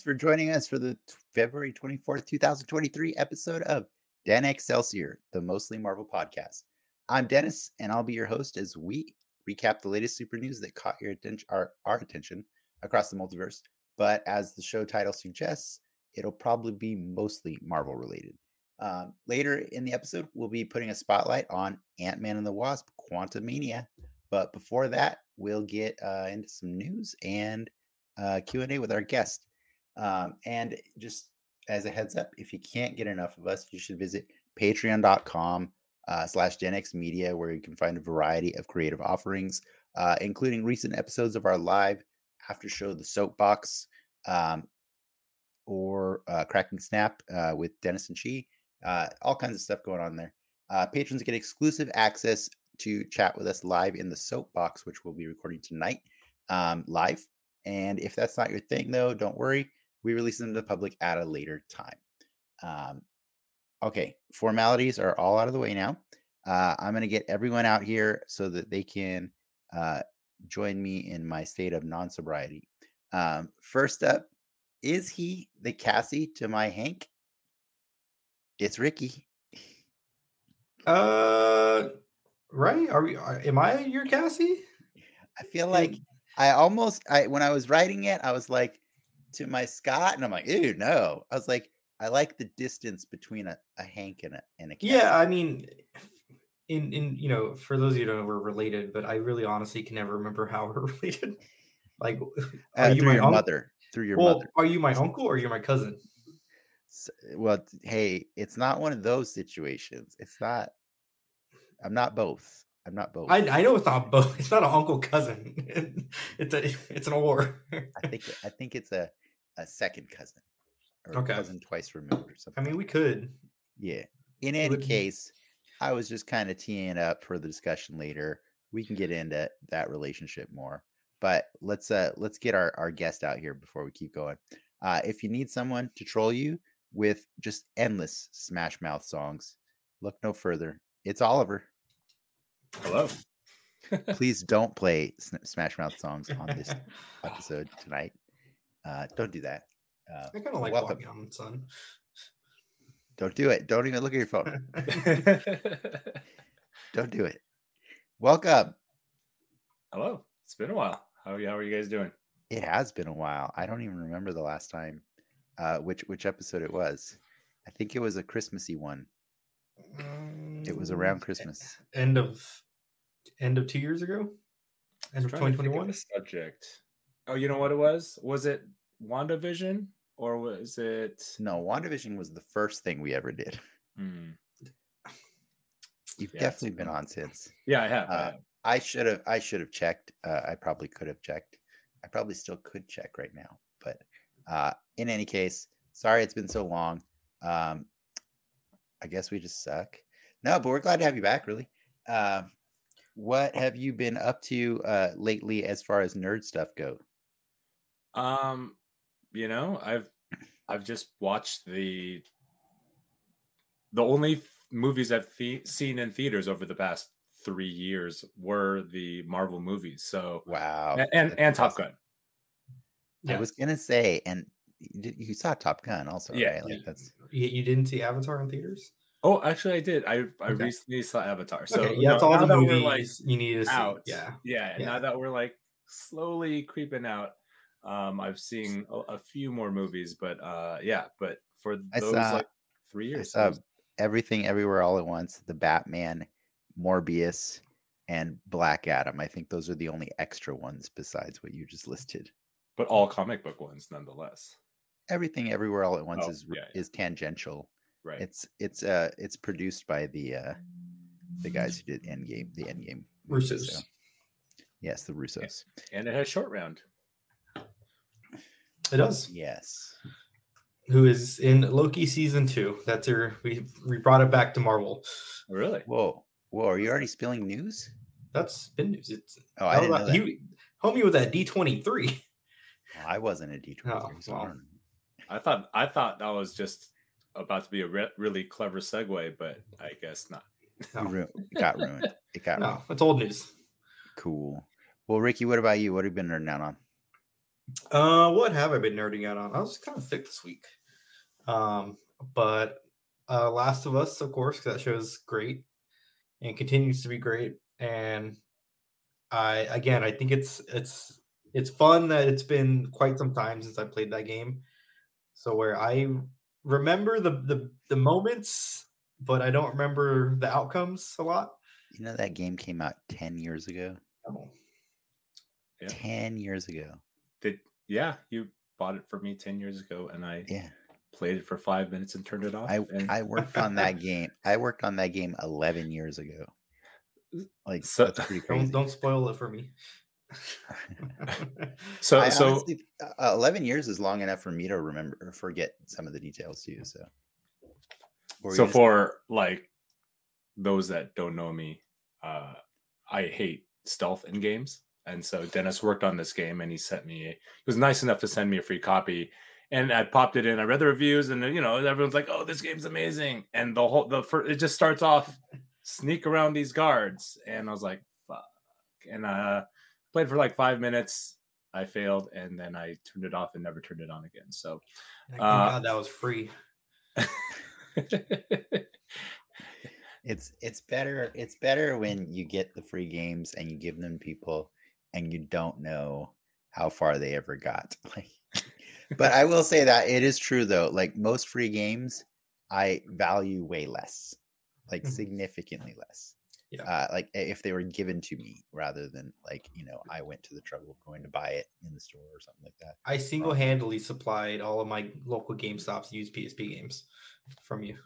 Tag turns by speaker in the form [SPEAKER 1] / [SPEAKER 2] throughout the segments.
[SPEAKER 1] Thanks for joining us for the t- February 24th, 2023 episode of Dan Excelsior, the Mostly Marvel podcast. I'm Dennis, and I'll be your host as we recap the latest super news that caught your attention, our, our attention across the multiverse. But as the show title suggests, it'll probably be mostly Marvel related. Um, later in the episode, we'll be putting a spotlight on Ant Man and the Wasp Quantumania. But before that, we'll get uh, into some news and uh, Q&A with our guest. Um, and just as a heads up, if you can't get enough of us, you should visit patreon.com uh, slash genx media, where you can find a variety of creative offerings, uh, including recent episodes of our live after show, The Soapbox, um, or uh, Cracking Snap uh, with Dennis and Chi. Uh, all kinds of stuff going on there. Uh, patrons get exclusive access to chat with us live in the Soapbox, which we'll be recording tonight um, live. And if that's not your thing, though, don't worry. We release them to the public at a later time. Um, okay, formalities are all out of the way now. Uh, I'm going to get everyone out here so that they can uh, join me in my state of non sobriety. Um, first up, is he the Cassie to my Hank? It's Ricky.
[SPEAKER 2] Uh, right? Are we? Are, am I your Cassie?
[SPEAKER 1] I feel like I almost I when I was writing it, I was like to my Scott, and I'm like, ew, no. I was like, I like the distance between a, a Hank and a and a Cassie.
[SPEAKER 2] Yeah, I mean, in in you know, for those of you who don't know, we're related, but I really honestly can never remember how we're related. Like, are
[SPEAKER 1] uh,
[SPEAKER 2] you my
[SPEAKER 1] mother. Through your
[SPEAKER 2] Well,
[SPEAKER 1] mother.
[SPEAKER 2] are you my uncle or are you my cousin?
[SPEAKER 1] S- Well, hey, it's not one of those situations. It's not. I'm not both. I'm not both.
[SPEAKER 2] I I know it's not both. It's not an uncle cousin. it's a it's an or.
[SPEAKER 1] I think I think it's a a second cousin or
[SPEAKER 2] Okay.
[SPEAKER 1] a cousin twice removed or something.
[SPEAKER 2] I
[SPEAKER 1] something.
[SPEAKER 2] mean, we could.
[SPEAKER 1] yeah. In any
[SPEAKER 2] would-
[SPEAKER 1] case, I was just kind of teeing it up for the discussion later. We can get into that relationship more, but let's uh let's get our our guest out here before we keep going. Uh, if you need someone to troll you with just endless Smash Mouth songs, look no further. It's Oliver.
[SPEAKER 3] Hello.
[SPEAKER 1] Please don't play Smash Mouth songs on this episode tonight. Uh, don't do that. Uh,
[SPEAKER 2] I kind of like
[SPEAKER 1] welcome.
[SPEAKER 2] walking on the sun.
[SPEAKER 1] Don't do it. Don't even look at your phone. Don't do it. Welcome.
[SPEAKER 3] Hello. It's been a while. How are you, how are you guys doing?
[SPEAKER 1] It has been a while. I don't even remember the last time uh which which episode it was. I think it was a Christmassy one. It was around
[SPEAKER 2] Mm,
[SPEAKER 1] Christmas.
[SPEAKER 2] End of end of two years ago. End of
[SPEAKER 3] Trying of
[SPEAKER 2] 2021.
[SPEAKER 3] subject. Oh, you know what it was? Was it WandaVision or was it?
[SPEAKER 1] No, WandaVision was the first thing we ever did.
[SPEAKER 3] Hmm.
[SPEAKER 1] You've
[SPEAKER 3] Yeah,
[SPEAKER 1] definitely been on since.
[SPEAKER 3] Yeah, I have. I
[SPEAKER 1] Uh,
[SPEAKER 3] have.
[SPEAKER 1] I should have I should have checked. Uh, I probably could have checked. I probably still could check right now. But uh, in any case, sorry it's been so long. Um, I guess we just suck. No, but we're glad to have you back. Really. Uh, what have you been up to uh, lately as far as nerd stuff go?
[SPEAKER 3] Um, you know, I've I've just watched the the only th- movies I've the- seen in theaters over the past three years were the Marvel movies. So
[SPEAKER 1] Wow.
[SPEAKER 3] and and,
[SPEAKER 1] that's
[SPEAKER 3] and Top
[SPEAKER 1] awesome.
[SPEAKER 3] Gun.
[SPEAKER 1] I was gonna say, and you, did- you saw Top Gun also,
[SPEAKER 3] Yeah,
[SPEAKER 1] right? Like
[SPEAKER 2] yeah.
[SPEAKER 1] that's
[SPEAKER 2] You, you didn't see Avatar in theaters?
[SPEAKER 3] Oh, actually, I did. I I
[SPEAKER 2] Okay.
[SPEAKER 3] recently saw Avatar. So
[SPEAKER 2] okay, yeah, that's
[SPEAKER 3] no,
[SPEAKER 2] all the movies
[SPEAKER 3] like
[SPEAKER 2] you need to see. Yeah.
[SPEAKER 3] yeah,
[SPEAKER 2] Yeah.
[SPEAKER 3] Now that we're like slowly creeping out, um, I've seen a, a few more movies, but uh, yeah, but for
[SPEAKER 1] I
[SPEAKER 3] those
[SPEAKER 1] saw-
[SPEAKER 3] like three
[SPEAKER 1] I
[SPEAKER 3] years,
[SPEAKER 1] saw
[SPEAKER 3] was-
[SPEAKER 1] everything everywhere all at once, the Batman, Morbius, and Black Adam. I think those are the only extra ones besides what you just listed.
[SPEAKER 3] but all comic book ones nonetheless.
[SPEAKER 1] Everything everywhere all at once
[SPEAKER 3] Oh,
[SPEAKER 1] is
[SPEAKER 3] yeah, yeah.
[SPEAKER 1] is tangential.
[SPEAKER 3] Right.
[SPEAKER 1] It's it's uh it's produced by the uh the guys who did Endgame, the Endgame. movies,
[SPEAKER 2] Russos.
[SPEAKER 1] so- Yes, the Russos.
[SPEAKER 3] and it has short round.
[SPEAKER 2] It does.
[SPEAKER 1] Yes.
[SPEAKER 2] Who is in Loki season two? That's her. We we brought it back to Marvel.
[SPEAKER 3] Really?
[SPEAKER 1] Whoa. Whoa, are you already spilling news?
[SPEAKER 2] That's been news. It's
[SPEAKER 1] Oh, I didn't know that.
[SPEAKER 2] You help me with that D twenty three.
[SPEAKER 1] Oh, I wasn't a D twenty
[SPEAKER 2] Oh,
[SPEAKER 1] three, so I
[SPEAKER 2] well.
[SPEAKER 3] I thought I thought that was just about to be a re- really clever segue, but I guess not.
[SPEAKER 1] You ru- it got ruined. It got ruined.
[SPEAKER 2] No, it's old news.
[SPEAKER 1] Cool. Well, Ricky, what about you? What have you been nerding out on?
[SPEAKER 2] Uh, what have I been nerding out on? I was kind of sick this week. Um, but uh, Last of Us, of course, that show is great and continues to be great. And I again, I think it's it's it's fun that it's been quite some time since I played that game. So where I remember the the the moments, but I don't remember the outcomes a lot.
[SPEAKER 1] You know that game came out 10 years ago?
[SPEAKER 2] Oh,
[SPEAKER 3] Yeah.
[SPEAKER 1] 10 years ago.
[SPEAKER 3] Did yeah, you bought it for me 10 years ago and I
[SPEAKER 1] Yeah.
[SPEAKER 3] played it for five minutes and turned it off.
[SPEAKER 1] I
[SPEAKER 3] and
[SPEAKER 1] I worked on that game. I worked on that game 11 years ago. Like
[SPEAKER 3] So-
[SPEAKER 1] that's pretty
[SPEAKER 2] don't don't spoil it for me.
[SPEAKER 3] so
[SPEAKER 1] I
[SPEAKER 3] so
[SPEAKER 1] honestly, uh, 11 years is long enough for me to remember or forget some of the details too. So,
[SPEAKER 3] so
[SPEAKER 1] you gonna
[SPEAKER 3] for like those that don't know me, uh I hate stealth in games. And so Dennis worked on this game and he sent me he was nice enough to send me a free copy. And I popped it in. I read the reviews, and you know, everyone's like, "Oh, this game's amazing!" And the whole the first, it just starts off sneak around these guards, and I was like, "Fuck!" And uh, played for like five minutes. I failed, and then I turned it off and never turned it on again. So,
[SPEAKER 2] Thank
[SPEAKER 3] Uh,
[SPEAKER 2] God that was free.
[SPEAKER 1] it's it's better it's better when you get the free games and you give them to people and you don't know how far they ever got. Like, but I will say that it is true though. Like most free games, I value way less, like
[SPEAKER 2] Mhm.
[SPEAKER 1] significantly less.
[SPEAKER 2] Yeah.
[SPEAKER 1] Uh, like if they were given to me rather than like you know I went to the trouble of going to buy it in the store or something like that.
[SPEAKER 2] I single handedly supplied all of my local GameStop's used PSP games from you.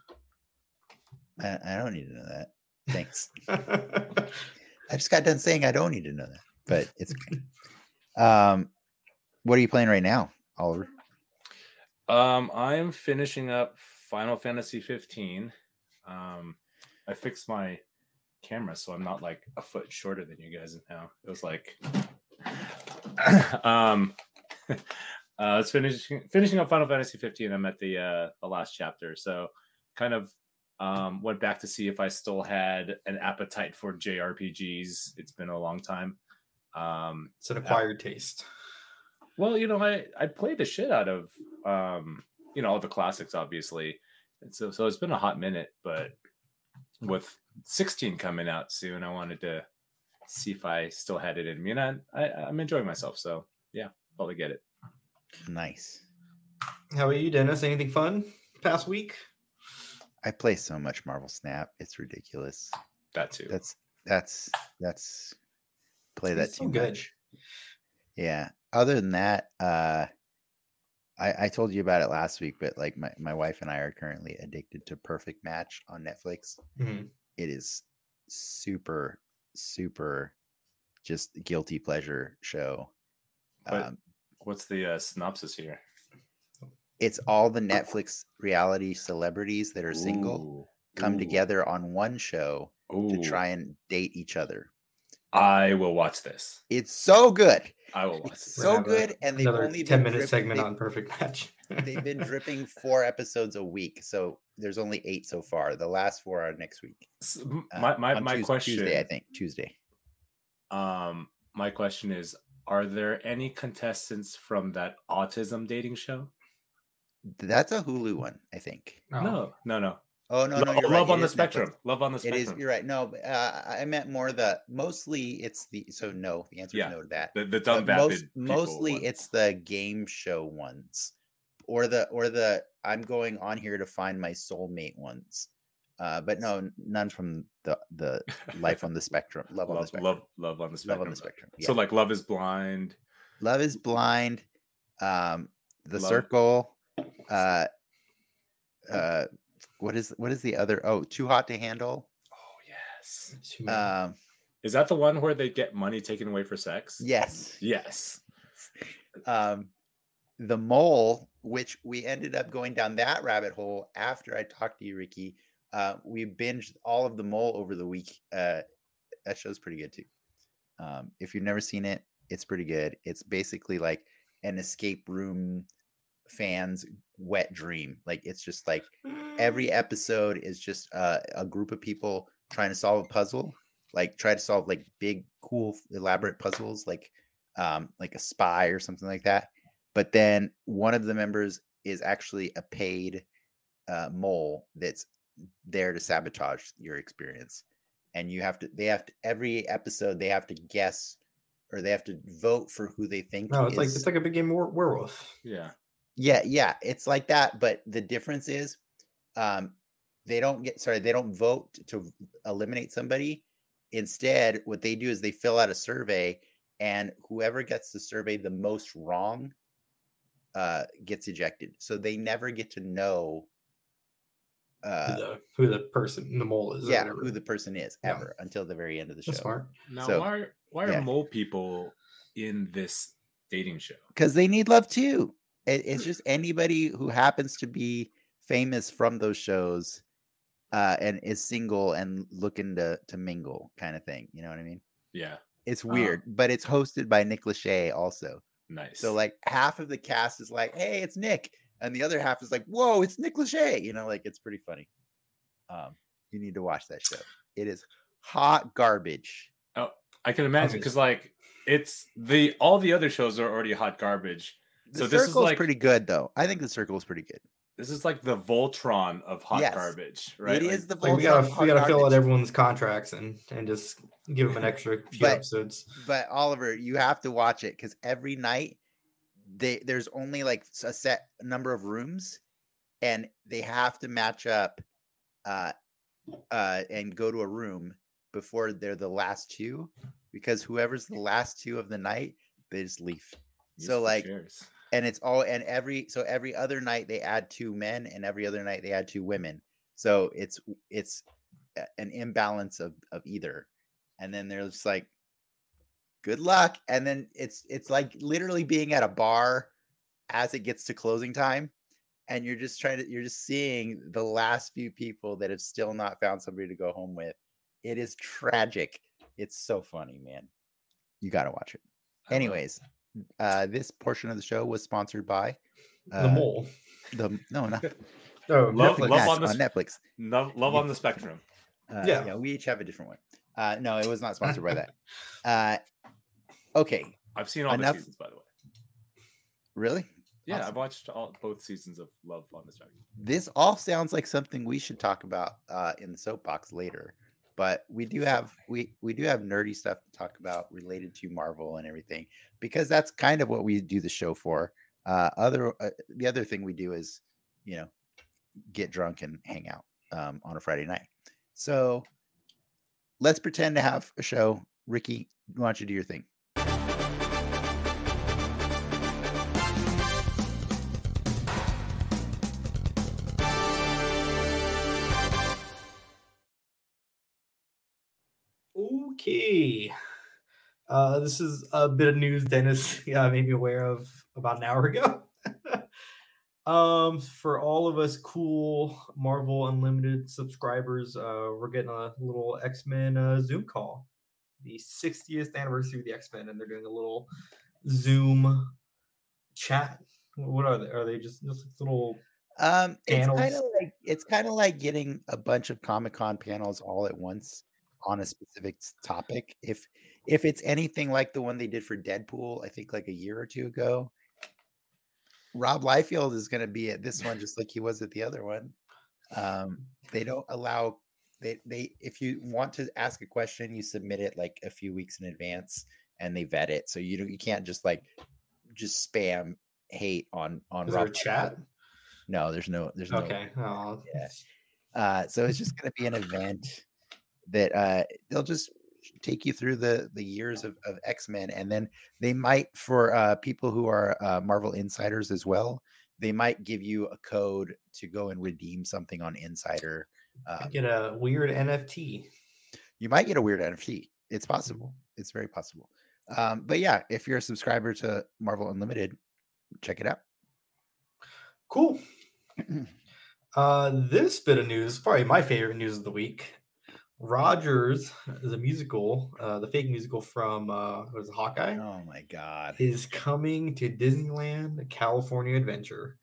[SPEAKER 1] I, I don't need to know that. Thanks. I just got done saying I don't need to know that, but it's okay. Um, what are you playing right now, Oliver?
[SPEAKER 3] Um, I am finishing up Final Fantasy 15. Um, I fixed my camera so I'm not like a foot shorter than you guys now. It was like, um, uh, I was finishing finishing up Final Fantasy 15. I'm at the uh the last chapter, so kind of um went back to see if I still had an appetite for JRPGs. It's been a long time. Um,
[SPEAKER 2] It's an acquired taste.
[SPEAKER 3] well, you know, I I played the shit out of um, you know, all the classics, obviously. And so so it's been a hot minute, but with 16 coming out soon, I wanted to see if I still had it in me. And I, I I'm enjoying myself, so yeah, probably get it.
[SPEAKER 1] Nice.
[SPEAKER 2] How about you, Dennis? Anything fun past week?
[SPEAKER 1] I play so much Marvel Snap. It's ridiculous.
[SPEAKER 3] That too.
[SPEAKER 1] That's that's that's play that too
[SPEAKER 2] good.
[SPEAKER 1] much. Yeah. Other than that, uh I, I told you about it last week, but like my, my wife and I are currently addicted to Perfect Match on Netflix.
[SPEAKER 2] Mhm.
[SPEAKER 1] It is super, super just guilty pleasure show.
[SPEAKER 3] But-
[SPEAKER 1] Um,
[SPEAKER 3] What's the uh, synopsis here?
[SPEAKER 1] it's all the Netflix reality celebrities that are single come
[SPEAKER 3] Ooh.
[SPEAKER 1] together on one show to try and date each other.
[SPEAKER 3] I will watch this.
[SPEAKER 1] It's so good.
[SPEAKER 3] I will watch this.
[SPEAKER 1] So
[SPEAKER 2] have a-
[SPEAKER 1] good, and they've only
[SPEAKER 2] 10 minute
[SPEAKER 1] drip-
[SPEAKER 2] segment on Perfect Match.
[SPEAKER 1] they've been dripping four episodes a week, so there's only eight so far. The last four are next week.
[SPEAKER 3] S- m-
[SPEAKER 1] Uh,
[SPEAKER 3] my my,
[SPEAKER 1] on
[SPEAKER 3] my
[SPEAKER 1] Tues-
[SPEAKER 3] question
[SPEAKER 1] Tuesday, I think Tuesday.
[SPEAKER 3] um my question is are there any contestants from that autism dating show
[SPEAKER 1] That's a Hulu one, I think.
[SPEAKER 2] Oh.
[SPEAKER 3] no no no
[SPEAKER 1] Oh no, no, right.
[SPEAKER 3] love
[SPEAKER 1] it
[SPEAKER 3] on the
[SPEAKER 1] is Netflix.
[SPEAKER 3] spectrum love on the spectrum It
[SPEAKER 1] is. You're right. No, uh, I meant more the mostly it's the so no. The answer
[SPEAKER 3] Yeah,
[SPEAKER 1] is no to that.
[SPEAKER 3] the, the
[SPEAKER 1] But
[SPEAKER 3] dumb
[SPEAKER 1] most,
[SPEAKER 3] vapid people
[SPEAKER 1] mostly
[SPEAKER 3] one.
[SPEAKER 1] it's the game show ones, or the or the I'm going on here to find my soulmate ones. Uh, but no, none from the the life on the spectrum. Love, on the spectrum.
[SPEAKER 3] love love on the
[SPEAKER 1] Love
[SPEAKER 3] spectrum
[SPEAKER 1] on the spectrum.
[SPEAKER 3] so like love is blind
[SPEAKER 1] Love is blind. Um, the
[SPEAKER 3] Love-
[SPEAKER 1] circle. Uh, uh, what is what is the other? Oh, too hot to handle.
[SPEAKER 3] oh yes
[SPEAKER 1] Um,
[SPEAKER 3] is that the one where they get money taken away for sex
[SPEAKER 1] yes.
[SPEAKER 3] yes
[SPEAKER 1] um, the mole, which we ended up going down that rabbit hole after I talked to you, Ricky. Uh, we binged all of the mole over the week. Uh, that show's pretty good too. Um, if you've never seen it, it's pretty good. It's basically like an escape room fans wet dream. Like it's just like every episode is just uh, a group of people trying to solve a puzzle like try to solve like big cool elaborate puzzles like um like a spy or something like that but then one of the members is actually a paid uh, mole that's there to sabotage your experience and you have to they have to every episode they have to guess or they have to vote for who they think
[SPEAKER 2] No, it's
[SPEAKER 1] is,
[SPEAKER 2] like it's like a big game of were- werewolf.
[SPEAKER 3] Yeah.
[SPEAKER 1] Yeah yeah it's like that but the difference is um they don't get sorry they don't vote to eliminate somebody instead what they do is they fill out a survey and whoever gets the survey the most wrong uh gets ejected so they never get to know
[SPEAKER 2] Who
[SPEAKER 1] uh
[SPEAKER 2] the, who the person, the mole is.
[SPEAKER 1] yeah
[SPEAKER 2] whatever.
[SPEAKER 1] who the person is
[SPEAKER 2] Yeah.
[SPEAKER 1] ever until the very end of the show
[SPEAKER 2] That's smart.
[SPEAKER 3] Now,
[SPEAKER 1] So,
[SPEAKER 3] why why
[SPEAKER 1] yeah.
[SPEAKER 3] are mole people in this dating show?
[SPEAKER 1] because they need love too. It, it's just anybody who happens to be famous from those shows uh, and is single and looking to to mingle, kind of thing. You know what I mean?
[SPEAKER 3] Yeah.
[SPEAKER 1] It's
[SPEAKER 3] Uh,
[SPEAKER 1] weird, but it's hosted by Nick Lachey also.
[SPEAKER 3] Nice.
[SPEAKER 1] So like half of the cast is like, "Hey, it's Nick," and the other half is like, "Whoa, it's Nick Lachey." You know, like it's pretty funny. Um, you need to watch that show. It is hot garbage.
[SPEAKER 3] Oh, I can imagine because like it's the all the other shows are already hot garbage.
[SPEAKER 1] The
[SPEAKER 3] So this is
[SPEAKER 1] circle's
[SPEAKER 3] like-
[SPEAKER 1] pretty good though. I think the circle is pretty good.
[SPEAKER 3] This is like the Voltron of hot
[SPEAKER 1] Yes.
[SPEAKER 3] garbage, right?
[SPEAKER 1] It
[SPEAKER 3] Like,
[SPEAKER 1] is the
[SPEAKER 2] Like we gotta
[SPEAKER 1] of
[SPEAKER 2] we gotta fill out everyone's contracts and and just give them an extra few
[SPEAKER 1] But-
[SPEAKER 2] episodes.
[SPEAKER 1] but Oliver, you have to watch it because every night they there's only like a set number of rooms, and they have to match up, uh, uh, and go to a room before they're the last two, because whoever's the last two of the night, they just leave.
[SPEAKER 3] use
[SPEAKER 1] So like,
[SPEAKER 3] chairs.
[SPEAKER 1] And it's all and every so every other night they add two men, and every other night they add two women. So it's it's an imbalance of of either, and then they're just like good luck. And then it's it's like literally being at a bar as it gets to closing time and you're just trying to you're just seeing the last few people that have still not found somebody to go home with. It is tragic. It's so funny man. You got to watch it. Anyways uh this portion of the show was sponsored by
[SPEAKER 2] the
[SPEAKER 1] uh,
[SPEAKER 2] mole.
[SPEAKER 1] the no not
[SPEAKER 2] Oh,
[SPEAKER 3] Love-
[SPEAKER 1] Netflix,
[SPEAKER 3] love on the
[SPEAKER 1] on
[SPEAKER 3] s-
[SPEAKER 1] netflix
[SPEAKER 3] love, love on the spectrum.
[SPEAKER 1] uh,
[SPEAKER 2] Yeah.
[SPEAKER 1] yeah we each have a different one uh no it was not sponsored by that uh okay
[SPEAKER 3] I've seen all
[SPEAKER 1] Enough-
[SPEAKER 3] the seasons, by the way.
[SPEAKER 1] really
[SPEAKER 3] Yeah,
[SPEAKER 1] Awesome.
[SPEAKER 3] I've watched all both seasons of Love on the Spectrum.
[SPEAKER 1] this all sounds like something we should talk about uh, in the soapbox later but we do have we we do have nerdy stuff to talk about related to marvel and everything because that's kind of what we do the show for. Uh other uh, the other thing we do is you know get drunk and hang out um, on a friday night. So let's pretend to have a show. Ricky why don't you do your thing
[SPEAKER 2] Okay. Uh, this is a bit of news Dennis uh, made me aware of about an hour ago. um, for all of us cool Marvel Unlimited subscribers, uh, we're getting a little X Men uh, Zoom call. The 60th anniversary of the X Men, and they're doing a little Zoom chat. What are they? Are they just, just little?
[SPEAKER 1] Um, it's kind of like it's kind of like getting a bunch of Comic Con panels all at once on a specific topic. If if it's anything like the one they did for Deadpool, I think like a year or two ago, Rob Liefeld is going to be at this one just like he was at the other one. Um, they don't allow they they if you want to ask a question, you submit it like a few weeks in advance, and they vet it. So you don't you can't just like just spam hate on on
[SPEAKER 2] Is
[SPEAKER 1] Rob
[SPEAKER 2] chat?
[SPEAKER 1] No, there's no there's no
[SPEAKER 2] Okay.
[SPEAKER 1] Yeah. uh, so it's just going to be an event that uh, they'll just take you through the the years of, of x-men and then they might for uh, people who are uh, marvel insiders as well they might give you a code to go and redeem something on insider uh,
[SPEAKER 2] Get a weird NFT.
[SPEAKER 1] you might get a weird nft it's possible it's very possible um, but yeah if you're a subscriber to marvel unlimited check it out
[SPEAKER 2] Cool. Uh, this bit of news, probably my favorite news of the week. Rogers, the musical, uh, the fake musical from uh, was Hawkeye,
[SPEAKER 1] oh my god
[SPEAKER 2] is coming to Disneyland California Adventure.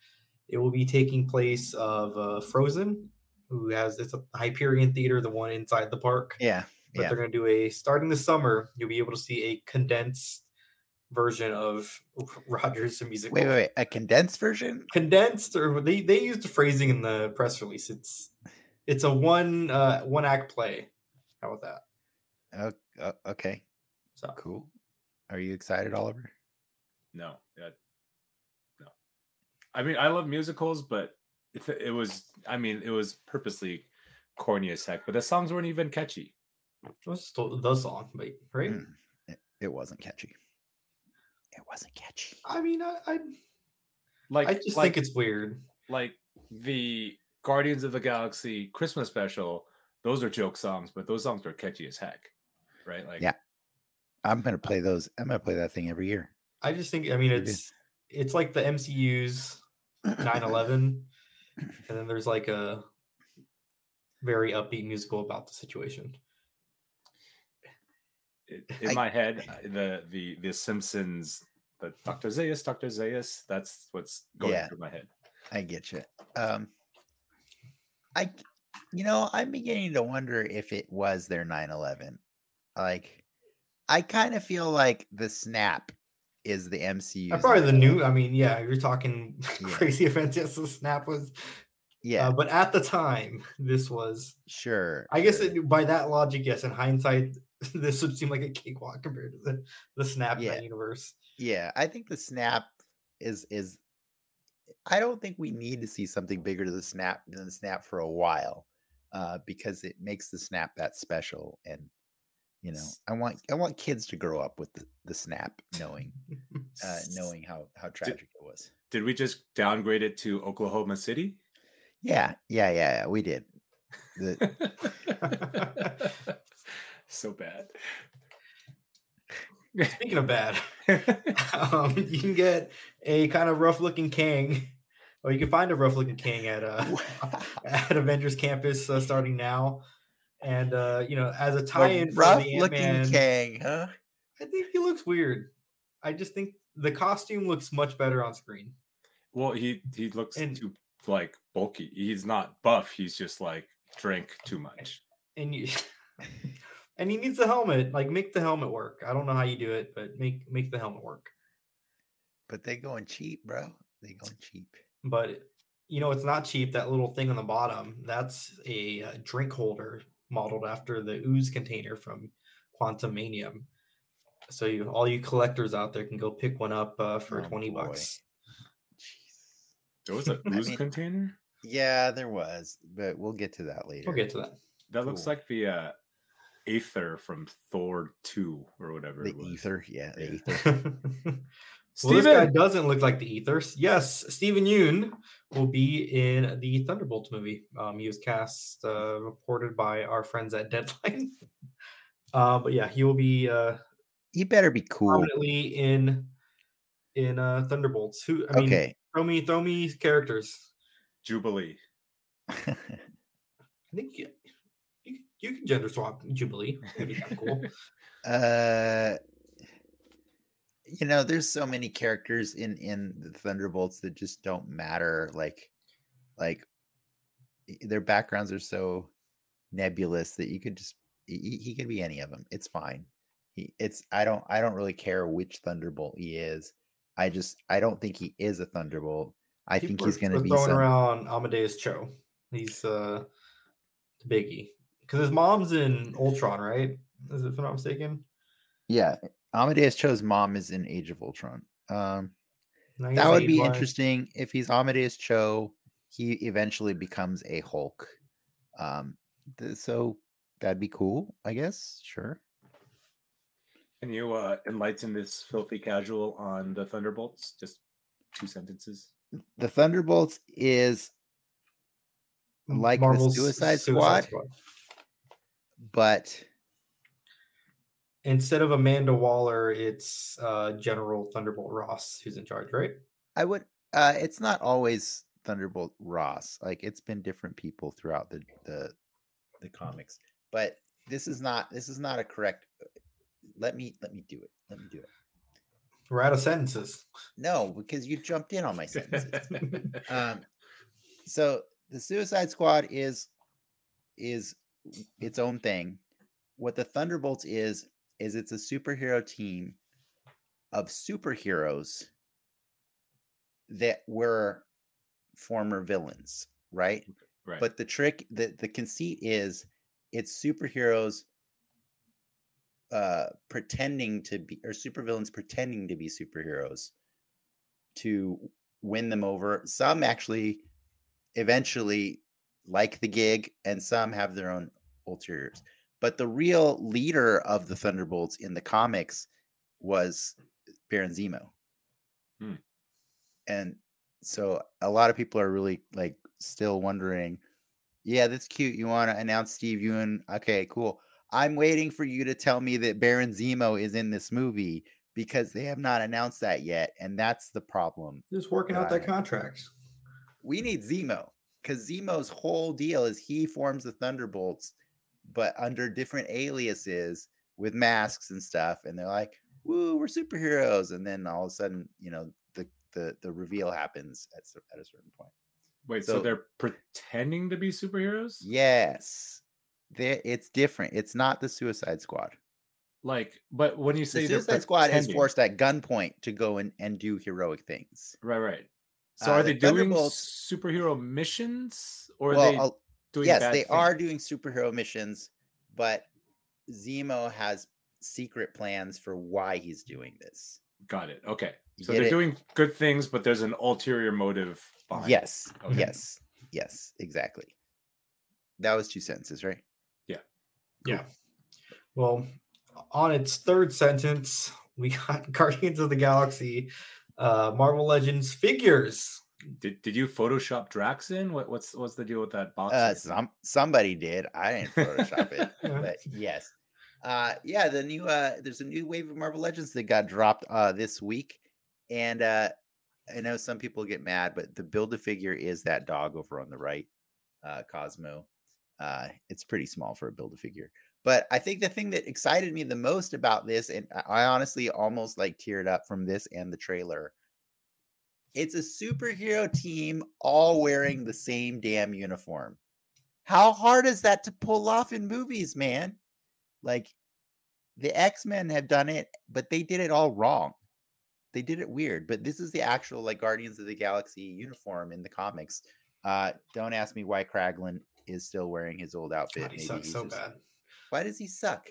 [SPEAKER 2] It will be taking place of uh, Frozen, who has it's a Hyperion Theater, the one inside the park.
[SPEAKER 1] yeah
[SPEAKER 2] But
[SPEAKER 1] yeah
[SPEAKER 2] they're going to do a starting this summer. You'll be able to see a condensed version of Rogers the musical.
[SPEAKER 1] Wait, wait, wait. A condensed version?
[SPEAKER 2] Condensed, or they they used the phrasing in the press release. It's it's a one uh one act play. How about that?
[SPEAKER 1] Oh, oh, okay,
[SPEAKER 2] So
[SPEAKER 1] cool. Are you excited, Oliver?
[SPEAKER 3] No, yeah, no. I mean, I love musicals, but it, it was, I mean, it was purposely corny as heck. But the songs weren't even catchy.
[SPEAKER 2] it was just the song, but right.
[SPEAKER 1] Mm, It, it wasn't catchy. It wasn't catchy.
[SPEAKER 2] I mean, I I,
[SPEAKER 3] Like,
[SPEAKER 2] I just
[SPEAKER 3] like,
[SPEAKER 2] think it's weird.
[SPEAKER 3] like the Guardians of the Galaxy Christmas special. Those are joke songs, but those songs are catchy as heck, right? Like,
[SPEAKER 1] Yeah. I'm gonna play those. I'm gonna play that thing every year.
[SPEAKER 2] I just think I mean it's it's like the MCU's 9/11, and then there's like a very upbeat musical about the situation.
[SPEAKER 3] it- in
[SPEAKER 1] I-
[SPEAKER 3] my head, the the the Simpsons, the Doctor Zaius, Doctor Zaius. That's what's going
[SPEAKER 1] Yeah.
[SPEAKER 3] through my head.
[SPEAKER 1] I get you. Um, I, you know, I'm beginning to wonder if it was their 9/11. Like, I kind of feel like the snap is the MCU.
[SPEAKER 2] Uh, probably the new. I mean, yeah, you're talking
[SPEAKER 1] Yeah.
[SPEAKER 2] crazy events. Yes, the snap was.
[SPEAKER 1] Yeah,
[SPEAKER 2] Uh, but at the time, this was.
[SPEAKER 1] sure.
[SPEAKER 2] I guess it, by that logic, yes. In hindsight, this would seem like a cakewalk compared to the the snap in
[SPEAKER 1] Yeah.
[SPEAKER 2] universe.
[SPEAKER 1] yeah, I think the snap is is. I don't think we need to see something bigger than the snap than the snap for a while, uh, because it makes the snap that special. And you know, I want I want kids to grow up with the, the snap, knowing uh, knowing how how tragic it was.
[SPEAKER 3] Did we just downgrade it to Oklahoma City?
[SPEAKER 1] Yeah, yeah, yeah, yeah. We did. The,
[SPEAKER 3] so bad.
[SPEAKER 2] Speaking of bad, um, you can get a kind of rough looking king, or you can find a rough looking king at uh, at Avengers Campus uh, starting now. And uh, you know, as a
[SPEAKER 1] the
[SPEAKER 2] tie-in for
[SPEAKER 1] rough
[SPEAKER 2] the
[SPEAKER 1] looking
[SPEAKER 2] Ant-Man,
[SPEAKER 1] Kang, huh?
[SPEAKER 2] I think he looks weird. I just think the costume looks much better on screen.
[SPEAKER 3] well, he he looks
[SPEAKER 2] And-
[SPEAKER 3] too like bulky. He's not buff. He's just like drink too much.
[SPEAKER 2] and you and he needs the helmet. Like make the helmet work. I don't know how you do it, but make make the helmet work.
[SPEAKER 1] But they going cheap, bro. They going cheap.
[SPEAKER 2] But you know, it's not cheap. That little thing on the bottom, that's a, uh drink holder modeled after the ooze container from Quantumania. So you, all you collectors out there can go pick one up uh, for
[SPEAKER 1] Oh,
[SPEAKER 2] twenty
[SPEAKER 1] boy.
[SPEAKER 2] bucks.
[SPEAKER 1] Jeez.
[SPEAKER 3] There was a
[SPEAKER 1] I
[SPEAKER 3] ooze
[SPEAKER 1] mean-
[SPEAKER 3] container
[SPEAKER 1] Yeah, there was, but we'll get to that later.
[SPEAKER 2] We'll get to that.
[SPEAKER 3] that looks like the uh, Aether from Thor Two or whatever.
[SPEAKER 1] The
[SPEAKER 3] it was.
[SPEAKER 1] ether, yeah, the
[SPEAKER 3] Yeah.
[SPEAKER 1] ether.
[SPEAKER 2] well, this guy doesn't look like the Ethers. Yes, Steven Yeun will be in the Thunderbolts movie. Um, he was cast, uh, reported by our friends at Deadline. uh, but yeah, he will be uh,
[SPEAKER 1] He better be cool.
[SPEAKER 2] prominently in in uh, Thunderbolts. Who I mean,
[SPEAKER 1] okay.
[SPEAKER 2] throw me throw me characters.
[SPEAKER 3] Jubilee.
[SPEAKER 2] I think you, you, you can gender swap Jubilee. That'd be kind of cool.
[SPEAKER 1] uh you know there's so many characters in in the thunderbolts that just don't matter like like their backgrounds are so nebulous that you could just he, he could be any of them it's fine he it's i don't i don't really care which thunderbolt he is i just i don't think he is a thunderbolt i think he's going to be
[SPEAKER 2] throwing
[SPEAKER 1] some
[SPEAKER 2] around Amadeus Cho. He's uh the biggie because his mom's in Ultron, right? Is it, if I'm not mistaken?
[SPEAKER 1] yeah amadeus cho's mom is in age of ultron um that would be
[SPEAKER 2] age-wise-
[SPEAKER 1] interesting if he's Amadeus Cho. He eventually becomes a Hulk. Um, th- so that'd be cool, I guess. Sure.
[SPEAKER 3] Can you uh, enlighten this filthy casual on the Thunderbolts? Just two sentences.
[SPEAKER 1] The Thunderbolts is like the
[SPEAKER 2] Marvel's
[SPEAKER 1] Suicide Squad? But
[SPEAKER 2] Instead of Amanda Waller, it's uh, General Thunderbolt Ross who's in charge, right?
[SPEAKER 1] I would. Uh, it's not always Thunderbolt Ross. Like it's been different people throughout the the the comics. But this is not. This is not a correct. Let me let me do it. Let me do it.
[SPEAKER 2] We're out of sentences.
[SPEAKER 1] No, because you jumped in on my sentences. um so the suicide squad is is its own thing what the thunderbolts is is it's a superhero team of superheroes that were former villains, right?
[SPEAKER 3] Right.
[SPEAKER 1] But the trick, the the conceit is, it's superheroes uh pretending to be or supervillains pretending to be superheroes to win them over. Some actually eventually like the gig, and some have their own ulteriors. But the real leader of the Thunderbolts in the comics was Baron Zemo.
[SPEAKER 3] Hmm.
[SPEAKER 1] And so a lot of people are really like still wondering, yeah, that's cute. You want to announce Steve Yeun? Okay, cool. I'm waiting for you to tell me that Baron Zemo is in this movie because they have not announced that yet, and that's the problem.
[SPEAKER 2] Just working out that
[SPEAKER 1] Right.
[SPEAKER 2] contract.
[SPEAKER 1] We need Zemo because Zemo's whole deal is he forms the Thunderbolts, but under different aliases with masks and stuff, and they're like, "Woo, we're superheroes!" And then all of a sudden, you know, the the the reveal happens at at a certain point.
[SPEAKER 3] Wait, so,
[SPEAKER 1] so-
[SPEAKER 3] they're pretending to be superheroes?
[SPEAKER 1] Yes, there it's different. It's not the Suicide Squad.
[SPEAKER 3] Like, but when you say they're
[SPEAKER 1] Suicide Squad is forced at gunpoint to go and, and do heroic things.
[SPEAKER 3] Right, right. So
[SPEAKER 1] Uh,
[SPEAKER 3] are
[SPEAKER 1] the
[SPEAKER 3] they doing superhero missions or are
[SPEAKER 1] well,
[SPEAKER 3] they
[SPEAKER 1] I'll-
[SPEAKER 3] doing
[SPEAKER 1] yes,
[SPEAKER 3] bad
[SPEAKER 1] they
[SPEAKER 3] things?
[SPEAKER 1] are doing superhero missions, but Zemo has secret plans for why he's doing this.
[SPEAKER 3] Got it. Okay. So
[SPEAKER 1] get
[SPEAKER 3] they're
[SPEAKER 1] it?
[SPEAKER 3] doing good things, but there's an ulterior motive behind. it.
[SPEAKER 1] Yes,
[SPEAKER 3] Okay.
[SPEAKER 1] yes, yes, exactly. That was two sentences, right?
[SPEAKER 2] Yeah. Yeah. Well, on its third sentence, we got Guardians of the Galaxy, uh, Marvel Legends figures.
[SPEAKER 3] Did, did you Photoshop Drax in? What, what's what's the deal with that box?
[SPEAKER 1] Uh, some somebody did. I didn't Photoshop it, but yes. Uh, yeah, the new uh, there's a new wave of Marvel Legends that got dropped uh this week, and uh, I know some people get mad, but the build a figure is that dog over on the right, uh, Cosmo. Uh, it's pretty small for a build a figure, but I think the thing that excited me the most about this, and I- honestly almost like teared up from this and the trailer. It's a superhero team all wearing the same damn uniform. How hard is that to pull off in movies, man? Like the X-Men have done it, but they did it all wrong. They did it weird, but this is the actual like Guardians of the Galaxy uniform in the comics. Uh don't ask me why Kraglin is still wearing his old outfit.
[SPEAKER 2] God, he
[SPEAKER 1] Maybe
[SPEAKER 2] sucks
[SPEAKER 1] he's
[SPEAKER 2] so
[SPEAKER 1] just-
[SPEAKER 2] bad.
[SPEAKER 1] Why does he suck?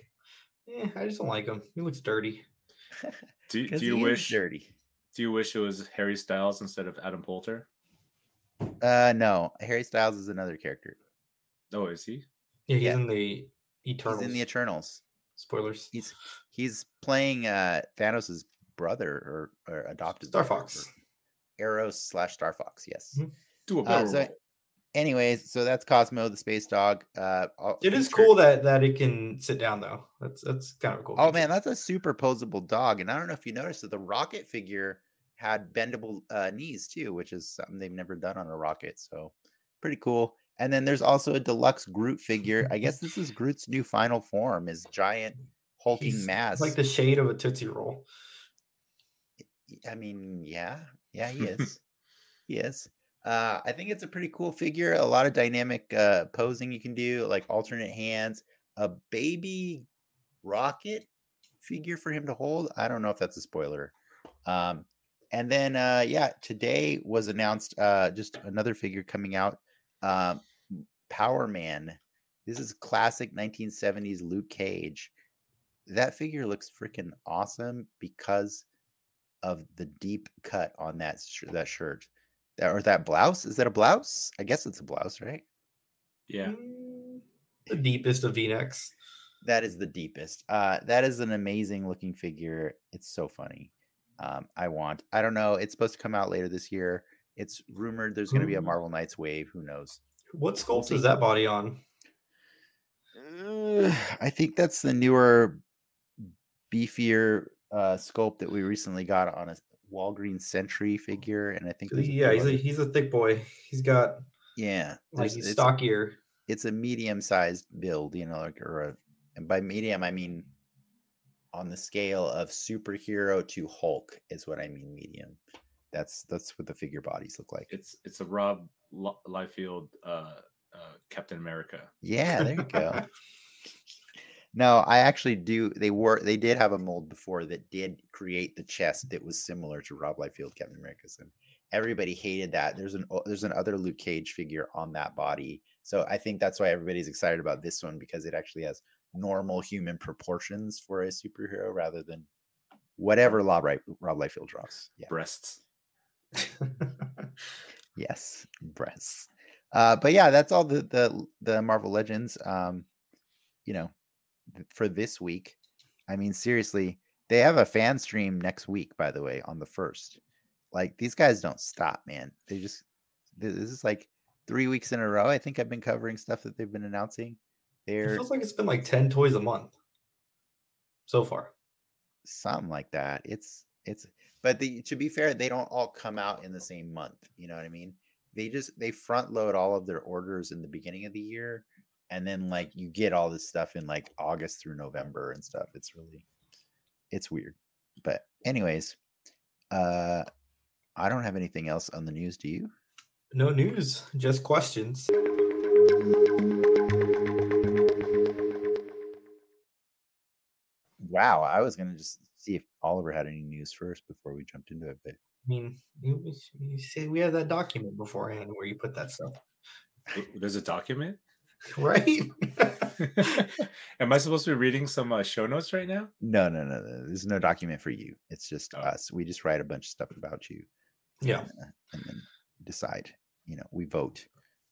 [SPEAKER 2] Eh, I just don't like him. He looks dirty.
[SPEAKER 3] do, do you
[SPEAKER 1] he
[SPEAKER 3] wish
[SPEAKER 1] dirty?
[SPEAKER 3] do you wish it was Harry Styles instead of Adam Poulter?
[SPEAKER 1] Uh no, Harry Styles is another character.
[SPEAKER 3] Oh, is he?
[SPEAKER 2] Yeah, he's
[SPEAKER 1] Yeah.
[SPEAKER 2] in the Eternals.
[SPEAKER 1] He's in the Eternals.
[SPEAKER 2] Spoilers.
[SPEAKER 1] He's he's playing uh Thanos' brother or, or adopted
[SPEAKER 2] Star
[SPEAKER 1] brother,
[SPEAKER 2] Fox.
[SPEAKER 1] or Eros slash Star Fox. Yes.
[SPEAKER 2] Mhm.
[SPEAKER 3] Do a
[SPEAKER 1] Uh,
[SPEAKER 3] better
[SPEAKER 1] so,
[SPEAKER 3] role.
[SPEAKER 1] Anyways, so that's Cosmo the space dog. Uh,
[SPEAKER 2] It is cool that that it can sit down though. That's that's kind of cool.
[SPEAKER 1] Oh man, that's a super posable dog, and I don't know if you noticed that the rocket figure had bendable uh, knees too, which is something they've never done on a rocket. So pretty cool. And then there's also a deluxe Groot figure. I guess this is Groot's new final form, his giant hulking
[SPEAKER 2] He's
[SPEAKER 1] mass.
[SPEAKER 2] like the shade of a tootsie roll.
[SPEAKER 1] I mean, yeah, yeah, he is. he is. Uh, I think it's a pretty cool figure. A lot of dynamic uh, posing you can do, like alternate hands. A baby rocket figure for him to hold. I don't know if that's a spoiler. Um, and then, uh, yeah, today was announced uh, just another figure coming out. Um, Power Man. This is classic 1970s Luke Cage. That figure looks freaking awesome because of the deep cut on that sh- that shirt or that blouse? Is that a blouse? I guess it's a blouse right?
[SPEAKER 3] Yeah.
[SPEAKER 2] Mm, The deepest of V-necks.
[SPEAKER 1] that is the deepest. Uh that is an amazing looking figure. It's so funny. Um i want i don't know it's supposed to come out later this year. It's rumored there's going to be a marvel knights wave who knows?
[SPEAKER 2] What sculpt is that body on?
[SPEAKER 1] Uh, i think that's the newer beefier uh sculpt that we recently got on a walgreens sentry figure and i think
[SPEAKER 2] Yeah, he's a he's a thick boy. He's got
[SPEAKER 1] yeah
[SPEAKER 2] like he's
[SPEAKER 1] it's-
[SPEAKER 2] stockier.
[SPEAKER 1] it's a medium sized build, you know, like or a, and by medium I mean on the scale of superhero to Hulk is what I mean medium. That's that's what the figure bodies look like.
[SPEAKER 3] It's it's a Rob Li- Liefeld uh, uh, Captain America.
[SPEAKER 1] Yeah, there you go. No, I actually do. They were they did have a mold before that did create the chest that was similar to Rob Liefeld Captain America's, and everybody hated that. There's an there's an other Luke Cage figure on that body, so I think that's why everybody's excited about this one because it actually has normal human proportions for a superhero rather than whatever Rob Rob Liefeld draws.
[SPEAKER 3] Yeah. Breasts.
[SPEAKER 1] yes, breasts. Uh, but yeah, that's all the the the Marvel Legends. Um, you know, for this week. I mean, seriously, they have a fan stream next week, by the way, on the first. Like these guys don't stop, man. They just this is like three weeks in a row. I think I've been covering stuff that they've been announcing.
[SPEAKER 2] They're, it feels like it's been like 10 toys a month so far.
[SPEAKER 1] Something like that. It's it's but the, to be fair, they don't all come out in the same month. You know what I mean? They just they front load all of their orders in the beginning of the year and then like you get all this stuff in like August through November and stuff. It's really it's weird. But anyways, uh I don't have anything else on the news, do you?
[SPEAKER 2] No news, just questions.
[SPEAKER 1] Wow, I was gonna just see if Oliver had any news first before we jumped into it, but
[SPEAKER 2] I mean, you, you say we had that document beforehand where you put that stuff.
[SPEAKER 3] There's a document.
[SPEAKER 2] right?
[SPEAKER 3] Am I supposed to be reading some uh, show notes right now?
[SPEAKER 1] No, no, no, no. There's no document for you. It's just oh. us. We just write a bunch of stuff about you.
[SPEAKER 2] Yeah.
[SPEAKER 1] And, uh, and then decide. You know, we vote.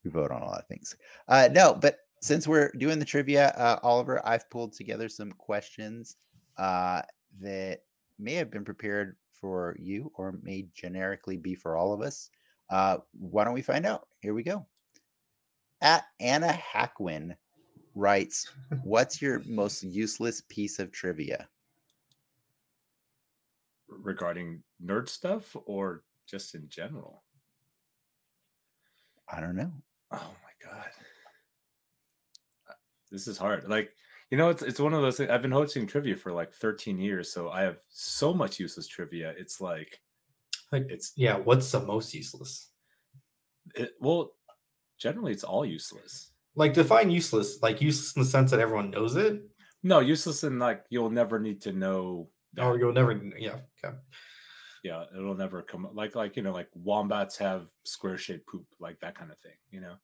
[SPEAKER 1] We vote on a lot of things. Uh, no, but since we're doing the trivia, uh, Oliver, I've pulled together some questions uh, that may have been prepared for you or may generically be for all of us. Uh, why don't we find out? Here we go at Anna Hackwin writes, "What's your most useless piece of trivia?"
[SPEAKER 3] Regarding nerd stuff or just in general?
[SPEAKER 1] I don't know.
[SPEAKER 3] Oh my god, uh, this is hard. Like you know, it's it's one of those things. I've been hosting trivia for like 13 years, so I have so much useless trivia. It's like,
[SPEAKER 2] like it's yeah. What's the most useless?
[SPEAKER 3] It, well, generally it's all useless.
[SPEAKER 2] Like define useless, like useless in the sense that everyone knows it.
[SPEAKER 3] No, useless in like you'll never need to know.
[SPEAKER 2] That. Or you'll never, yeah, okay.
[SPEAKER 3] Yeah, it'll never come like like you know like wombats have square shaped poop like that kind of thing. You know.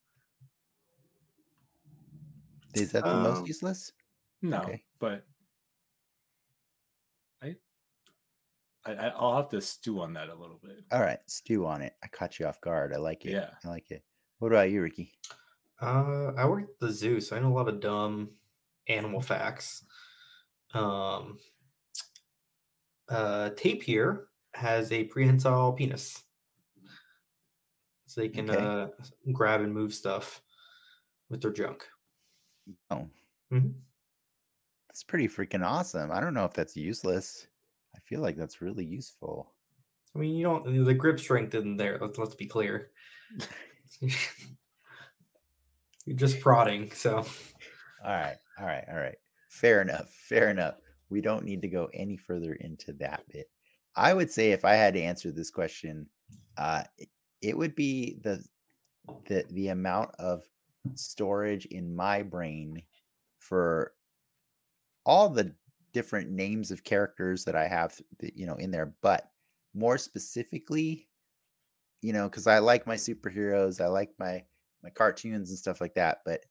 [SPEAKER 1] Is that the um, most useless?
[SPEAKER 3] No, okay. but I, I I'll have to stew on that a little bit.
[SPEAKER 1] All right, stew on it. I caught you off guard. I like it.
[SPEAKER 3] Yeah,
[SPEAKER 1] I like it. What about you, Ricky?
[SPEAKER 2] Uh, I work at the zoo, so I know a lot of dumb animal facts. Um, uh, Tapir has a prehensile penis, so they can okay. uh, grab and move stuff with their junk.
[SPEAKER 1] Oh,
[SPEAKER 2] mm-hmm.
[SPEAKER 1] that's pretty freaking awesome. I don't know if that's useless. I feel like that's really useful.
[SPEAKER 2] I mean, you don't the grip strength isn't there. Let's let's be clear. You're just prodding. So, all
[SPEAKER 1] right, all right, all right. Fair enough. Fair enough. We don't need to go any further into that bit. I would say if I had to answer this question, uh, it would be the the the amount of storage in my brain for all the different names of characters that I have, you know, in there, but more specifically, you know, because I like my superheroes, I like my my cartoons and stuff like that, but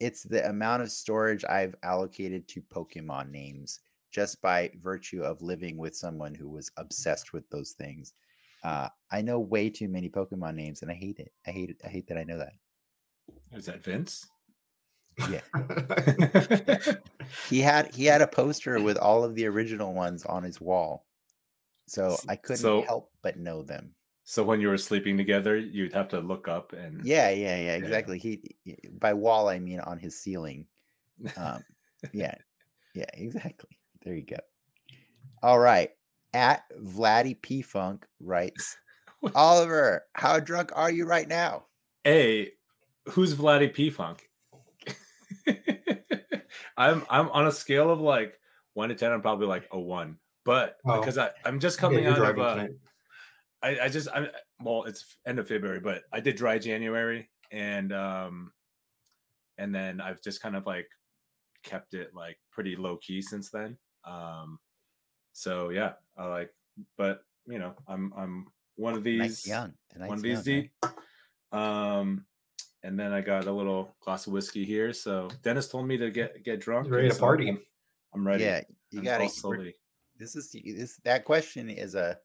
[SPEAKER 1] it's the amount of storage I've allocated to Pokemon names just by virtue of living with someone who was obsessed with those things. Uh, I know way too many Pokemon names, and I hate it. I hate it. I hate that I know that.
[SPEAKER 3] Is that Vince?
[SPEAKER 1] Yeah. he had he had a poster with all of the original ones on his wall, so I couldn't so, help but know them.
[SPEAKER 3] So when you were sleeping together, you'd have to look up and
[SPEAKER 1] yeah, yeah, yeah, exactly. He by wall I mean on his ceiling. Um, yeah, yeah, exactly. There you go. All right. At Vladdy P Funk writes, Oliver, how drunk are you right now?
[SPEAKER 3] Hey, who's Vladdy P Funk? I'm I'm on a scale of like one to ten. I'm probably like a one, but oh. because I I'm just coming yeah, out of a. I, I just I well, it's end of February, but I did dry January and um and then I've just kind of like kept it like pretty low key since then. Um, so yeah, I like, but you know, I'm I'm one of
[SPEAKER 1] Nice
[SPEAKER 3] these
[SPEAKER 1] young. The
[SPEAKER 3] one of these
[SPEAKER 1] young, right?
[SPEAKER 3] deep. Um, and then I got a little glass of whiskey here. So Dennis told me to get get drunk.
[SPEAKER 2] Ready to
[SPEAKER 3] so
[SPEAKER 2] party.
[SPEAKER 3] I'm ready.
[SPEAKER 1] Yeah, you gotta.
[SPEAKER 3] all slowly.
[SPEAKER 1] This is this that question is a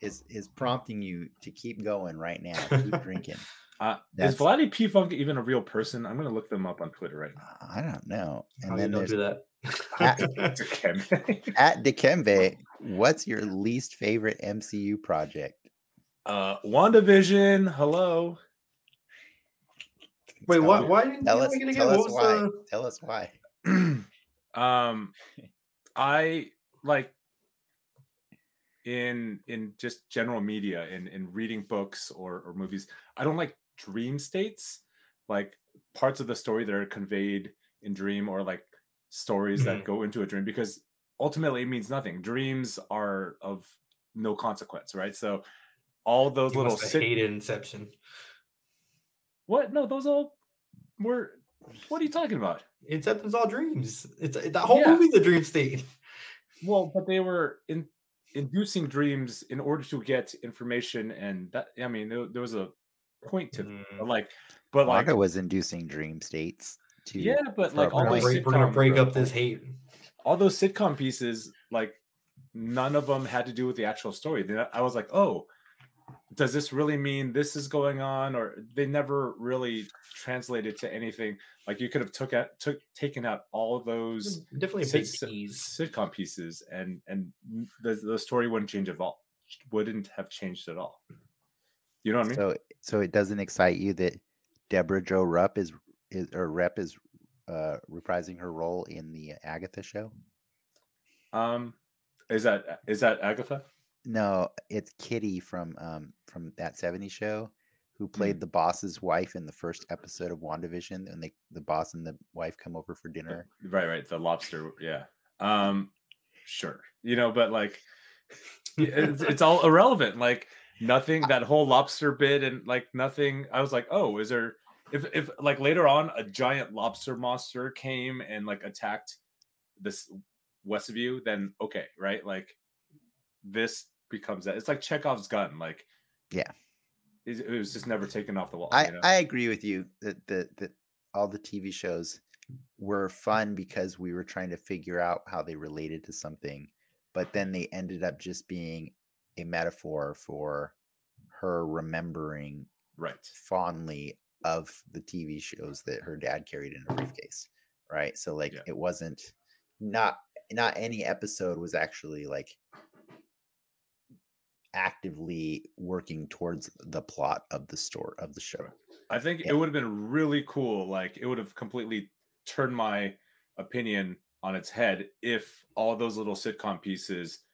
[SPEAKER 1] is is prompting you to keep going right now. Keep drinking.
[SPEAKER 3] Uh, is Vladdy P Funk even a real person? I'm gonna look them up on Twitter right now.
[SPEAKER 1] I don't know. And
[SPEAKER 2] How
[SPEAKER 1] then
[SPEAKER 2] you don't do that.
[SPEAKER 3] Okay.
[SPEAKER 1] at Dikembe. What's your least favorite MCU project?
[SPEAKER 3] uh, WandaVision. Hello.
[SPEAKER 2] Wait,
[SPEAKER 1] Tell
[SPEAKER 2] why? Why didn't
[SPEAKER 1] Tell
[SPEAKER 2] you
[SPEAKER 1] us,
[SPEAKER 2] like
[SPEAKER 1] tell
[SPEAKER 2] What
[SPEAKER 1] us why.
[SPEAKER 2] the-
[SPEAKER 1] Tell us why.
[SPEAKER 3] um, I like in in just general media in in reading books or or movies. I don't like dream states, like parts of the story that are conveyed in dream or like stories that mm-hmm. go into a dream because ultimately it means nothing. Dreams are of no consequence, right? So all those
[SPEAKER 2] You
[SPEAKER 3] little
[SPEAKER 2] must
[SPEAKER 3] sit-
[SPEAKER 2] hated Inception.
[SPEAKER 3] what? No, those all were. What are you talking about?
[SPEAKER 2] Inception's all dreams. It's that whole
[SPEAKER 3] Yeah.
[SPEAKER 2] movie's a dream state.
[SPEAKER 3] Well, but they were in inducing dreams in order to get information, and that I mean, there, there was a point to
[SPEAKER 2] Mm.
[SPEAKER 3] but like, but like,
[SPEAKER 1] Wanda was inducing dream states. To
[SPEAKER 3] yeah, but like all
[SPEAKER 2] We're gonna
[SPEAKER 3] those
[SPEAKER 2] break, we're gonna
[SPEAKER 3] sitcom-
[SPEAKER 2] break up this hate.
[SPEAKER 3] all those sitcom pieces, like none of them had to do with the actual story. Then I was like, oh, does this really mean this is going on? Or they never really translated to anything. Like you could have took out took taken out all of those
[SPEAKER 2] Definitely
[SPEAKER 3] sit-
[SPEAKER 2] big
[SPEAKER 3] sitcom pieces, and and the the story wouldn't change at all. Wouldn't have changed at all. You know what I mean?
[SPEAKER 1] So so it doesn't excite you that Debra Jo Rupp is is or Rep is uh reprising her role in the Agatha show?
[SPEAKER 3] um, is that is that Agatha?
[SPEAKER 1] No, it's Kitty from um from that 70s show who played the boss's wife in the first episode of WandaVision and they the boss and the wife come over for dinner.
[SPEAKER 3] Right, right. The lobster. Yeah. Um, sure. You know, but like, it's, it's all irrelevant. Like nothing. That whole lobster bit and like nothing. I was like, oh, is there? If if like later on a giant lobster monster came and like attacked this Westview, then okay, right? Like this becomes that. It's like Chekhov's gun. Like,
[SPEAKER 1] Yeah.
[SPEAKER 3] it, it was just never taken off the wall.
[SPEAKER 1] I
[SPEAKER 3] you know?
[SPEAKER 1] I agree with you that that that all the TV shows were fun because we were trying to figure out how they related to something, but then they ended up just being a metaphor for her remembering
[SPEAKER 3] right.
[SPEAKER 1] fondly of the TV shows that her dad carried in a briefcase, right? So like
[SPEAKER 3] Yeah.
[SPEAKER 1] it wasn't not not any episode was actually like actively working towards the plot of the story of the show.
[SPEAKER 3] I think
[SPEAKER 1] Yeah.
[SPEAKER 3] it would have been really cool. Like it would have completely turned my opinion on its head if all those little sitcom pieces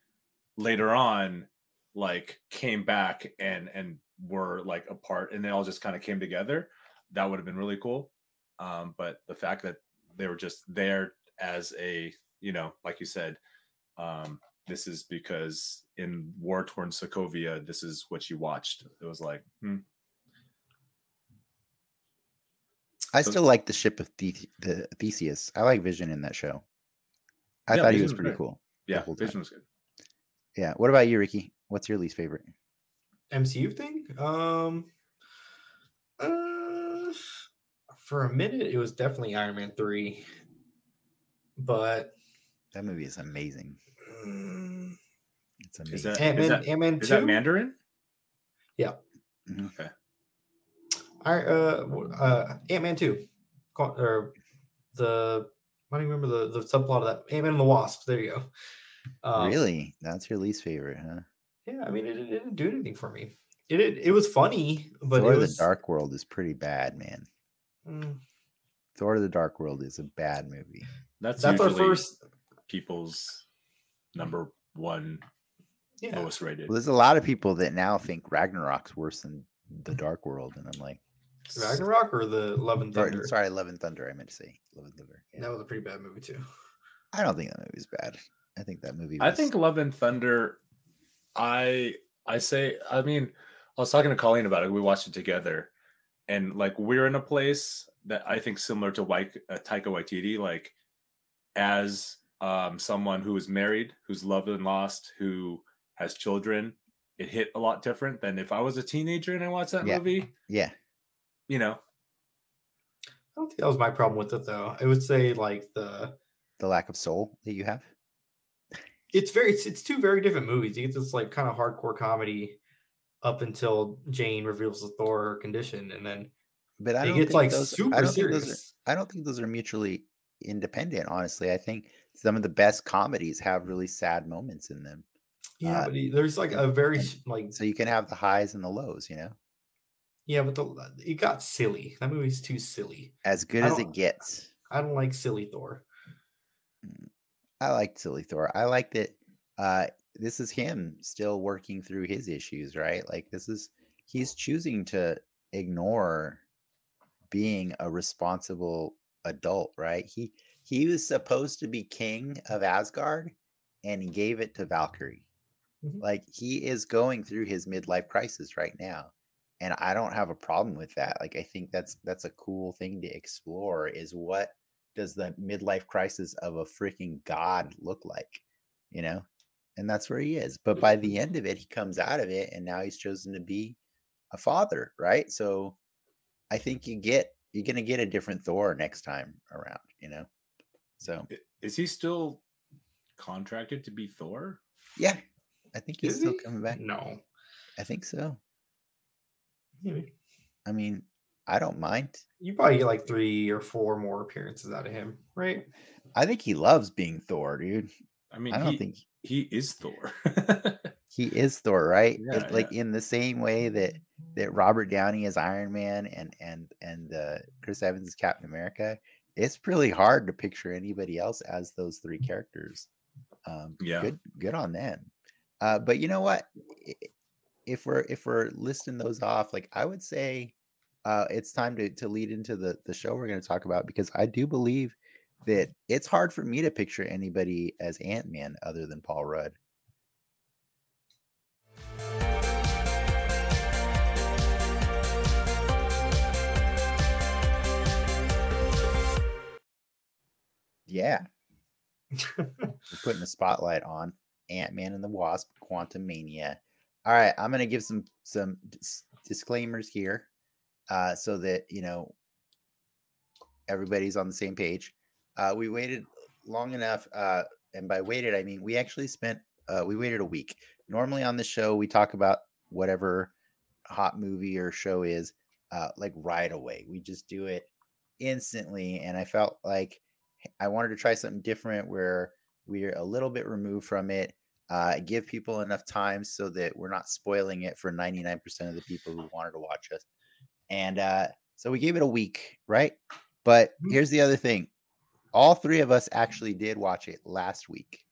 [SPEAKER 3] later on like came back and and were like apart and they all just kind of came together. That would have been really cool. Um, but the fact that they were just there as a, you know, like you said, um, this is because in War Torn Sokovia, this is what you watched. It was like, hmm,
[SPEAKER 1] I still like the ship of the, the Theseus. I like Vision in that show. I
[SPEAKER 3] Yeah,
[SPEAKER 1] thought he
[SPEAKER 3] Vision
[SPEAKER 1] was
[SPEAKER 3] was
[SPEAKER 1] pretty
[SPEAKER 3] great.
[SPEAKER 1] cool.
[SPEAKER 3] yeah. Vision was good.
[SPEAKER 1] Yeah. What about you, Ricky? What's your least favorite?
[SPEAKER 2] MCU thing? Um uh, for a minute it was definitely Iron Man 3. But
[SPEAKER 1] That movie is amazing.
[SPEAKER 2] Mm,
[SPEAKER 1] It's amazing.
[SPEAKER 3] Is that-
[SPEAKER 2] Ant-Man,
[SPEAKER 3] that-
[SPEAKER 2] Ant-Man
[SPEAKER 3] Is that Mandarin?
[SPEAKER 2] Yeah.
[SPEAKER 1] Mhm.
[SPEAKER 3] Okay.
[SPEAKER 2] I uh uh Ant-Man 2. Or the I don't even remember the, the subplot of that. Ant-Man and the Wasp. There you go. Um,
[SPEAKER 1] really? That's your least favorite, huh?
[SPEAKER 2] Yeah, I mean, it, it didn't do anything for me. It it, it was funny, but
[SPEAKER 1] Thor
[SPEAKER 2] it was
[SPEAKER 1] the Dark World is pretty bad, man.
[SPEAKER 2] Mm,
[SPEAKER 1] Thor of the Dark World is a bad movie.
[SPEAKER 3] That's,
[SPEAKER 2] that's our first.
[SPEAKER 3] people's number one
[SPEAKER 2] Yeah,
[SPEAKER 3] lowest rated.
[SPEAKER 1] Well, there's a lot of people that now think Ragnarok's worse than the Dark World, and I'm like,
[SPEAKER 2] Ragnarok or the Love and
[SPEAKER 1] sorry,
[SPEAKER 2] Thunder.
[SPEAKER 1] sorry, Love and Thunder. I meant to say Love and Thunder. Yeah.
[SPEAKER 2] That was a pretty bad movie too.
[SPEAKER 1] I don't think that movie's bad. I think that movie.
[SPEAKER 3] I think Love and Thunder. I I say I mean I was talking to Colleen about it. We watched it together, and like we're in a place that I think similar to like uh, Taika Waititi. Like as um, someone who is married, who's loved and lost, who has children, it hit a lot different than if I was a teenager and I watched that
[SPEAKER 1] Yeah.
[SPEAKER 3] movie.
[SPEAKER 1] Yeah.
[SPEAKER 3] You know,
[SPEAKER 2] I don't think that was my problem with it though. I would say like the
[SPEAKER 1] The lack of soul that you have.
[SPEAKER 2] it's very it's, it's two very different movies. You get this like kind of hardcore comedy up until Jane reveals the Thor condition, and then
[SPEAKER 1] But I don't
[SPEAKER 2] gets
[SPEAKER 1] think
[SPEAKER 2] like
[SPEAKER 1] those,
[SPEAKER 2] super
[SPEAKER 1] I don't think those are
[SPEAKER 2] serious.
[SPEAKER 1] I don't think those are mutually independent, honestly. I think some of the best comedies have really sad moments in them.
[SPEAKER 2] yeah,
[SPEAKER 1] uh,
[SPEAKER 2] but he- there's like a very like
[SPEAKER 1] So you can have the highs and the lows, you know?
[SPEAKER 2] yeah, but the it got silly. That movie's too silly.
[SPEAKER 1] As good as it gets.
[SPEAKER 2] I don't like silly Thor.
[SPEAKER 1] I liked Silly Thor. I like that uh this is him still working through his issues, right? Like this is he's choosing to ignore being a responsible adult, right? He he was supposed to be king of Asgard and he gave it to Valkyrie.
[SPEAKER 2] Mhm.
[SPEAKER 1] Like he is going through his midlife crisis right now. And I don't have a problem with that. Like I think that's that's a cool thing to explore is what does the midlife crisis of a freaking god look like? You know? And that's where he is. But by the end of it, he comes out of it and now he's chosen to be a father, right? So I think you get you're gonna get a different Thor next time around, you know. So
[SPEAKER 3] is he still contracted to be Thor?
[SPEAKER 1] yeah, I think he's
[SPEAKER 2] Is
[SPEAKER 1] still
[SPEAKER 2] he?
[SPEAKER 1] coming back.
[SPEAKER 2] No,
[SPEAKER 1] I think so.
[SPEAKER 2] Maybe.
[SPEAKER 1] I mean, I don't mind.
[SPEAKER 2] you probably get like three or four more appearances out of him, right?
[SPEAKER 1] I think he loves being Thor, dude.
[SPEAKER 3] I mean,
[SPEAKER 1] I don't
[SPEAKER 3] he,
[SPEAKER 1] think
[SPEAKER 3] he is Thor.
[SPEAKER 1] he is Thor, right?
[SPEAKER 3] Yeah,
[SPEAKER 1] It- like in the same way that that Robert Downey is Iron Man and and and uh, Chris Evans is Captain America. It's really hard to picture anybody else as those three characters. Um,
[SPEAKER 3] Yeah.
[SPEAKER 1] good good on them. Uh, but you know what? If we're if we're listing those off, like I would say, uh, it's time to to lead into the the show we're going to talk about because I do believe that it's hard for me to picture anybody as Ant Man other than Paul Rudd. Yeah, we're putting the spotlight on Ant Man and the Wasp: Quantumania. All right, I'm gonna give some some dis- disclaimers here, uh, so that you know everybody's on the same page. Uh, we waited long enough, uh, and by waited I mean we actually spent uh, we waited a week. Normally on the show we talk about whatever hot movie or show is uh, like right away. We just do it instantly, and I felt like I wanted to try something different where we're a little bit removed from it. Uh, give people enough time so that we're not spoiling it for 99% of the people who wanted to watch us. And uh, so we gave it a week, right? But
[SPEAKER 2] Mhm.
[SPEAKER 1] here's the other thing all three of us actually did watch it last week.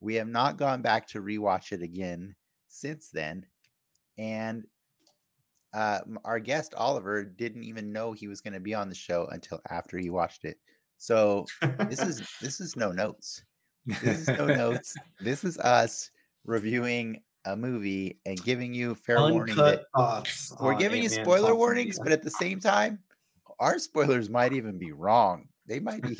[SPEAKER 1] We have not gone back to rewatch it again since then. And uh, our guest, Oliver, didn't even know he was going to be on the show until after he watched it. So this is this is no notes. This is no notes. This is us reviewing a movie and giving you fair warning that
[SPEAKER 2] thoughts.
[SPEAKER 1] we're giving you spoiler warnings, but at the same time, our spoilers might even be wrong. They might be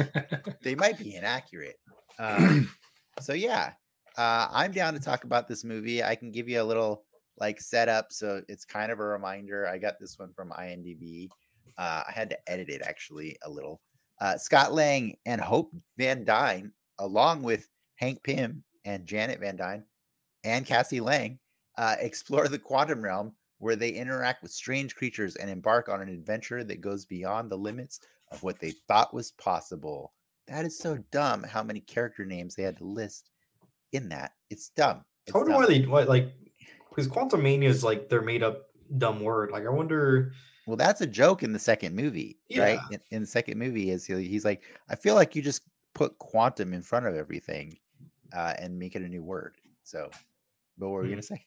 [SPEAKER 1] they might be inaccurate. Um, so yeah, uh, I'm down to talk about this movie. I can give you a little like setup, so it's kind of a reminder. I got this one from IMDb. Uh, I had to edit it actually a little. Uh, Scott Lang and Hope Van Dyne, along with Hank Pym and Janet Van Dyne and Cassie Lang, uh, explore the quantum realm where they interact with strange creatures and embark on an adventure that goes beyond the limits of what they thought was possible. That is so dumb how many character names they had to list in that. It's dumb. It's
[SPEAKER 2] I wonder
[SPEAKER 1] dumb.
[SPEAKER 2] why they what like because Quantumania is like their made up dumb word. Like I wonder.
[SPEAKER 1] Well, that's a joke in the second movie, right? In, in the second movie, is he- he's like, I feel like you just put quantum in front of everything uh, and make it a new word. So, but what were you
[SPEAKER 2] Hmm.
[SPEAKER 1] gonna say?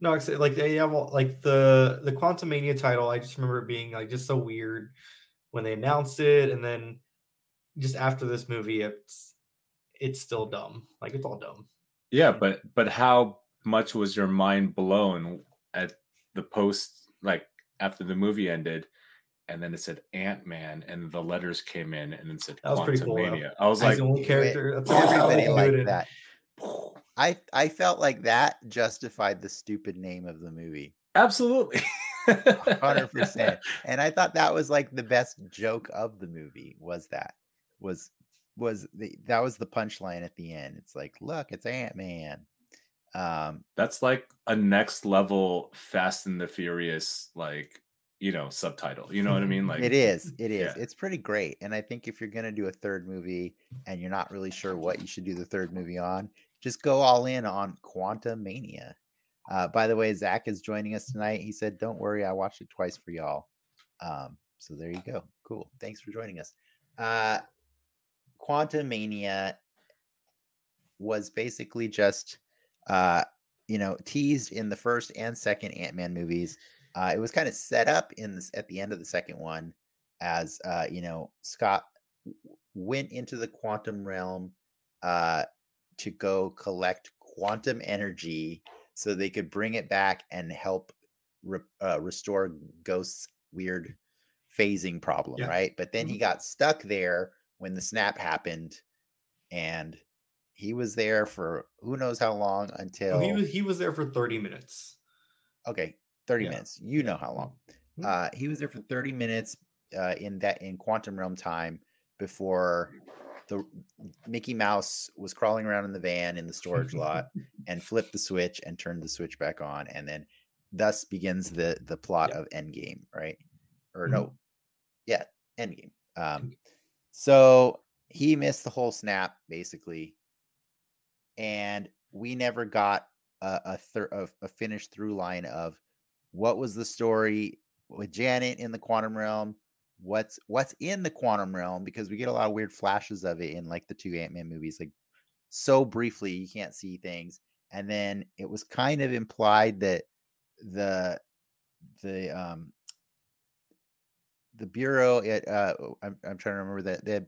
[SPEAKER 2] No, like they have all- like the the Quantumania title. I just remember it being like just so weird when they announced it, and then just after this movie, it's it's still dumb. Like it's all dumb.
[SPEAKER 3] yeah, but but how much was your mind blown at the post like after the movie ended and then it said Ant Man, and the letters came in, and it said
[SPEAKER 2] That was pretty cool,
[SPEAKER 3] I was like,
[SPEAKER 2] the only character. That's
[SPEAKER 1] Everybody liked that. I I felt like that justified the stupid name of the movie.
[SPEAKER 3] absolutely,
[SPEAKER 1] hundred percent. And I thought that was like the best joke of the movie. Was that was was the that was the punchline at the end. It's like, look, it's Ant Man. Um,
[SPEAKER 3] That's like a next level Fast and the Furious, like you know, subtitle. You know what I mean? Like
[SPEAKER 1] it is, it is.
[SPEAKER 3] yeah.
[SPEAKER 1] It's pretty great. And I think if you're gonna do a third movie and you're not really sure what you should do the third movie on, just go all in on Quantumania. Uh, by the way, Zach is joining us tonight. He said, "Don't worry, I watched it twice for y'all." Um, so there you go. Cool. Thanks for joining us. Uh, Quantumania was basically just, uh, you know, teased in the first and second Ant Man movies. Uh, it was kind of set up in this at the end of the second one as, uh, you know, Scott went into the quantum realm uh, to go collect quantum energy so they could bring it back and help re- uh, restore Ghost's weird phasing problem,
[SPEAKER 2] Yeah.
[SPEAKER 1] right? But then he got stuck there when the snap happened, and he was there for who knows how long until
[SPEAKER 2] No, he was he was there for 30 minutes.
[SPEAKER 1] okay, thirty
[SPEAKER 3] Yeah.
[SPEAKER 1] minutes. You know how long?
[SPEAKER 2] Mhm.
[SPEAKER 1] Uh, he was there for thirty minutes uh, in that in quantum realm time before the Mickey Mouse was crawling around in the van in the storage lot and flipped the switch and turned the switch back on, and then thus begins the the plot of Endgame, right? Or
[SPEAKER 2] Mhm.
[SPEAKER 1] no, yeah, Endgame. Um, so he missed the whole snap basically, and we never got a a, thir- a, a finished through line of what was the story with Janet in the quantum realm. What's what's in the quantum realm because we get a lot of weird flashes of it in like the two Ant Man movies, like so briefly you can't see things, and then it was kind of implied that the the um the bureau at uh I'm I'm trying to remember that the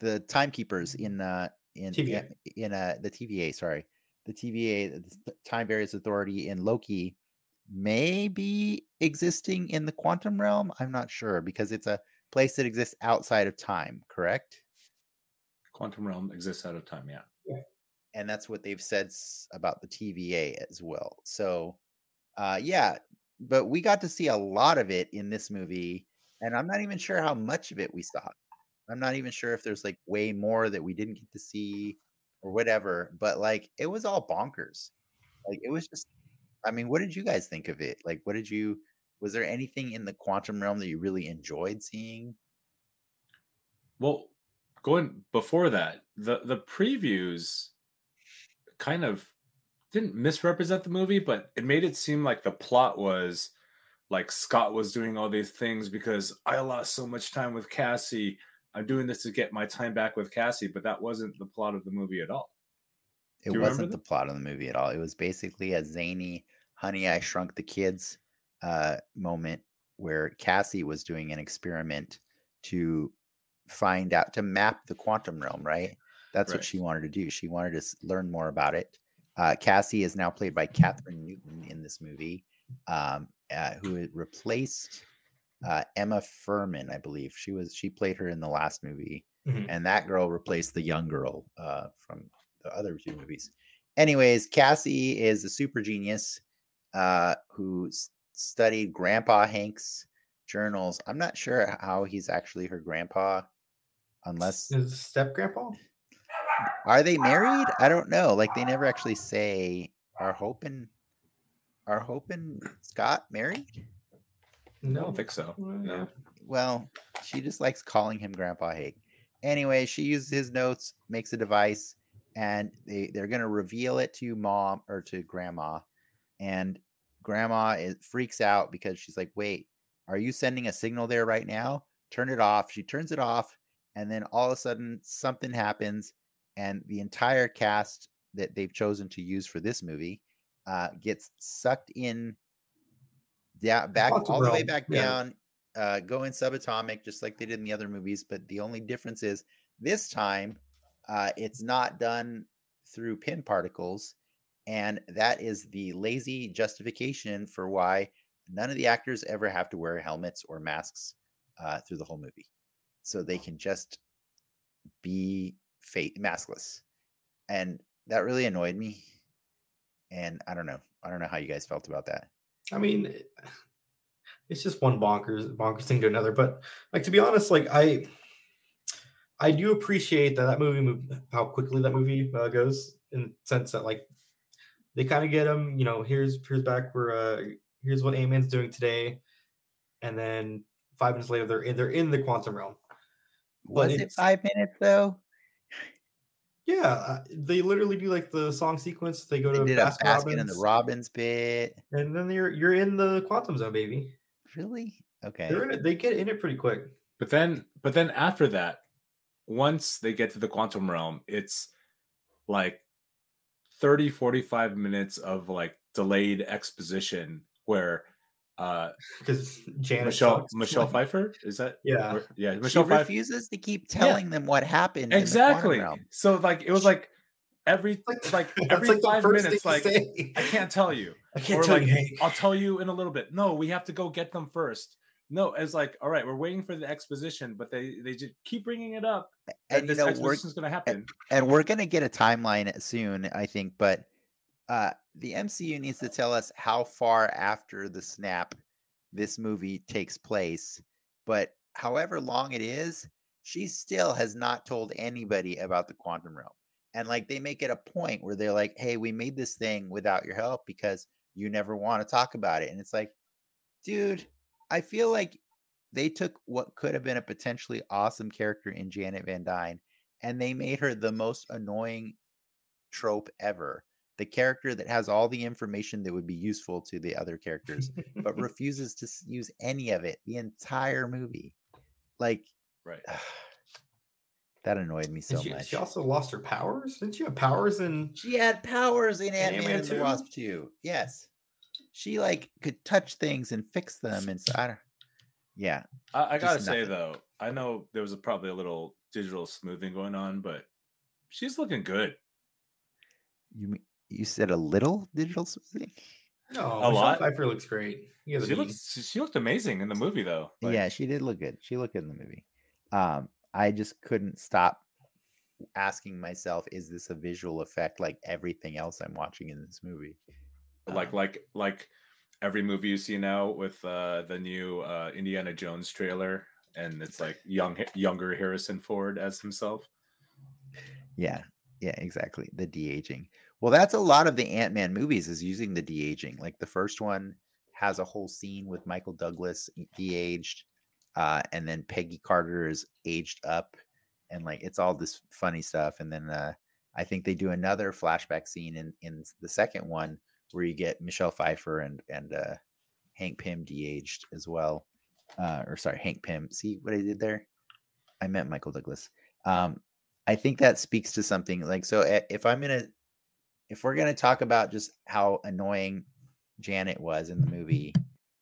[SPEAKER 1] the timekeepers in uh in
[SPEAKER 2] TVA.
[SPEAKER 1] in uh the TVA sorry the TVA the time variance authority in Loki may be existing in the quantum realm I'm not sure because it's a place that exists outside of time correct
[SPEAKER 3] Quantum realm exists out of time. Yeah.
[SPEAKER 1] and that's what they've said about the TVA as well. So, uh, yeah, but we got to see a lot of it in this movie, and I'm not even sure how much of it we saw. I'm not even sure if there's like way more that we didn't get to see or whatever. But like, it was all bonkers. Like, it was just. I mean, what did you guys think of it? Like, what did you? Was there anything in the quantum realm that you really enjoyed seeing?
[SPEAKER 3] Well, going before that, the the previews kind of didn't misrepresent the movie, but it made it seem like the plot was like Scott was doing all these things because I lost so much time with Cassie. I'm doing this to get my time back with Cassie, but that wasn't the plot of the movie at all.
[SPEAKER 1] It
[SPEAKER 3] Do you remember
[SPEAKER 1] wasn't the plot of the movie at all. It was basically a zany Honey I Shrunk the Kids uh, moment where Cassie was doing an experiment to find out to map the quantum realm. Right, that's what she wanted to do. She wanted to learn more about it. Uh, Cassie is now played by Kathryn Newton in this movie, um, uh, who replaced uh, Emma Fuhrmann, I believe. She was she played her in the last movie
[SPEAKER 2] Mhm.
[SPEAKER 1] and that girl replaced the young girl uh, from the other two movies. Anyways, Cassie is a super genius uh, who s- studied Grandpa Hank's journals. I'm not sure how he's actually her grandpa, unless
[SPEAKER 2] Is step grandpa?
[SPEAKER 1] are they married? I don't know. Like they never actually say are Hope and are Hope and Scott married?
[SPEAKER 3] I don't think so.
[SPEAKER 2] Well,
[SPEAKER 3] No.
[SPEAKER 2] yeah.
[SPEAKER 1] Well, she just likes calling him Grandpa Hank. Anyway, she uses his notes, makes a device, and they, they're going to reveal it to mom or to grandma. And grandma is, freaks out because she's like, wait, are you sending a signal there right now? Turn it off. She turns it off. And then all of a sudden, something happens, and the entire cast that they've chosen to use for this movie uh, gets sucked in down back all the way back
[SPEAKER 2] yeah.
[SPEAKER 1] down uh, going subatomic just like they did in the other movies. But the only difference is this time uh, it's not done through Pym particles. And that is the lazy justification for why none of the actors ever have to wear helmets or masks uh, through the whole movie, so they can just be fate maskless, and that really annoyed me. And I don't know, I don't know how you guys felt about that.
[SPEAKER 2] I mean, it's just one bonkers bonkers thing to another. But like to be honest, like I I do appreciate that that movie moved how quickly that movie uh, goes in the sense that like they kind of get them. You know, here's here's back where uh, here's what Ant Man's doing today, and then five minutes later they're in they're in the quantum realm.
[SPEAKER 1] Was it five minutes though?
[SPEAKER 2] Yeah, uh, they literally do like the song sequence. They go
[SPEAKER 1] They
[SPEAKER 2] to
[SPEAKER 1] did a
[SPEAKER 2] Baskin
[SPEAKER 1] basket in the
[SPEAKER 2] Robbins,
[SPEAKER 1] Robbins bit.
[SPEAKER 2] and then you're you're in the quantum zone, baby.
[SPEAKER 1] Really? Okay.
[SPEAKER 2] They're in it. They get in it pretty quick.
[SPEAKER 3] But then, but then after that, once they get to the quantum realm, it's like 30, 45 minutes of like delayed exposition where uh
[SPEAKER 2] because Janet
[SPEAKER 3] Michelle
[SPEAKER 2] sucks.
[SPEAKER 3] Michelle Pfeiffer is that
[SPEAKER 2] Yeah.
[SPEAKER 3] where- yeah
[SPEAKER 1] She
[SPEAKER 3] Michelle Pfeiffer
[SPEAKER 1] refuses to keep telling them what happened. in the
[SPEAKER 3] exactly so like it was like every like every
[SPEAKER 2] like the
[SPEAKER 3] five
[SPEAKER 2] first
[SPEAKER 3] minutes like. I can't tell you
[SPEAKER 2] I can't
[SPEAKER 3] or
[SPEAKER 2] tell
[SPEAKER 3] like,
[SPEAKER 2] you, Hank.
[SPEAKER 3] I'll tell you in a little bit. No, we have to go get them first. No, it's like, all right, we're waiting for the exposition, but they they just keep bringing it up, and,
[SPEAKER 1] And you
[SPEAKER 3] this
[SPEAKER 1] know, we're
[SPEAKER 3] exposition is going to happen.
[SPEAKER 1] and we're gonna get a timeline soon, I think. But uh, the MCU needs to tell us how far after the snap this movie takes place. But however long it is, she still has not told anybody about the quantum realm. And like they make it a point where they're like, "Hey, we made this thing without your help because you never want to talk about it." And it's like, dude, I feel like they took what could have been a potentially awesome character in Janet Van Dyne and they made her the most annoying trope ever. The character that has all the information that would be useful to the other characters, but refuses to use any of it the entire movie. Like,
[SPEAKER 3] Right.
[SPEAKER 1] that annoyed me so
[SPEAKER 2] she,
[SPEAKER 1] much.
[SPEAKER 2] she also lost her powers. Didn't she have powers in?
[SPEAKER 1] She had powers in Ant Man and the
[SPEAKER 2] 2?
[SPEAKER 1] Wasp too. Yes, she like could touch things and fix them, and so I don't. Yeah,
[SPEAKER 3] I, I gotta say though, I know there was a, probably a little digital smoothing going on, but she's looking good.
[SPEAKER 1] you me- you said a little digital smoothing.
[SPEAKER 2] No,
[SPEAKER 3] A
[SPEAKER 2] Michelle
[SPEAKER 3] lot?
[SPEAKER 2] Pfeiffer looks great.
[SPEAKER 3] She
[SPEAKER 2] are
[SPEAKER 3] looked
[SPEAKER 2] mean.
[SPEAKER 3] she, she looked amazing in the movie though. Like,
[SPEAKER 1] yeah, she did look good. She looked good in the movie. Um, I just couldn't stop asking myself, is this a visual effect like everything else I'm watching in this movie?
[SPEAKER 3] like
[SPEAKER 1] Um,
[SPEAKER 3] like like every movie you see now with uh the new uh Indiana Jones trailer, and it's like young younger Harrison Ford as himself.
[SPEAKER 1] Yeah, yeah, exactly. The de aging. Well, that's a lot of the Ant Man movies is using the de aging. Like the first one has a whole scene with Michael Douglas de aged, uh, and then Peggy Carter is aged up, and like it's all this funny stuff. And then uh, I think they do another flashback scene in in the second one where you get Michelle Pfeiffer and and uh, Hank Pym de aged as well. Uh, or sorry, Hank Pym. See what I did there? I meant Michael Douglas. Um, I think that speaks to something like so. If I'm gonna, if we're gonna talk about just how annoying Janet was in the movie,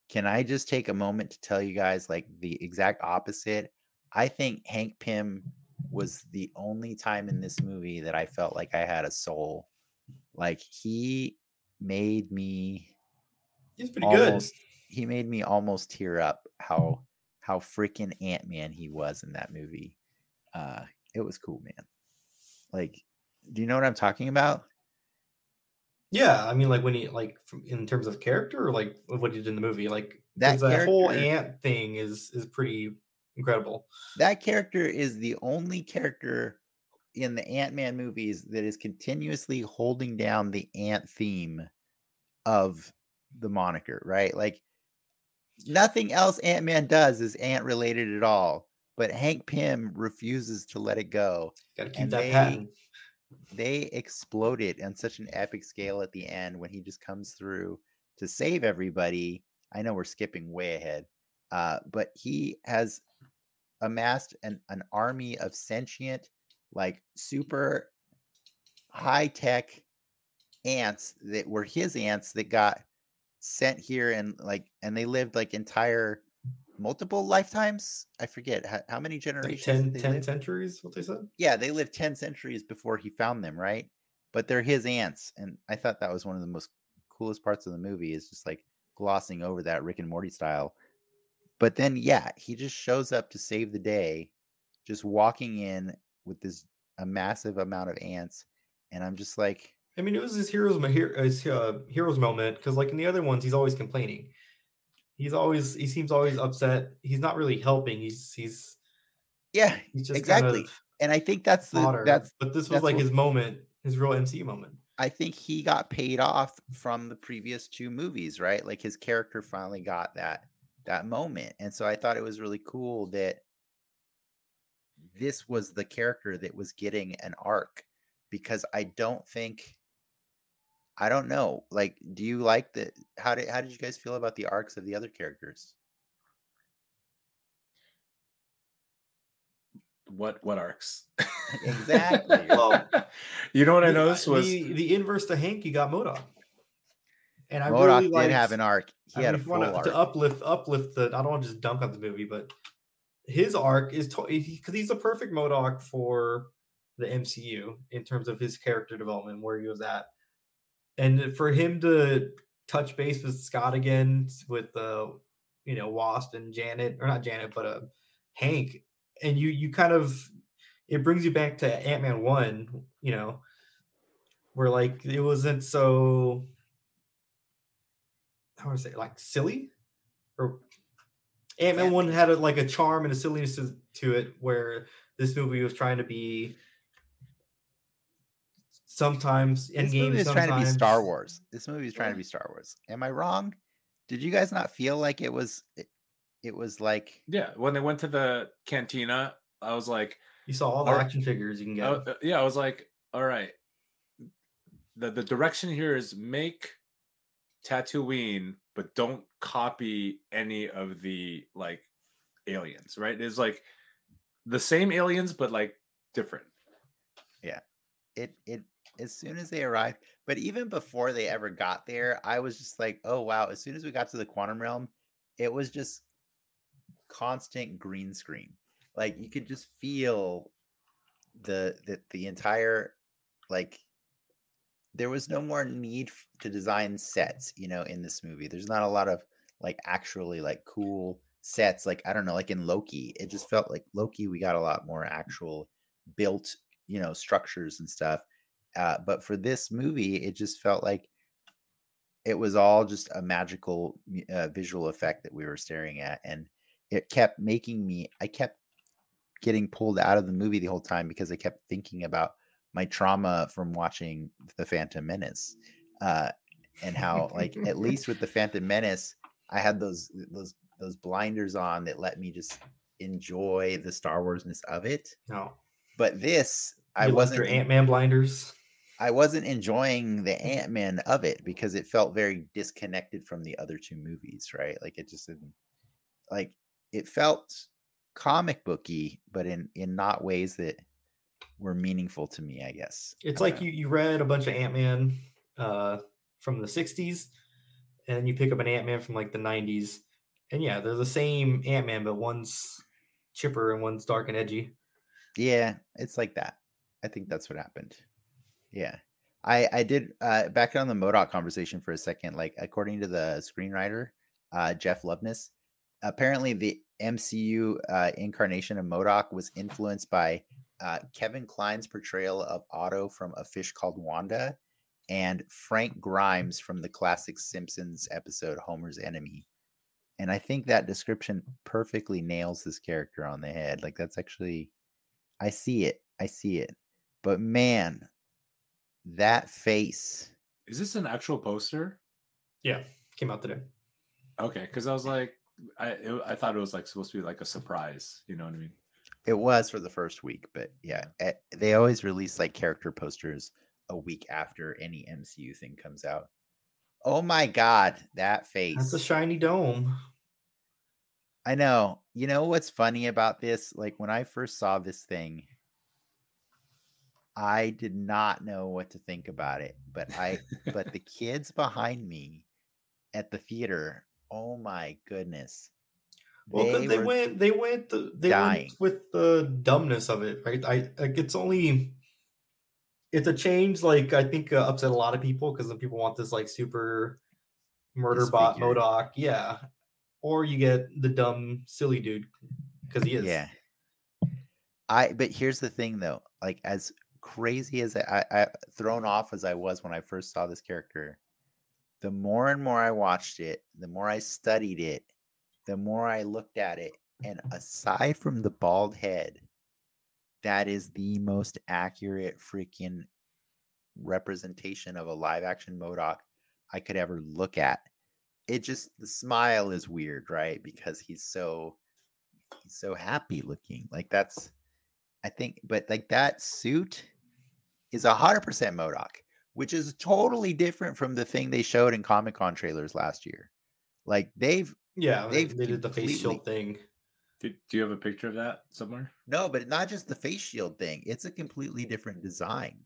[SPEAKER 1] can I just take a moment to tell you guys like the exact opposite? I think Hank Pym was the only time in this movie that I felt like I had a soul. Like he made me
[SPEAKER 2] He's pretty
[SPEAKER 1] almost he made me almost tear up how how freaking ant-man he was in that movie uh it was cool man like do you know what i'm talking about
[SPEAKER 2] good. Yeah, I mean, like when he like from, in terms of character, or like what he did in the movie, like
[SPEAKER 1] That
[SPEAKER 2] whole ant thing is is pretty incredible.
[SPEAKER 1] that character is the only character in the ant-man movies that is continuously holding down the ant theme of the moniker right like nothing else ant-man does is ant related at all but hank pym refuses to let it go
[SPEAKER 2] Got to keep that
[SPEAKER 1] they-
[SPEAKER 2] patent.
[SPEAKER 1] They exploded on such an epic scale at the end when he just comes through to save everybody. I know we're skipping way ahead, uh, but he has amassed an, an army of sentient, like super high tech ants that were his ants that got sent here and like and they lived like entire multiple lifetimes. I forget how, how many
[SPEAKER 2] Like
[SPEAKER 1] generations.
[SPEAKER 2] 10, 10 centuries, what they said.
[SPEAKER 1] yeah, they lived 10 centuries before he found them, right? But they're his ants. And I thought that was one of the most coolest parts of the movie is just like glossing over that Rick and Morty style. But then, yeah, he just shows up to save the day, just walking in with this a massive amount of ants, and I'm just like,
[SPEAKER 2] I mean, it was his hero's his uh, hero's moment because, like in the other ones, he's always complaining. He's always he seems always upset. He's not really helping. He's he's
[SPEAKER 1] yeah,
[SPEAKER 2] he's just
[SPEAKER 1] exactly.
[SPEAKER 2] Kind of
[SPEAKER 1] and I think that's the
[SPEAKER 2] fodder.
[SPEAKER 1] that's
[SPEAKER 2] but this was like his moment, his real MCU moment.
[SPEAKER 1] I think he got paid off from the previous two movies, right? Like his character finally got that that moment. And so I thought it was really cool that this was the character that was getting an arc because I don't think I don't know. Like do you like the how did how did you guys feel about the arcs of the other characters?
[SPEAKER 3] What what arcs?
[SPEAKER 1] Exactly.
[SPEAKER 2] Well,
[SPEAKER 3] you know what I
[SPEAKER 2] The- uh,
[SPEAKER 3] noticed was
[SPEAKER 2] the, the inverse to Hank. You got MODOK, and I
[SPEAKER 1] MODOK
[SPEAKER 2] really
[SPEAKER 1] did have an arc. He
[SPEAKER 2] I
[SPEAKER 1] had
[SPEAKER 2] mean,
[SPEAKER 1] a
[SPEAKER 2] if
[SPEAKER 1] full
[SPEAKER 2] wanna-
[SPEAKER 1] arc.
[SPEAKER 2] to uplift uplift the. I don't want to just dunk on the movie, but his arc is because he's a perfect MODOK for the MCU in terms of his character development, where he was at, and for him to touch base with Scott again, with uh, you know Wasp and Janet, or not Janet, but uh, Hank, and you you kind of it brings you back to Ant Man one, you know, where like it wasn't so how would I say like silly or Ant Man
[SPEAKER 1] Yeah.
[SPEAKER 2] one had a, like a charm and a silliness to, to it where this movie was trying to be sometimes
[SPEAKER 1] This
[SPEAKER 2] Endgame
[SPEAKER 1] movie is trying to be Star Wars. This movie is trying to be Star Wars. Am I wrong? Did you guys not feel like it was it, it was like
[SPEAKER 3] yeah. When they went to the cantina, I was like,
[SPEAKER 2] You saw all the
[SPEAKER 3] Or-
[SPEAKER 2] action figures you can get.
[SPEAKER 3] uh, uh, yeah, I was like, all right. The the direction here is make Tatooine, but don't copy any of the like aliens, right? It's like the same aliens, but like different. Yeah.
[SPEAKER 1] It it as soon as they arrived, but even before they ever got there, I was just like, oh wow, as soon as we got to the quantum realm, it was just constant green screen. Like you could just feel the the, the entire like there was no more need to design sets, you know, in this movie. There's not a lot of like actually like cool sets like I don't know, like in Loki. It just felt like Loki we got a lot more actual built, you know, structures and stuff. Uh, but for this movie, it just felt like it was all just a magical uh, visual effect that we were staring at, and it kept making me. I kept getting pulled out of the movie the whole time because I kept thinking about my trauma from watching the Phantom Menace, uh, and how like at least with the Phantom Menace, I had those those those blinders on that let me just enjoy the Star Warsness of it.
[SPEAKER 2] no,
[SPEAKER 1] But this, I
[SPEAKER 2] you left
[SPEAKER 1] wasn't.
[SPEAKER 2] your Ant Man blinders.
[SPEAKER 1] I wasn't enjoying the Ant Man of it because it felt very disconnected from the other two movies, right? Like it just didn't like it felt comic booky, but in in not ways that were meaningful to me, I guess.
[SPEAKER 2] It's
[SPEAKER 1] I
[SPEAKER 2] like
[SPEAKER 1] know.
[SPEAKER 2] you you read a bunch of Ant Man uh, from the '60s, and you pick up an Ant Man from like the '90s, and yeah, they're the same Ant Man, but one's chipper and one's dark and edgy.
[SPEAKER 1] Yeah, it's like that. I think that's what happened. Yeah. I I did uh back on the MODOK conversation for a second, like according to the screenwriter, uh Jeff Loveness, apparently the MCU uh incarnation of MODOK was influenced by uh Kevin Kline's portrayal of Otto from A Fish Called Wanda and Frank Grimes from the classic Simpsons episode Homer's Enemy. And I think that description perfectly nails this character on the head. Like that's actually I see it. I see it. But man, that face.
[SPEAKER 3] Is this an actual poster?
[SPEAKER 2] Yeah, came out today.
[SPEAKER 3] Okay, because I was like, I it, I thought it was like supposed to be like a surprise. You know what I mean?
[SPEAKER 1] It was for the first week, but yeah, eh, they always release like character posters a week after any MCU thing comes out. Oh my god, that face.
[SPEAKER 2] That's a shiny dome.
[SPEAKER 1] I know. You know what's funny about this? Like when I first saw this thing, I did not know what to think about it. But I but the kids behind me at the theater, oh my goodness.
[SPEAKER 2] Well, they,
[SPEAKER 1] were-
[SPEAKER 2] went, they went, the, they
[SPEAKER 1] dying.
[SPEAKER 2] went with the dumbness of it, right? I like it's only, it's a change. Like I think uh, upset a lot of people because people want this like super murder bot
[SPEAKER 1] Disfigured.
[SPEAKER 2] MODOK, yeah. or you get the dumb, silly dude because he is.
[SPEAKER 1] Yeah. I but here's the thing though, like as crazy as I, I, thrown off as I was when I first saw this character, the more and more I watched it, the more I studied it, the more I looked at it, and aside from the bald head, that is the most accurate freaking representation of a live action MODOK I could ever look at. It just the smile is weird, right? Because he's so he's so happy looking. Like that's I think, but like that suit is a hundred percent MODOK, which is totally different from the thing they showed in Comic Con trailers last year. Like they've
[SPEAKER 2] Yeah, they,
[SPEAKER 1] They've
[SPEAKER 2] they did the face shield thing.
[SPEAKER 3] Do, do you have a picture of that somewhere?
[SPEAKER 1] no, but not just the face shield thing. It's a completely different design.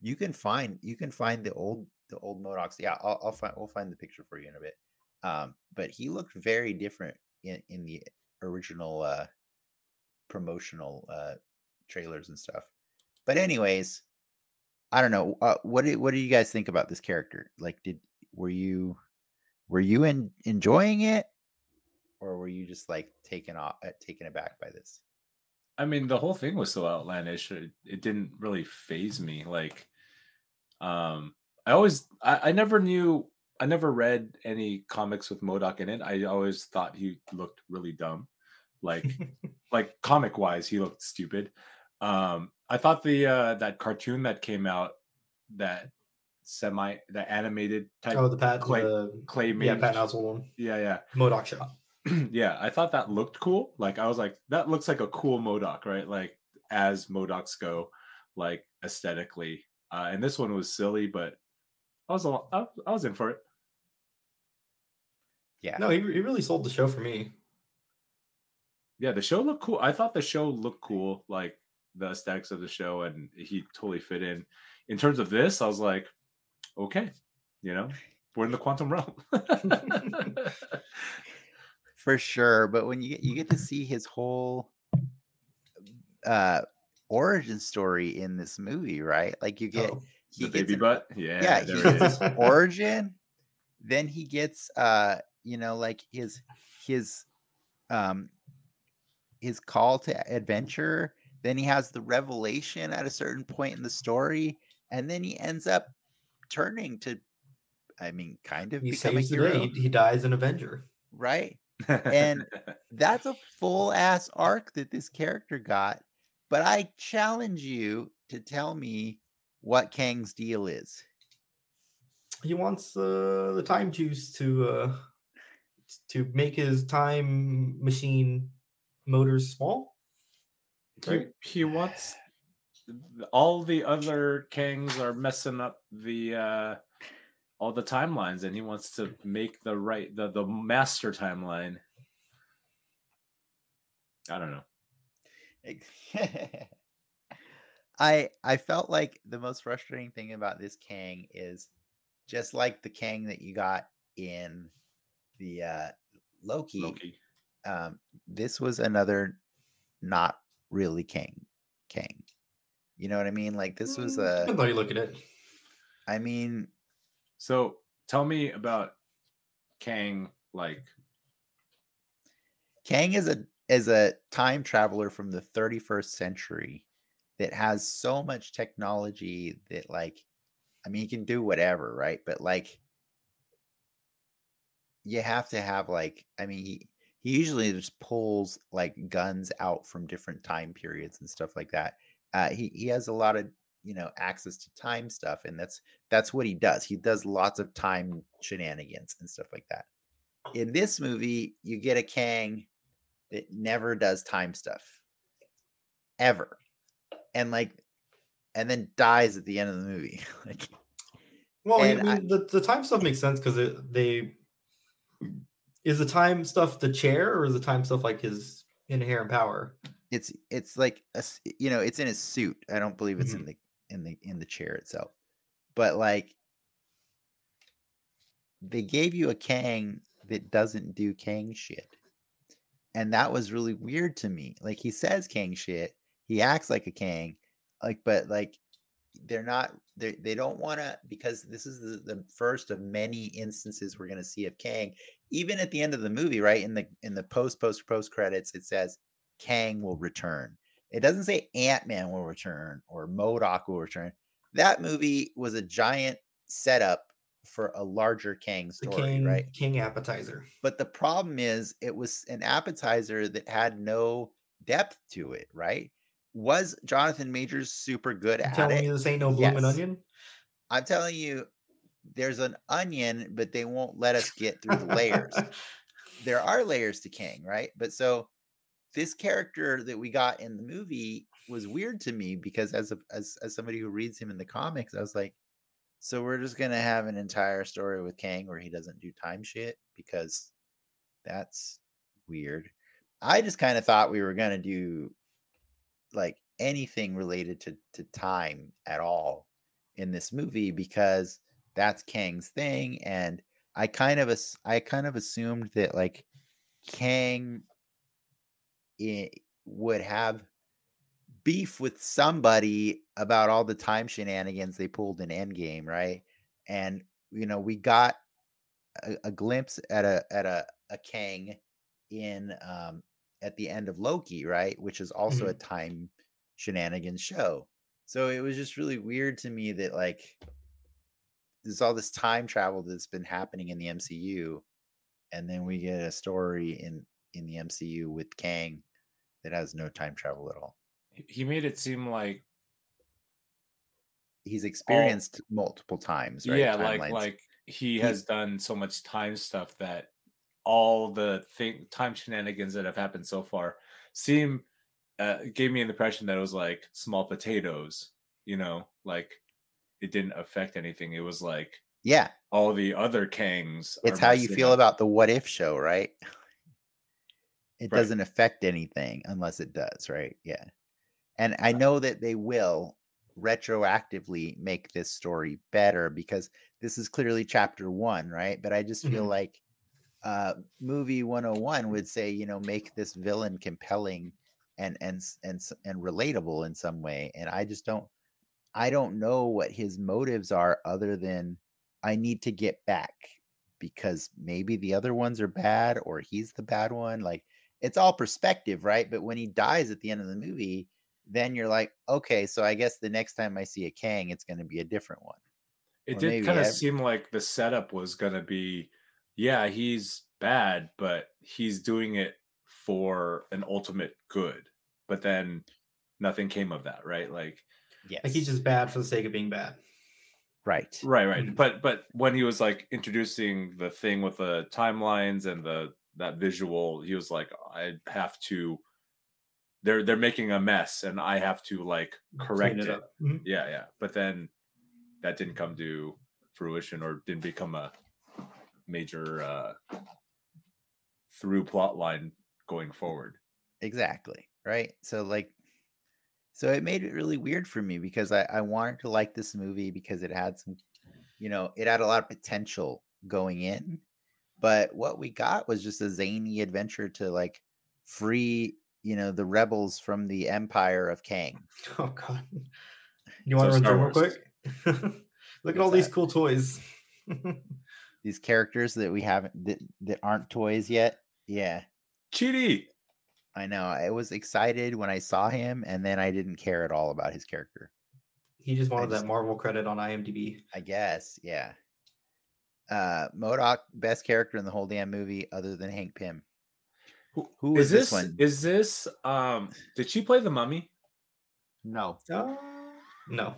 [SPEAKER 1] You can find you can find the old the old MODOKs. Yeah, I'll, I'll find we'll find the picture for you in a bit. Um, but he looked very different in in the original uh promotional uh trailers and stuff. But anyways, I don't know. Uh, what do what do you guys think about this character? Like, did were you were you in, enjoying it, or were you just like taken off uh, taken aback by this?
[SPEAKER 3] I mean, the whole thing was so outlandish. It, it didn't really phase me. Like, um, I always, I, I never knew, I never read any comics with MODOK in it. I always thought he looked really dumb, like, like comic wise, he looked stupid. Um, I thought the uh that cartoon that came out, that semi, that animated type
[SPEAKER 2] oh, the Pat,
[SPEAKER 3] clay,
[SPEAKER 2] the,
[SPEAKER 3] clay
[SPEAKER 2] yeah, Pat Oswalt one,
[SPEAKER 3] yeah, yeah.
[SPEAKER 2] MODOK show.
[SPEAKER 3] yeah, I thought that looked cool. Like I was like, that looks like a cool MODOK, right? Like as MODOKs go, like aesthetically. Uh, and this one was silly, but I was a, I, I was in for it.
[SPEAKER 1] Yeah,
[SPEAKER 2] No, he, he really sold the show for me.
[SPEAKER 3] Yeah, the show looked cool. I thought the show looked cool, like the aesthetics of the show, and he totally fit in. In terms of this, I was like, okay, you know, we're in the quantum realm.
[SPEAKER 1] for sure. But when you get you get to see his whole uh origin story in this movie, right? Like you get
[SPEAKER 2] Oh,
[SPEAKER 1] he
[SPEAKER 3] the
[SPEAKER 1] gets
[SPEAKER 3] baby
[SPEAKER 1] an-
[SPEAKER 3] butt. Yeah,
[SPEAKER 1] yeah, he gets his origin, then he gets uh, you know, like his his um his call to adventure, then he has the revelation at a certain point in the story, and then he ends up turning to I mean, kind of
[SPEAKER 2] he
[SPEAKER 1] become a hero.
[SPEAKER 2] He, he dies an Avenger.
[SPEAKER 1] right? and- That's a full ass arc that this character got. But I challenge you to tell me what Kang's deal is.
[SPEAKER 2] He wants uh, the time juice to uh, to make his time machine motors small.
[SPEAKER 3] He, he wants all the other kings are messing up the uh all the timelines and he wants to make the right the the master timeline. I don't know.
[SPEAKER 1] I I felt like the most frustrating thing about this Kang is just like the Kang that you got in the uh Loki,
[SPEAKER 3] loki.
[SPEAKER 1] um this was another not really Kang Kang. You know what I mean? Like this was
[SPEAKER 2] Mm,
[SPEAKER 1] a
[SPEAKER 2] Depends how you look at it.
[SPEAKER 1] I mean
[SPEAKER 3] so tell me about kang like
[SPEAKER 1] Kang is a is a time traveler from the 31st century that has so much technology that like I mean he can do whatever, right? But like you have to have like I mean he, he usually just pulls like guns out from different time periods and stuff like that. Uh he he has a lot of you know access to time stuff and that's that's what he does. He does lots of time shenanigans and stuff like that. In this movie, you get a Kang that never does time stuff ever and like and then dies at the end of the movie like
[SPEAKER 2] Well, I
[SPEAKER 1] And I-
[SPEAKER 2] the, the time stuff makes sense because they is the time stuff the chair or is the time stuff like his inherent power?
[SPEAKER 1] it's it's like a you know it's in his suit. I don't believe it's in mm-hmm. the in the in the chair itself. But like they gave you a kang that doesn't do kang shit. And that was really weird to me. Like he says kang shit. He acts like a kang. Like but like they're not they they don't want to because this is the, the first of many instances we're going to see of Kang. Even at the end of the movie, right in the in the post post post credits, it says Kang will return. It doesn't say Ant Man will return or MODOK will return. That movie was a giant setup for a larger Kang story,
[SPEAKER 2] king,
[SPEAKER 1] right?
[SPEAKER 2] king appetizer.
[SPEAKER 1] But the problem is, it was an appetizer that had no depth to it, right? Was Jonathan Majors super good
[SPEAKER 2] You
[SPEAKER 1] at
[SPEAKER 2] telling
[SPEAKER 1] it?
[SPEAKER 2] me this ain't no blooming
[SPEAKER 1] Yes.
[SPEAKER 2] onion?
[SPEAKER 1] I'm telling you, there's an onion, but they won't let us get through the layers. there are layers to Kang, right? But so this character that we got in the movie was weird to me because as a, as as somebody who reads him in the comics, I was like, so we're just gonna have an entire story with Kang where he doesn't do time shit because that's weird. I just kind of thought we were gonna do like anything related to to time at all in this movie because that's Kang's thing and I kind of I kind of assumed that like Kang i- would have beef with somebody about all the time shenanigans they pulled in Endgame, right? And you know, we got a, a glimpse at a at a a Kang in um at the end of Loki, right? Which is also a mm-hmm. time shenanigans show. So it was just really weird to me that like there's all this time travel that's been happening in the MCU, and then we get a story in in the MCU with Kang that has no time travel at all.
[SPEAKER 3] He- made it seem like
[SPEAKER 1] He's experienced multiple times, right?
[SPEAKER 3] yeah, like
[SPEAKER 1] Timelines.
[SPEAKER 3] like he
[SPEAKER 1] He-
[SPEAKER 3] has done so much time stuff that all the thing time shenanigans that have happened so far seem uh, gave me an impression that it was like small potatoes, you know, like it didn't affect anything. It was like
[SPEAKER 1] yeah,
[SPEAKER 3] all the other Kangs.
[SPEAKER 1] it's how you feel
[SPEAKER 3] up.
[SPEAKER 1] about the what if show, right? It
[SPEAKER 3] Right.
[SPEAKER 1] doesn't affect anything unless it does, right? Yeah. And I know that they will retroactively make this story better because this is clearly chapter one, right? But I just feel
[SPEAKER 2] Mhm.
[SPEAKER 1] like uh movie 101 would say, you know, make this villain compelling and and and and relatable in some way. And I just don't I don't know what his motives are other than I need to get back because maybe the other ones are bad or he's the bad one. Like it's all perspective, right? But when he dies at the end of the movie, then you're like, okay, so I guess the next time I see a Kang, it's going to be a different one.
[SPEAKER 3] It
[SPEAKER 1] Or
[SPEAKER 3] did kind of
[SPEAKER 1] ev-
[SPEAKER 3] seem like the setup was going to be, yeah, he's bad, but he's doing it for an ultimate good. But then nothing came of that, right? Like,
[SPEAKER 1] Yes.
[SPEAKER 2] Like he's just bad for the sake of being bad.
[SPEAKER 1] right.
[SPEAKER 3] right, right.
[SPEAKER 2] Mhm.
[SPEAKER 3] But but when he was like introducing the thing with the timelines and the that visual, he was like, I have to. They're they're making a mess, and I have to like correct
[SPEAKER 2] Clean
[SPEAKER 3] it.
[SPEAKER 2] up. Mhm.
[SPEAKER 3] Yeah, yeah. But then that didn't come to fruition or didn't become a major uh through plot line going forward.
[SPEAKER 1] Exactly. Right. So like so it made it really weird for me because I, I wanted to like this movie because it had some you know, it had a lot of potential going in. But what we got was just a zany adventure to like free, you know, the rebels from the empire of Kang.
[SPEAKER 2] Oh god. You want
[SPEAKER 3] So
[SPEAKER 2] to run through real quick? Look at
[SPEAKER 1] What's
[SPEAKER 2] all these cool toys.
[SPEAKER 1] These characters that we haven't that, that aren't toys yet. Yeah.
[SPEAKER 3] Cheaty.
[SPEAKER 1] I know. I was excited when I saw him and then I didn't care at all about his character.
[SPEAKER 2] he just wanted
[SPEAKER 1] just-
[SPEAKER 2] that Marvel credit on IMDb.
[SPEAKER 1] I guess, yeah. Uh MODOK, best character in the whole damn movie, other than Hank Pym.
[SPEAKER 3] Who,
[SPEAKER 1] Who
[SPEAKER 3] is
[SPEAKER 1] is this
[SPEAKER 3] this?
[SPEAKER 1] one?
[SPEAKER 3] Is this um did she play the mummy?
[SPEAKER 1] No,
[SPEAKER 2] Uh, no.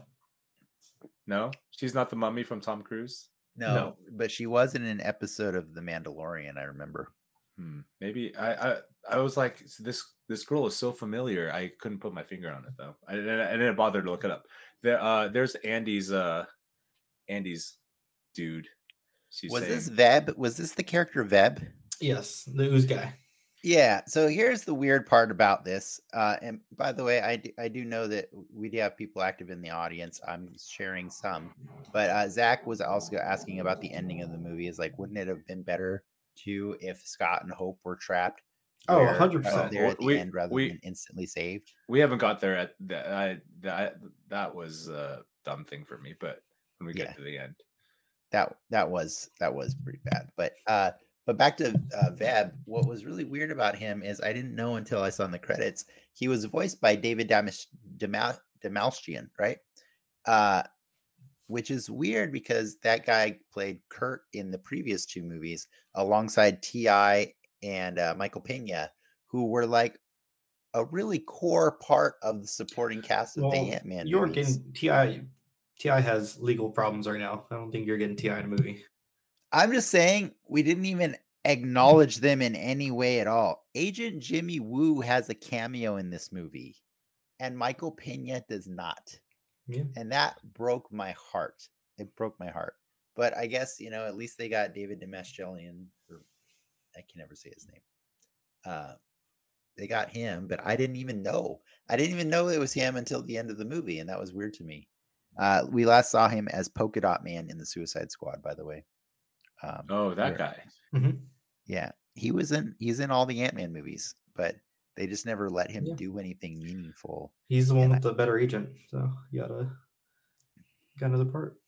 [SPEAKER 3] No, she's not the mummy from Tom Cruise.
[SPEAKER 1] No,
[SPEAKER 2] No.
[SPEAKER 1] but she was in an episode of The Mandalorian. I remember.
[SPEAKER 3] Hmm. Maybe I, I I was like this this girl is so familiar. I couldn't put my finger on it though. I, didn't- I didn't bother to look it up. There uh there's Andy's uh Andy's dude. She's
[SPEAKER 1] was this
[SPEAKER 3] saying-
[SPEAKER 1] Veb? Was this the character Veb?
[SPEAKER 2] Yes, the ooze guy.
[SPEAKER 1] Yeah. So here's the weird part about this. Uh, and by the way, I do, I do know that we do have people active in the audience. I'm sharing some, but uh, Zach was also asking about the ending of the movie. Is like, wouldn't it have been better too if Scott and Hope were trapped?
[SPEAKER 2] Oh, 100%.
[SPEAKER 1] uh, There at the
[SPEAKER 3] We-
[SPEAKER 1] end rather
[SPEAKER 3] we-
[SPEAKER 1] than instantly saved.
[SPEAKER 3] we haven't got there at that I that that was a dumb thing for me. But when we get
[SPEAKER 1] Yeah.
[SPEAKER 3] to the end,
[SPEAKER 1] that that was that was pretty bad. But uh but back to uh Veb, what was really weird about him is I didn't know until I saw in the credits he was voiced by David Damas Damal Damalchian, right? Uh which is weird because that guy played Kurt in the previous two movies alongside T.I. and uh, Michael Pena, who were like a really core part of the supporting cast of the
[SPEAKER 2] Well,
[SPEAKER 1] Ant Man.
[SPEAKER 2] You're getting Ti. T.I. has legal problems right now. I don't think you're getting T.I. in a movie.
[SPEAKER 1] I'm just saying we didn't even acknowledge them in any way at all. Agent Jimmy Woo has a cameo in this movie, and Michael Pena does not.
[SPEAKER 2] Yeah.
[SPEAKER 1] And that broke my heart. It broke my heart. But I guess, you know, at least they got David Demeshelian, or I can never say his name. Uh, they got him, but I didn't even know. I didn't even know it was him until the end of the movie, and that was weird to me. Uh, we last saw him as Polka Dot Man in the Suicide Squad, by the way. Um,
[SPEAKER 3] oh, that
[SPEAKER 1] where-
[SPEAKER 3] guy.
[SPEAKER 2] Mhm.
[SPEAKER 1] yeah, he was in he's in all the Ant Man movies, but they just never let him
[SPEAKER 2] Yeah.
[SPEAKER 1] do anything meaningful.
[SPEAKER 2] He's the one
[SPEAKER 1] And
[SPEAKER 2] with the better agent, so you gotta got another part.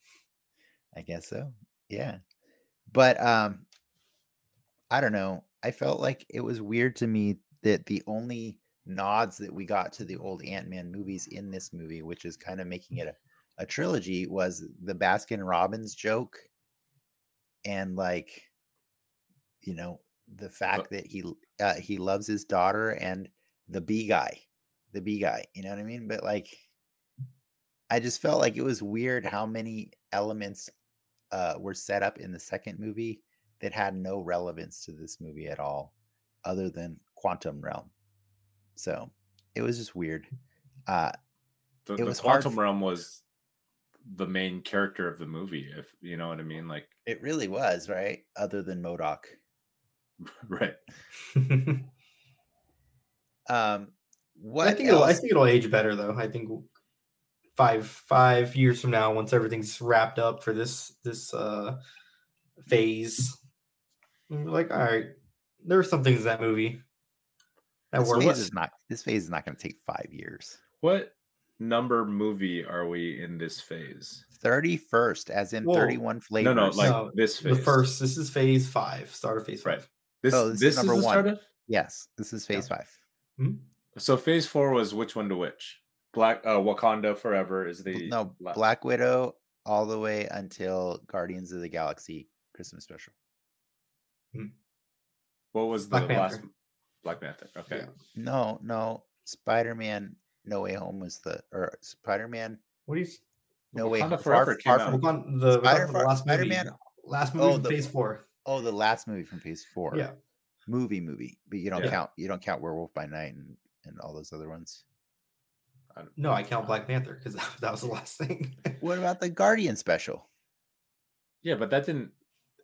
[SPEAKER 1] I guess so. Yeah. But um I don't know. I felt like it was weird to me that the only nods that we got to the old Ant-Man movies in this movie, which is kind of making it a, a trilogy, was the Baskin Robbins joke and like you know, the fact that he uh, he loves his daughter and the bee guy. The bee guy, you know what I mean? But like I just felt like it was weird how many elements uh, were set up in the second movie that had no relevance to this movie at all, other than Quantum Realm. So it was just weird. Uh,
[SPEAKER 3] The,
[SPEAKER 1] It
[SPEAKER 3] the
[SPEAKER 1] was
[SPEAKER 3] quantum realm was the main character of the movie, if you know what I mean. Like,
[SPEAKER 1] it really was right, other than MODOK.
[SPEAKER 3] right?
[SPEAKER 1] Um, what
[SPEAKER 2] I think it'll, I think it'll age better though. I think five five years from now, once everything's wrapped up for this this uh phase, like, all right, there were some things in that movie that
[SPEAKER 1] this
[SPEAKER 2] were
[SPEAKER 1] phase is not. This phase is not going to take five years.
[SPEAKER 3] What number movie are we in this phase?
[SPEAKER 1] Thirty first, as in
[SPEAKER 2] Whoa.
[SPEAKER 1] thirty-one flavors.
[SPEAKER 3] No, no, like
[SPEAKER 2] No,
[SPEAKER 3] this
[SPEAKER 2] the first. This is phase five, start of phase
[SPEAKER 3] Right.
[SPEAKER 2] five.
[SPEAKER 3] This,
[SPEAKER 1] Oh, this
[SPEAKER 3] this,
[SPEAKER 1] is
[SPEAKER 3] is,
[SPEAKER 1] number
[SPEAKER 3] the
[SPEAKER 1] one.
[SPEAKER 3] start of.
[SPEAKER 1] yes, this is phase five.
[SPEAKER 3] So phase four was which one to which? Black uh, Wakanda Forever is the
[SPEAKER 1] no,
[SPEAKER 3] la-
[SPEAKER 1] Black Widow all the way until Guardians of the Galaxy Christmas special.
[SPEAKER 3] What was the
[SPEAKER 2] Black
[SPEAKER 3] last?
[SPEAKER 2] Panther.
[SPEAKER 3] Black Panther. Okay.
[SPEAKER 2] Yeah.
[SPEAKER 1] No, no, Spider Man No Way Home was the or Spider Man
[SPEAKER 2] What do you? s-
[SPEAKER 1] No Way
[SPEAKER 3] Wakanda
[SPEAKER 1] Home.
[SPEAKER 3] Forever came
[SPEAKER 1] Far
[SPEAKER 3] out.
[SPEAKER 1] From,
[SPEAKER 2] Wakanda- the,
[SPEAKER 1] Spider-
[SPEAKER 2] Wakanda- the last movie.
[SPEAKER 1] Spider-Man-
[SPEAKER 2] Last movie
[SPEAKER 1] Oh,
[SPEAKER 2] from
[SPEAKER 1] the-
[SPEAKER 2] phase four.
[SPEAKER 1] oh, the last movie from Phase Four.
[SPEAKER 2] Yeah.
[SPEAKER 1] movie movie, but you don't
[SPEAKER 3] Yeah.
[SPEAKER 1] count you don't count Werewolf by Night and and all those other ones.
[SPEAKER 2] No, I count Black Panther because that, that was the last thing.
[SPEAKER 1] What about the Guardian special?
[SPEAKER 3] Yeah, but that didn't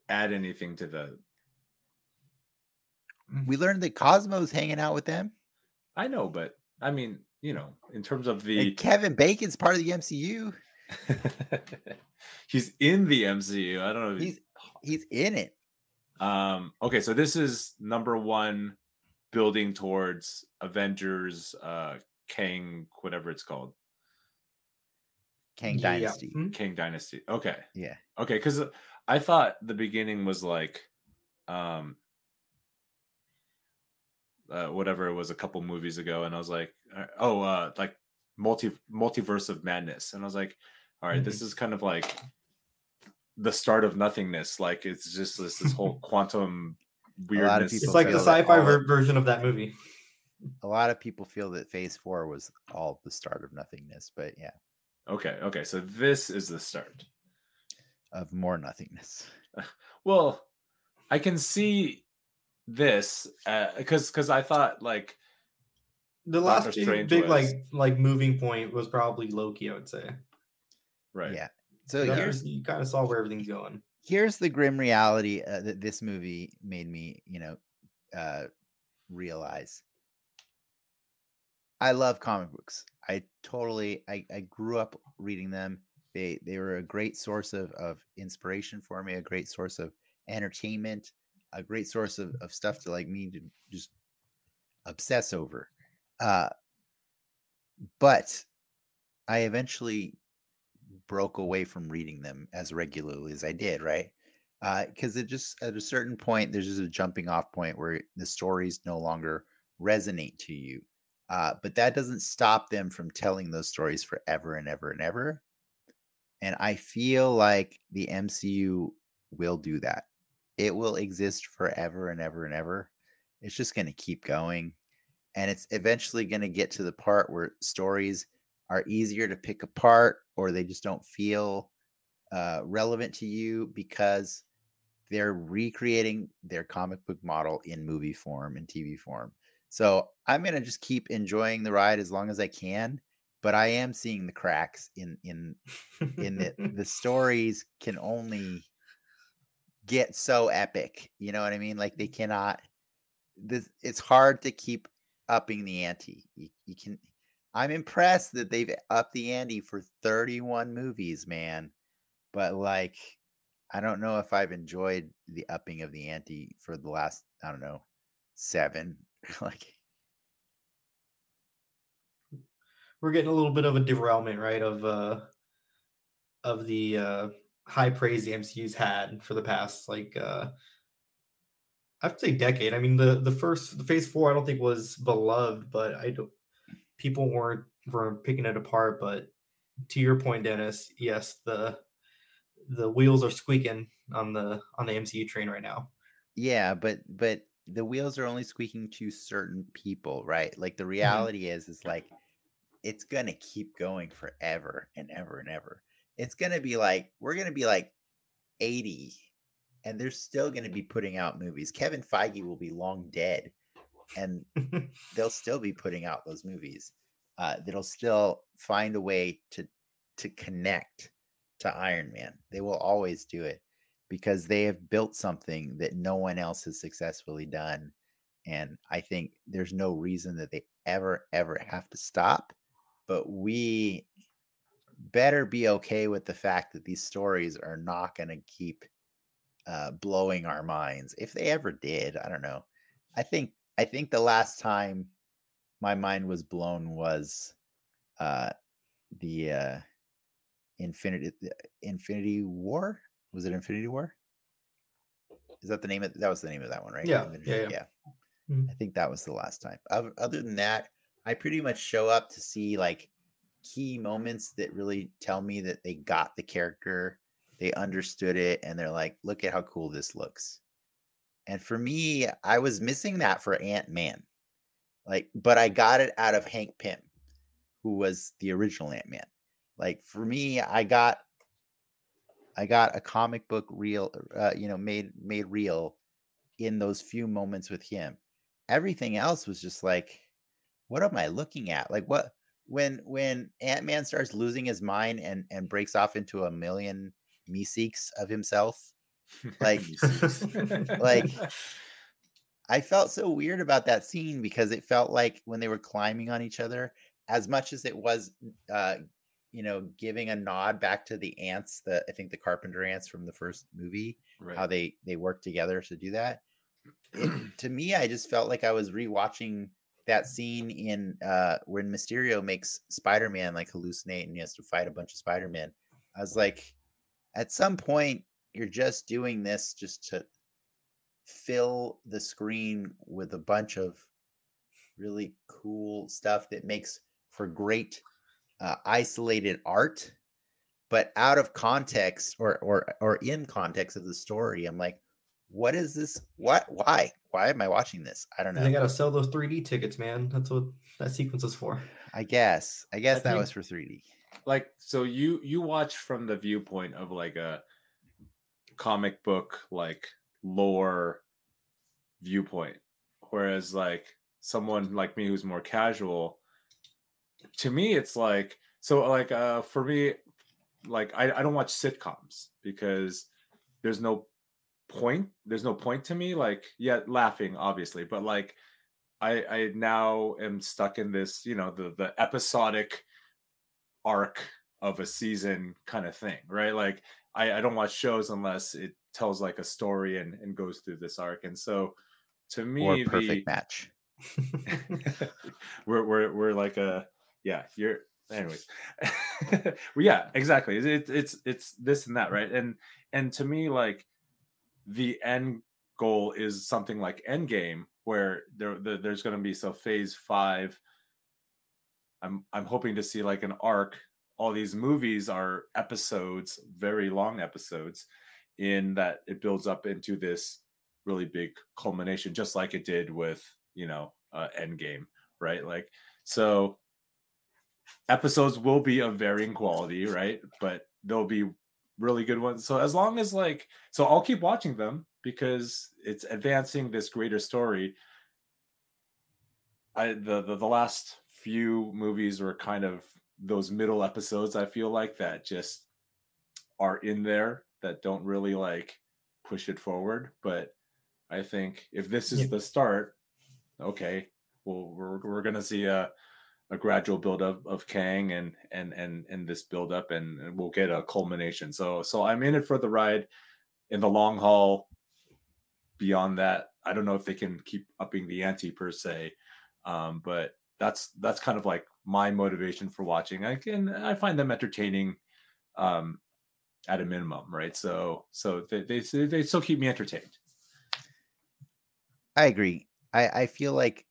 [SPEAKER 3] add anything to the.
[SPEAKER 1] We learned that Cosmo's hanging out with them.
[SPEAKER 3] I know, but I mean, you know, in terms of the
[SPEAKER 1] And Kevin Bacon's part of the MCU.
[SPEAKER 3] he's in the MCU. I don't know. if
[SPEAKER 1] He's he's in it.
[SPEAKER 3] Um, okay, so this is number one building towards Avengers uh Kang, whatever it's called.
[SPEAKER 1] Kang
[SPEAKER 2] Yeah.
[SPEAKER 1] Dynasty.
[SPEAKER 2] Hmm?
[SPEAKER 3] King Dynasty. Okay.
[SPEAKER 1] Yeah.
[SPEAKER 3] Okay, because I thought the beginning was like um uh, whatever it was a couple movies ago, and I was like, uh, oh, uh like multi multiverse of madness. And I was like, all right, this is kind of like the start of nothingness. Like it's just this this whole quantum
[SPEAKER 1] A lot of
[SPEAKER 3] weirdness.
[SPEAKER 2] It's like the sci-fi
[SPEAKER 1] all-
[SPEAKER 2] ver- version of that movie.
[SPEAKER 1] A lot of people feel that Phase Four was all the start of nothingness, but yeah,
[SPEAKER 3] Okay, okay, so this is the start.
[SPEAKER 1] of more nothingness.
[SPEAKER 3] Well, I can see this because because I thought like
[SPEAKER 2] The
[SPEAKER 3] Doctor
[SPEAKER 2] last big, big
[SPEAKER 3] was-
[SPEAKER 2] like like moving point was probably Loki. I would say.
[SPEAKER 3] right.
[SPEAKER 1] Yeah. So
[SPEAKER 2] That
[SPEAKER 1] here's
[SPEAKER 2] you kind of saw where everything's going.
[SPEAKER 1] here's the grim reality uh, that this movie made me, you know, uh, realize. I love comic books. I totally, I, I grew up reading them. They they were a great source of of inspiration for me, a great source of entertainment, a great source of, of stuff to like me to just obsess over. Uh, but I eventually broke away from reading them as regularly as I did, right? Because it just at a certain point, there's just a jumping off point where the stories no longer resonate to you. Uh, but that doesn't stop them from telling those stories forever and ever and ever. And I feel like the MCU will do that. It will exist forever and ever and ever. It's just going to keep going. And it's eventually going to get to the part where stories are easier to pick apart or they just don't feel uh, relevant to you because they're recreating their comic book model in movie form and TV form. So I'm going to just keep enjoying the ride as long as I can but I am seeing the cracks in in in the the stories can only get so epic. You know what I mean? Like they cannot. This it's hard to keep upping the ante. You, you can. I'm impressed that they've upped the ante for 31 movies, man. But like, I don't know if I've enjoyed the upping of the ante for the last I don't know seven. like
[SPEAKER 2] we're getting a little bit of a derailment, right? Of uh of the uh high praise the MCU's had for the past like uh I'd say decade. I mean the the first the phase four I don't think was beloved, but I don't people weren't were picking it apart. But to your point, Dennis, yes, the the wheels are squeaking on the on the MCU train right now.
[SPEAKER 1] Yeah, but but the wheels are only squeaking to certain people, right? Like the mm-hmm. reality mm-hmm. is is like it's going to keep going forever and ever and ever. It's going to be like, we're going to be like 80 and they're still going to be putting out movies. Kevin Feige will be long dead and they'll still be putting out those movies. Uh, that'll still find a way to to connect to Iron Man. They will always do it because they have built something that no one else has successfully done. And I think there's no reason that they ever, ever have to stop but we better be okay with the fact that these stories are not going to keep uh, blowing our minds. If they ever did, I don't know. I think I think the last time my mind was blown was uh, the uh, Infinity Infinity War. Was it Infinity War? Is that the name of that was the name of that one, right?
[SPEAKER 2] Yeah, yeah, yeah.
[SPEAKER 1] yeah. Mm-hmm. I think that was the last time. Other than that, I pretty much show up to see like key moments that really tell me that they got the character, they understood it, and they're like, look at how cool this looks. And for me, I was missing that for Ant Man. Like, but I got it out of Hank Pym, who was the original Ant Man. Like for me, I got I got a comic book real, uh, you know, made made real in those few moments with him. Everything else was just like what am I looking at? Like what when when Ant Man starts losing his mind and and breaks off into a million meeseeks of himself, like like I felt so weird about that scene because it felt like when they were climbing on each other, as much as it was, uh, you know, giving a nod back to the ants, the I think the Carpenter ants from the first movie, right. how they they work together to do that. It, to me, I just felt like I was rewatching that scene in uh when Mysterio makes Spider-Man like hallucinate and he has to fight a bunch of Spider-Man. I was like, at some point, you're just doing this just to fill the screen with a bunch of really cool stuff that makes for great uh, isolated art but out of context or or or in context of the story. I'm like what is this? What? Why why am I watching this? I don't know.
[SPEAKER 2] They gotta sell those 3D tickets, man. That's what that sequence is for.
[SPEAKER 1] I guess. I guess I that think, was for 3D.
[SPEAKER 3] Like, so you you watch from the viewpoint of like a comic book like lore viewpoint, whereas like someone like me who's more casual, to me it's like so like uh for me like I, I don't watch sitcoms because there's no point there's no point to me like yeah laughing obviously but like i i now am stuck in this you know the the episodic arc of a season kind of thing right? Like i i don't watch shows unless it tells like a story and and goes through this arc and so to me
[SPEAKER 1] or perfect the, match.
[SPEAKER 3] we're, we're we're like a yeah you're anyways. Yeah exactly it, it's it's this and that right? And and to me like the end goal is something like endgame where there, there there's going to be so phase five i'm i'm hoping to see like an arc all these movies are episodes very long episodes in that it builds up into this really big culmination just like it did with you know uh, endgame right like so episodes will be of varying quality, right? But they'll be really good ones. So as long as like, so I'll keep watching them because it's advancing this greater story. I the the, the last few movies were kind of those middle episodes. I feel like that just are in there that don't really like push it forward. But I think if this is yeah. the start, okay, well we're we're gonna see a a gradual buildup of Kang and and and and this buildup, and, we'll get a culmination. So so I'm in it for the ride in the long haul. Beyond that, I don't know if they can keep upping the ante per se. Um, but that's that's kind of like my motivation for watching. I can I find them entertaining um at a minimum, right? So so they they they still keep me entertained.
[SPEAKER 1] I agree. I I feel like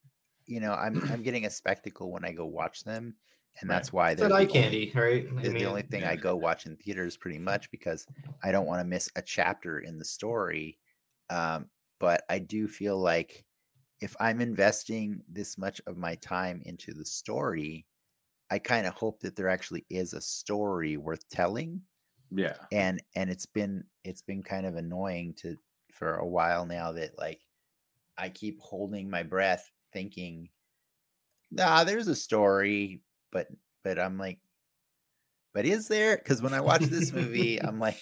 [SPEAKER 1] you know, I'm I'm getting a spectacle when I go watch them, and that's why
[SPEAKER 2] they're the eye candy, right?
[SPEAKER 1] I mean, the only thing yeah. I go watch in theaters, pretty much, because I don't want to miss a chapter in the story. Um, but I do feel like if I'm investing this much of my time into the story, I kind of hope that there actually is a story worth telling.
[SPEAKER 3] Yeah.
[SPEAKER 1] And and it's been it's been kind of annoying to for a while now that like I keep holding my breath thinking, nah, there's a story, but but I'm like, but is there? Because when I watch this movie, I'm like,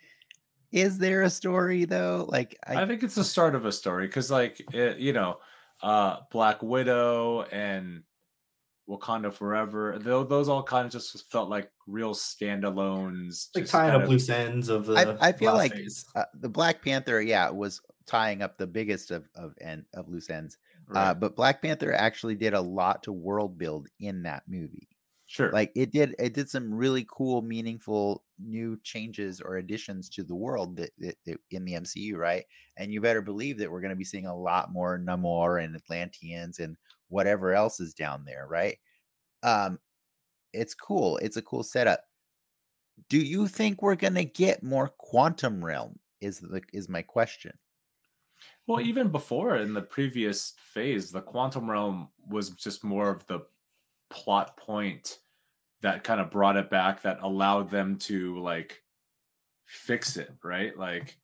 [SPEAKER 1] is there a story though? Like,
[SPEAKER 3] I, I think it's the start of a story because, like, it, you know, uh, Black Widow and Wakanda Forever. Those, those all kind of just felt like real standalones,
[SPEAKER 2] like tying up loose ends of the.
[SPEAKER 1] I, I feel like uh, the Black Panther, yeah, was tying up the biggest of of end of loose ends. Uh, right. Uh, but Black Panther actually did a lot to world build in that movie.
[SPEAKER 3] Sure.
[SPEAKER 1] Like it did it did some really cool, meaningful new changes or additions to the world that, that, that in the MCU, right? And you better believe that we're going to be seeing a lot more Namor and Atlanteans and whatever else is down there, right? Um it's cool. It's a cool setup. Do you think we're going to get more quantum realm? Is the is my question.
[SPEAKER 3] Well, even before in the previous phase, the quantum realm was just more of the plot point that kind of brought it back that allowed them to like fix it, right? Like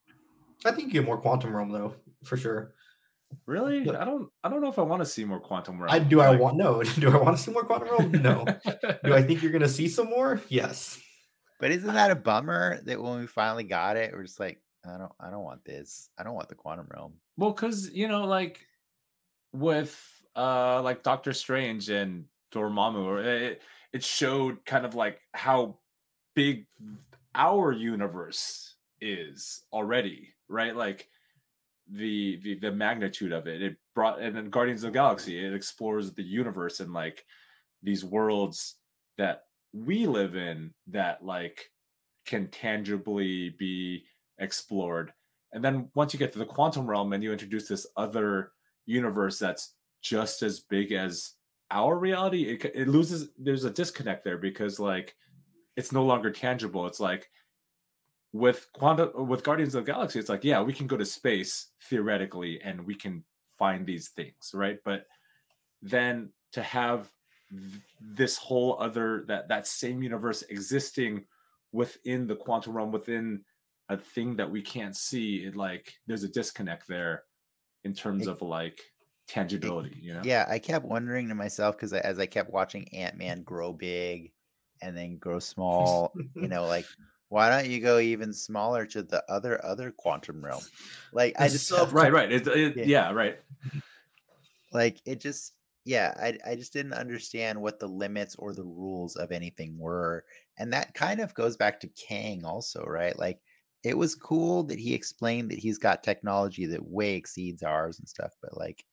[SPEAKER 2] I think you get more quantum realm though, for sure.
[SPEAKER 3] Really? I don't I don't know if I want to see more quantum realm.
[SPEAKER 2] I do like, I want no. Do I want to see more quantum realm? No. do I think you're gonna see some more? Yes.
[SPEAKER 1] But isn't that a bummer that when we finally got it, we're just like, I don't I don't want this. I don't want the quantum realm.
[SPEAKER 3] Well, because you know, like with uh like Doctor Strange and Dormammu, it, it showed kind of like how big our universe is already, right? Like the the the magnitude of it. It brought and then Guardians of the Galaxy, it explores the universe and like these worlds that we live in that like can tangibly be explored. And then once you get to the quantum realm and you introduce this other universe that's just as big as our reality, it, it loses. There's a disconnect there because like it's no longer tangible. It's like with quantum with Guardians of the Galaxy, it's like yeah, we can go to space theoretically and we can find these things, right? But then to have this whole other that that same universe existing within the quantum realm within a thing that we can't see it like there's a disconnect there in terms it, of like tangibility you know?
[SPEAKER 1] yeah i kept wondering to myself because as i kept watching ant-man grow big and then grow small you know like why don't you go even smaller to the other other quantum realm? Like i just
[SPEAKER 3] so, right right it, it, yeah. yeah right.
[SPEAKER 1] Like it just yeah I, I just didn't understand what the limits or the rules of anything were and that kind of goes back to kang also right? Like it was cool that he explained that he's got technology that way exceeds ours and stuff but like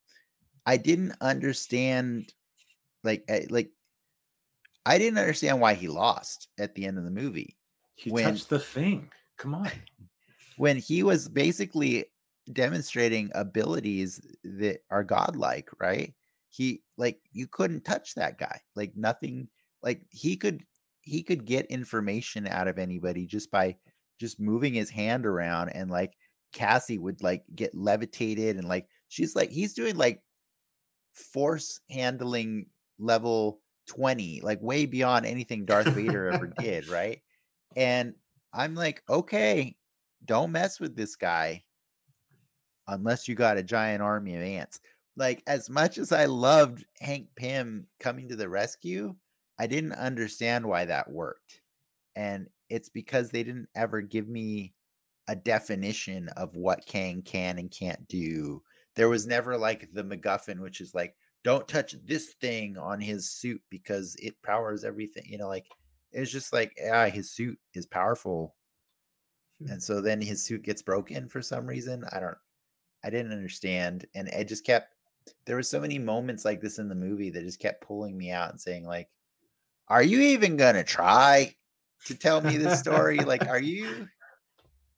[SPEAKER 1] i didn't understand like I, like I didn't understand why he lost at the end of the movie.
[SPEAKER 3] He
[SPEAKER 1] When-
[SPEAKER 3] touched the thing. Come on.
[SPEAKER 1] when he was basically demonstrating abilities that are godlike, right? He like you couldn't touch that guy. Like nothing like he could he could get information out of anybody just by just moving his hand around and like Cassie would like get levitated and like she's like he's doing like force handling level 20 like way beyond anything Darth Vader ever did, right? And I'm like, okay, don't mess with this guy unless you got a giant army of ants. Like, as much as I loved Hank Pym coming to the rescue, I didn't understand why that worked. And it's because they didn't ever give me a definition of what Kang can and can't do. There was never like the MacGuffin, which is like, don't touch this thing on his suit because it powers everything. You know, like it's just like, yeah, his suit is powerful. Hmm. And so then his suit gets broken for some reason. I don't, I didn't understand. And it just kept, there were so many moments like this in the movie that just kept pulling me out and saying, like, are you even going to try to tell me this story? like, are you,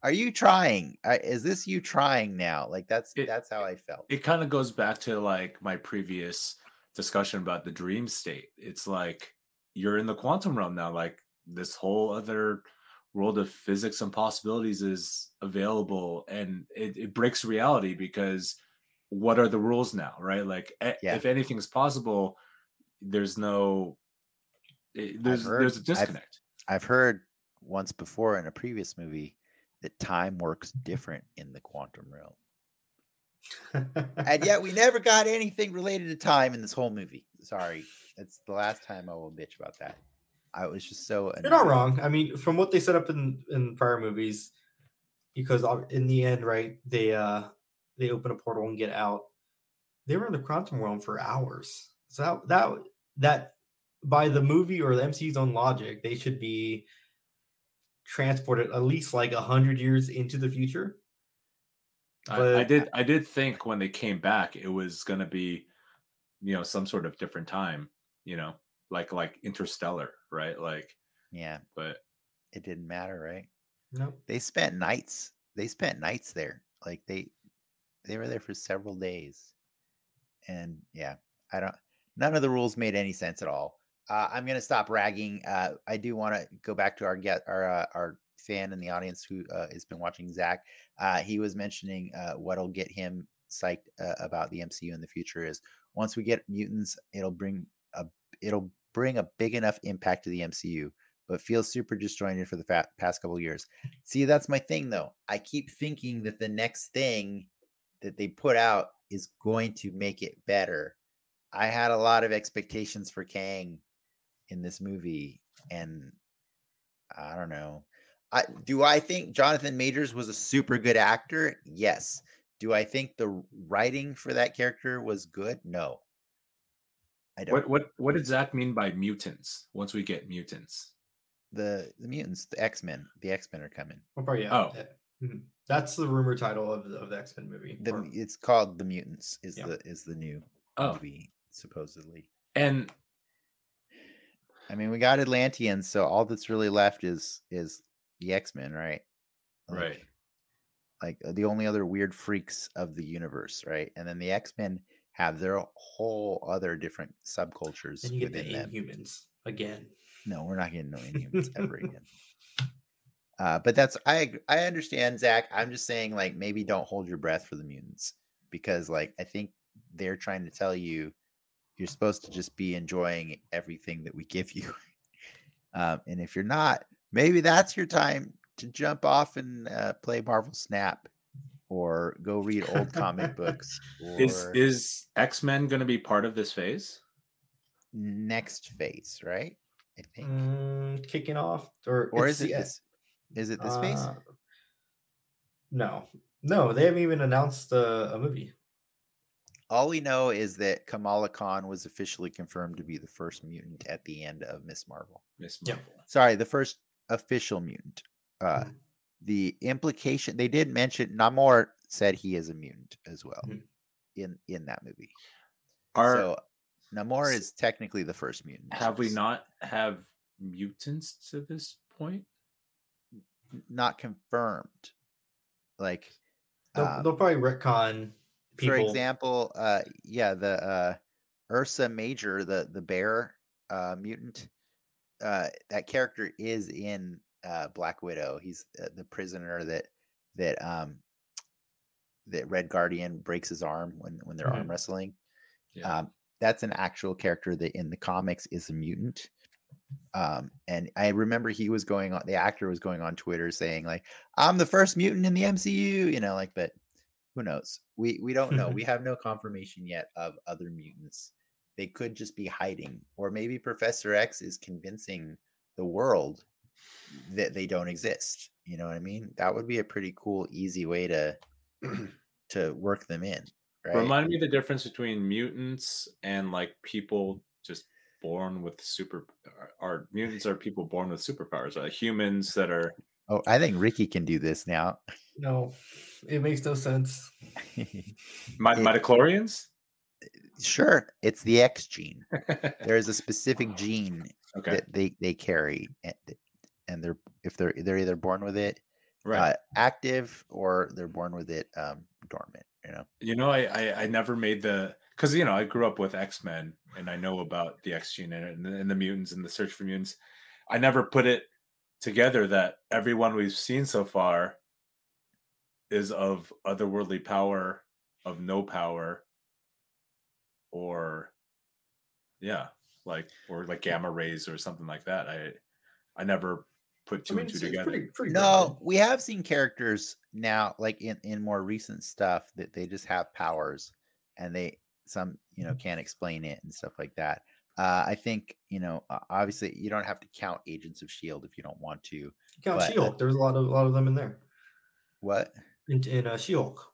[SPEAKER 1] are you trying? Is this you trying now? Like, that's,
[SPEAKER 3] It-
[SPEAKER 1] that's how I felt.
[SPEAKER 3] it kind of goes back to like my previous discussion about the dream state. It's like you're in the quantum realm now. Like this whole other world of physics and possibilities is available, and it, it breaks reality because what are the rules now, right? Like
[SPEAKER 1] Yeah.
[SPEAKER 3] if anything's possible, there's no eh, it- there's
[SPEAKER 1] heard-
[SPEAKER 3] there's a disconnect.
[SPEAKER 1] I've heard once before in a previous movie that time works different in the quantum realm. and yet we never got anything related to time in this whole movie. Sorry, it's the last time I will bitch about that. I was just so.
[SPEAKER 2] You're not wrong. I mean, from what they set up in in prior movies, because in the end, right, they uh they open a portal and get out. They were in the quantum realm for hours. So that that that by the movie or the MCU's own logic, they should be transported at least like a hundred years into the future.
[SPEAKER 3] I, I did I did think when they came back it was gonna be, you know, some sort of different time, you know, like like interstellar, right? Like,
[SPEAKER 1] Yeah,
[SPEAKER 3] but
[SPEAKER 1] it didn't matter, right?
[SPEAKER 2] Nope.
[SPEAKER 1] They spent nights. They spent nights there. Like they, they were there for several days, and yeah, I don't. None of the rules made any sense at all. Uh, I'm gonna stop ragging. Uh, I do want to go back to our get our uh, our fan in the audience who uh, has been watching Zach. Uh, he was mentioning uh, what'll get him psyched about the MCU in the future is once we get mutants, it'll bring a it'll bring a big enough impact to the MCU, but feels super disjointed for the fa- past couple years. See, that's my thing though. I keep thinking that the next thing that they put out is going to make it better. I had a lot of expectations for Kang in this movie, and I don't know. I do I think Jonathan Majors was a super good actor? Yes. Do I think the writing for that character was good? No. I don't.
[SPEAKER 3] what what what did Zach mean by mutants? Once we get mutants,
[SPEAKER 1] the the mutants, the X Men, the X Men are coming.
[SPEAKER 2] Well, probably, yeah.
[SPEAKER 3] Oh.
[SPEAKER 2] yeah. Mhm. That's the rumor title of the, of the X Men movie.
[SPEAKER 1] The,
[SPEAKER 2] or-
[SPEAKER 1] it's called the Mutants. Is
[SPEAKER 2] Yeah.
[SPEAKER 1] the is the new
[SPEAKER 3] oh,
[SPEAKER 1] movie supposedly?
[SPEAKER 3] and
[SPEAKER 1] I mean, we got Atlanteans, so all that's really left is is the X Men, right?
[SPEAKER 3] right,
[SPEAKER 2] Mm-hmm.
[SPEAKER 1] Like uh, the only other weird freaks of the universe, right? And then the X Men have their whole other different subcultures
[SPEAKER 2] and you get the
[SPEAKER 1] them.
[SPEAKER 2] Inhumans again.
[SPEAKER 1] No, we're not getting no Inhumans ever again. Uh, but that's I I understand, Zach. I'm just saying, like, maybe don't hold your breath for the mutants because, like, I think they're trying to tell you you're supposed to just be enjoying everything that we give you. um, and if you're not, maybe that's your time to jump off and uh, play Marvel Snap or go read old comic books or
[SPEAKER 3] is is X Men going to be part of this phase?
[SPEAKER 1] next phase, right? I think.
[SPEAKER 2] Mm, kicking off, or
[SPEAKER 1] or is it
[SPEAKER 2] the-
[SPEAKER 1] this? Is it this phase?
[SPEAKER 2] uh, No, no, they haven't even announced uh, a movie.
[SPEAKER 1] All we know is that Kamala Khan was officially confirmed to be the first mutant at the end of Ms. Marvel.
[SPEAKER 3] Miss
[SPEAKER 2] Yeah.
[SPEAKER 3] Marvel.
[SPEAKER 1] Sorry, the first official mutant. Uh,
[SPEAKER 2] Mhm.
[SPEAKER 1] The implication they did mention Namor said he is a mutant as well
[SPEAKER 2] Mhm.
[SPEAKER 1] in in that movie.
[SPEAKER 3] Are
[SPEAKER 1] so Namor is technically the first mutant.
[SPEAKER 3] Have we not have mutants to this point?
[SPEAKER 1] Not confirmed. Like,
[SPEAKER 2] They'll,
[SPEAKER 1] uh,
[SPEAKER 2] they'll probably retcon people.
[SPEAKER 1] for example, uh, yeah, the uh, Ursa Major, the the bear uh, mutant, uh, that character is in uh, Black Widow. He's uh, the prisoner that that um that Red Guardian breaks his arm when when they're arm
[SPEAKER 2] Mhm.
[SPEAKER 1] wrestling.
[SPEAKER 3] Yeah.
[SPEAKER 1] Um, that's an actual character that in the comics is a mutant. Um, and I remember he was going on, the actor was going on Twitter saying like, "I'm the first mutant in the MCU," you know, like, but who knows? We we don't know. we have no confirmation yet of other mutants. They could just be hiding, or maybe Professor X is convincing the world that they don't exist. You know what I mean? That would be a pretty cool, easy way to to work them in. Right?
[SPEAKER 3] Remind me the difference between mutants and like people just born with super are, are mutants are people born with superpowers, are humans that are
[SPEAKER 1] oh, I think Ricky can do this now.
[SPEAKER 2] No, it makes no sense.
[SPEAKER 3] mi-
[SPEAKER 1] It-
[SPEAKER 3] midichlorians?
[SPEAKER 1] sure, it's the X gene. There is a specific gene
[SPEAKER 3] Okay.
[SPEAKER 1] that they they carry, and, and they're if they're they're either born with it
[SPEAKER 3] right.
[SPEAKER 1] uh, active or they're born with it um, dormant. You know,
[SPEAKER 3] You know, I I, I never made the because you know I grew up with X Men and I know about the X gene in and and the mutants and the search for mutants. I never put it together that everyone we've seen so far is of otherworldly power, of no power, or yeah, like or like gamma rays or something like that. I I never put two
[SPEAKER 2] I mean,
[SPEAKER 3] and two
[SPEAKER 2] it's, it's
[SPEAKER 3] together.
[SPEAKER 2] pretty, pretty
[SPEAKER 1] no,
[SPEAKER 2] grounded.
[SPEAKER 1] we have seen characters now, like in in more recent stuff, that they just have powers, and they some you know can't explain it and stuff like that. Uh, I think you know, uh, obviously, you don't have to count Agents of Shield if you don't want to.
[SPEAKER 2] Count
[SPEAKER 1] but-
[SPEAKER 2] She-Hulk. There's a lot of a lot of them in there.
[SPEAKER 1] What?
[SPEAKER 2] In, in uh, She-Hulk.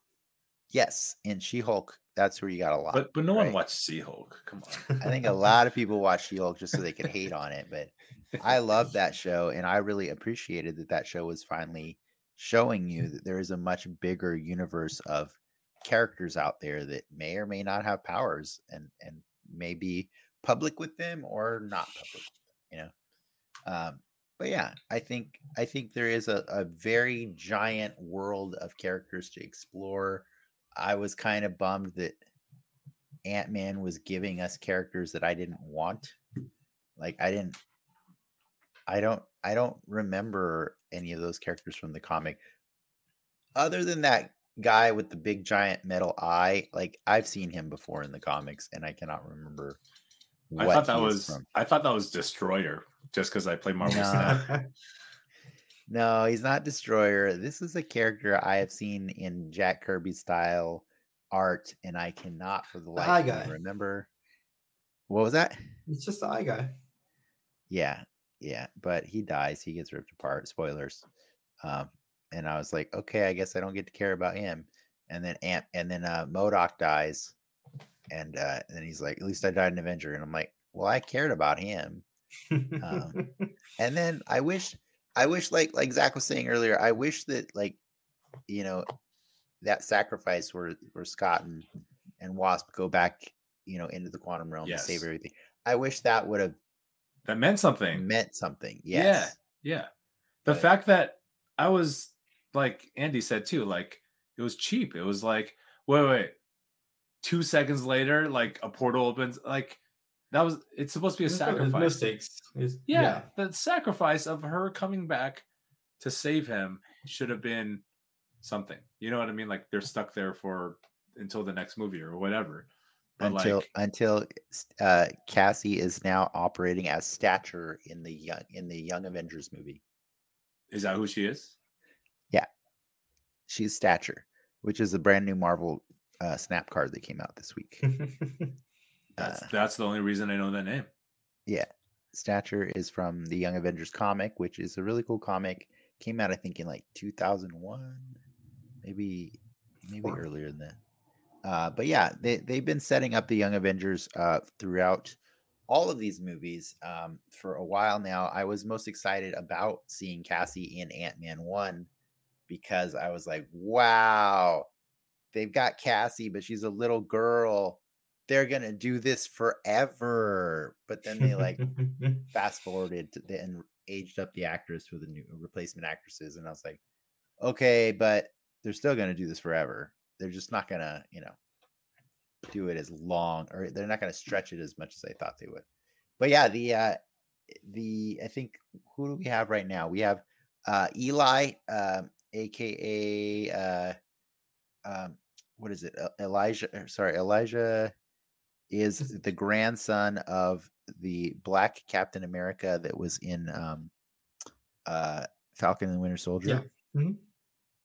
[SPEAKER 1] Yes, in She Hulk, that's where you got a lot.
[SPEAKER 3] But but no one
[SPEAKER 1] right?
[SPEAKER 3] watched She-Hulk. Come on.
[SPEAKER 1] I think a lot of people watch She Hulk just so they could hate on it, but I love that show, and I really appreciated that that show was finally showing you that there is a much bigger universe of characters out there that may or may not have powers, and and may be public with them or not public. Them, you know, um, but yeah, I think I think there is a, a very giant world of characters to explore. I was kind of bummed that Ant Man was giving us characters that I didn't want. Like I didn't I don't I don't remember any of those characters from the comic. Other than that guy with the big giant metal eye, like I've seen him before in the comics and I cannot remember
[SPEAKER 3] I thought that was
[SPEAKER 1] from.
[SPEAKER 3] I thought that was Destroyer just because I play Marvel Snap.
[SPEAKER 1] No, he's not Destroyer. This is a character I have seen in Jack Kirby style art, and I cannot for the life
[SPEAKER 2] eye
[SPEAKER 1] of me remember. What was that?
[SPEAKER 2] it's just the eye guy.
[SPEAKER 1] Yeah, yeah, but he dies. He gets ripped apart. Spoilers. Um, and I was like, okay, I guess I don't get to care about him. And then Ant, and then uh, MODOK dies, and uh, and he's like, at least I died an Avenger. And I'm like, well, I cared about him. Um, And then I wish, I wish, like like Zach was saying earlier, I wish that like, you know, that sacrifice where where Scott and and Wasp go back, you know, into the quantum realm to save everything. I wish that would have
[SPEAKER 3] That meant something.
[SPEAKER 1] meant something.
[SPEAKER 3] Yeah. Yeah. The
[SPEAKER 1] But-
[SPEAKER 3] fact that I was like Andy said too, like it was cheap. It was like, wait, wait, two seconds later, like a portal opens. Like that was it's supposed to be a
[SPEAKER 2] There's
[SPEAKER 3] sacrifice.
[SPEAKER 2] No stakes. It's-
[SPEAKER 3] yeah, the sacrifice of her coming back to save him should have been something. You know what I mean? Like they're stuck there for until the next movie or whatever. But
[SPEAKER 1] until
[SPEAKER 3] like,
[SPEAKER 1] until uh, Cassie is now operating as Stature in the young in the Young Avengers movie.
[SPEAKER 3] is that who she is?
[SPEAKER 1] Yeah, she's Stature, which is a brand new Marvel uh, snap card that came out this week.
[SPEAKER 3] That's
[SPEAKER 1] Uh,
[SPEAKER 3] that's the only reason I know that name.
[SPEAKER 1] yeah, Stature is from the Young Avengers comic, which is a really cool comic. Came out, I think, in like 2001, maybe maybe
[SPEAKER 2] Or-
[SPEAKER 1] earlier than that. Uh, but yeah, they they've been setting up the Young Avengers uh, throughout all of these movies um, for a while now. I was most excited about seeing Cassie in Ant Man One because I was like, wow, they've got Cassie, but she's a little girl. They're gonna do this forever. But then they like fast forwarded and aged up the actors with the new replacement actresses, and I was like, okay, but they're still gonna do this forever. They're just not gonna, you know, do it as long, or they're not gonna stretch it as much as I thought they would. But yeah, the uh the I think who do we have right now? We have uh Eli, um, aka uh um what is it? Elijah sorry, Elijah is the grandson of the black Captain America that was in um uh Falcon and the Winter Soldier.
[SPEAKER 2] Mhm.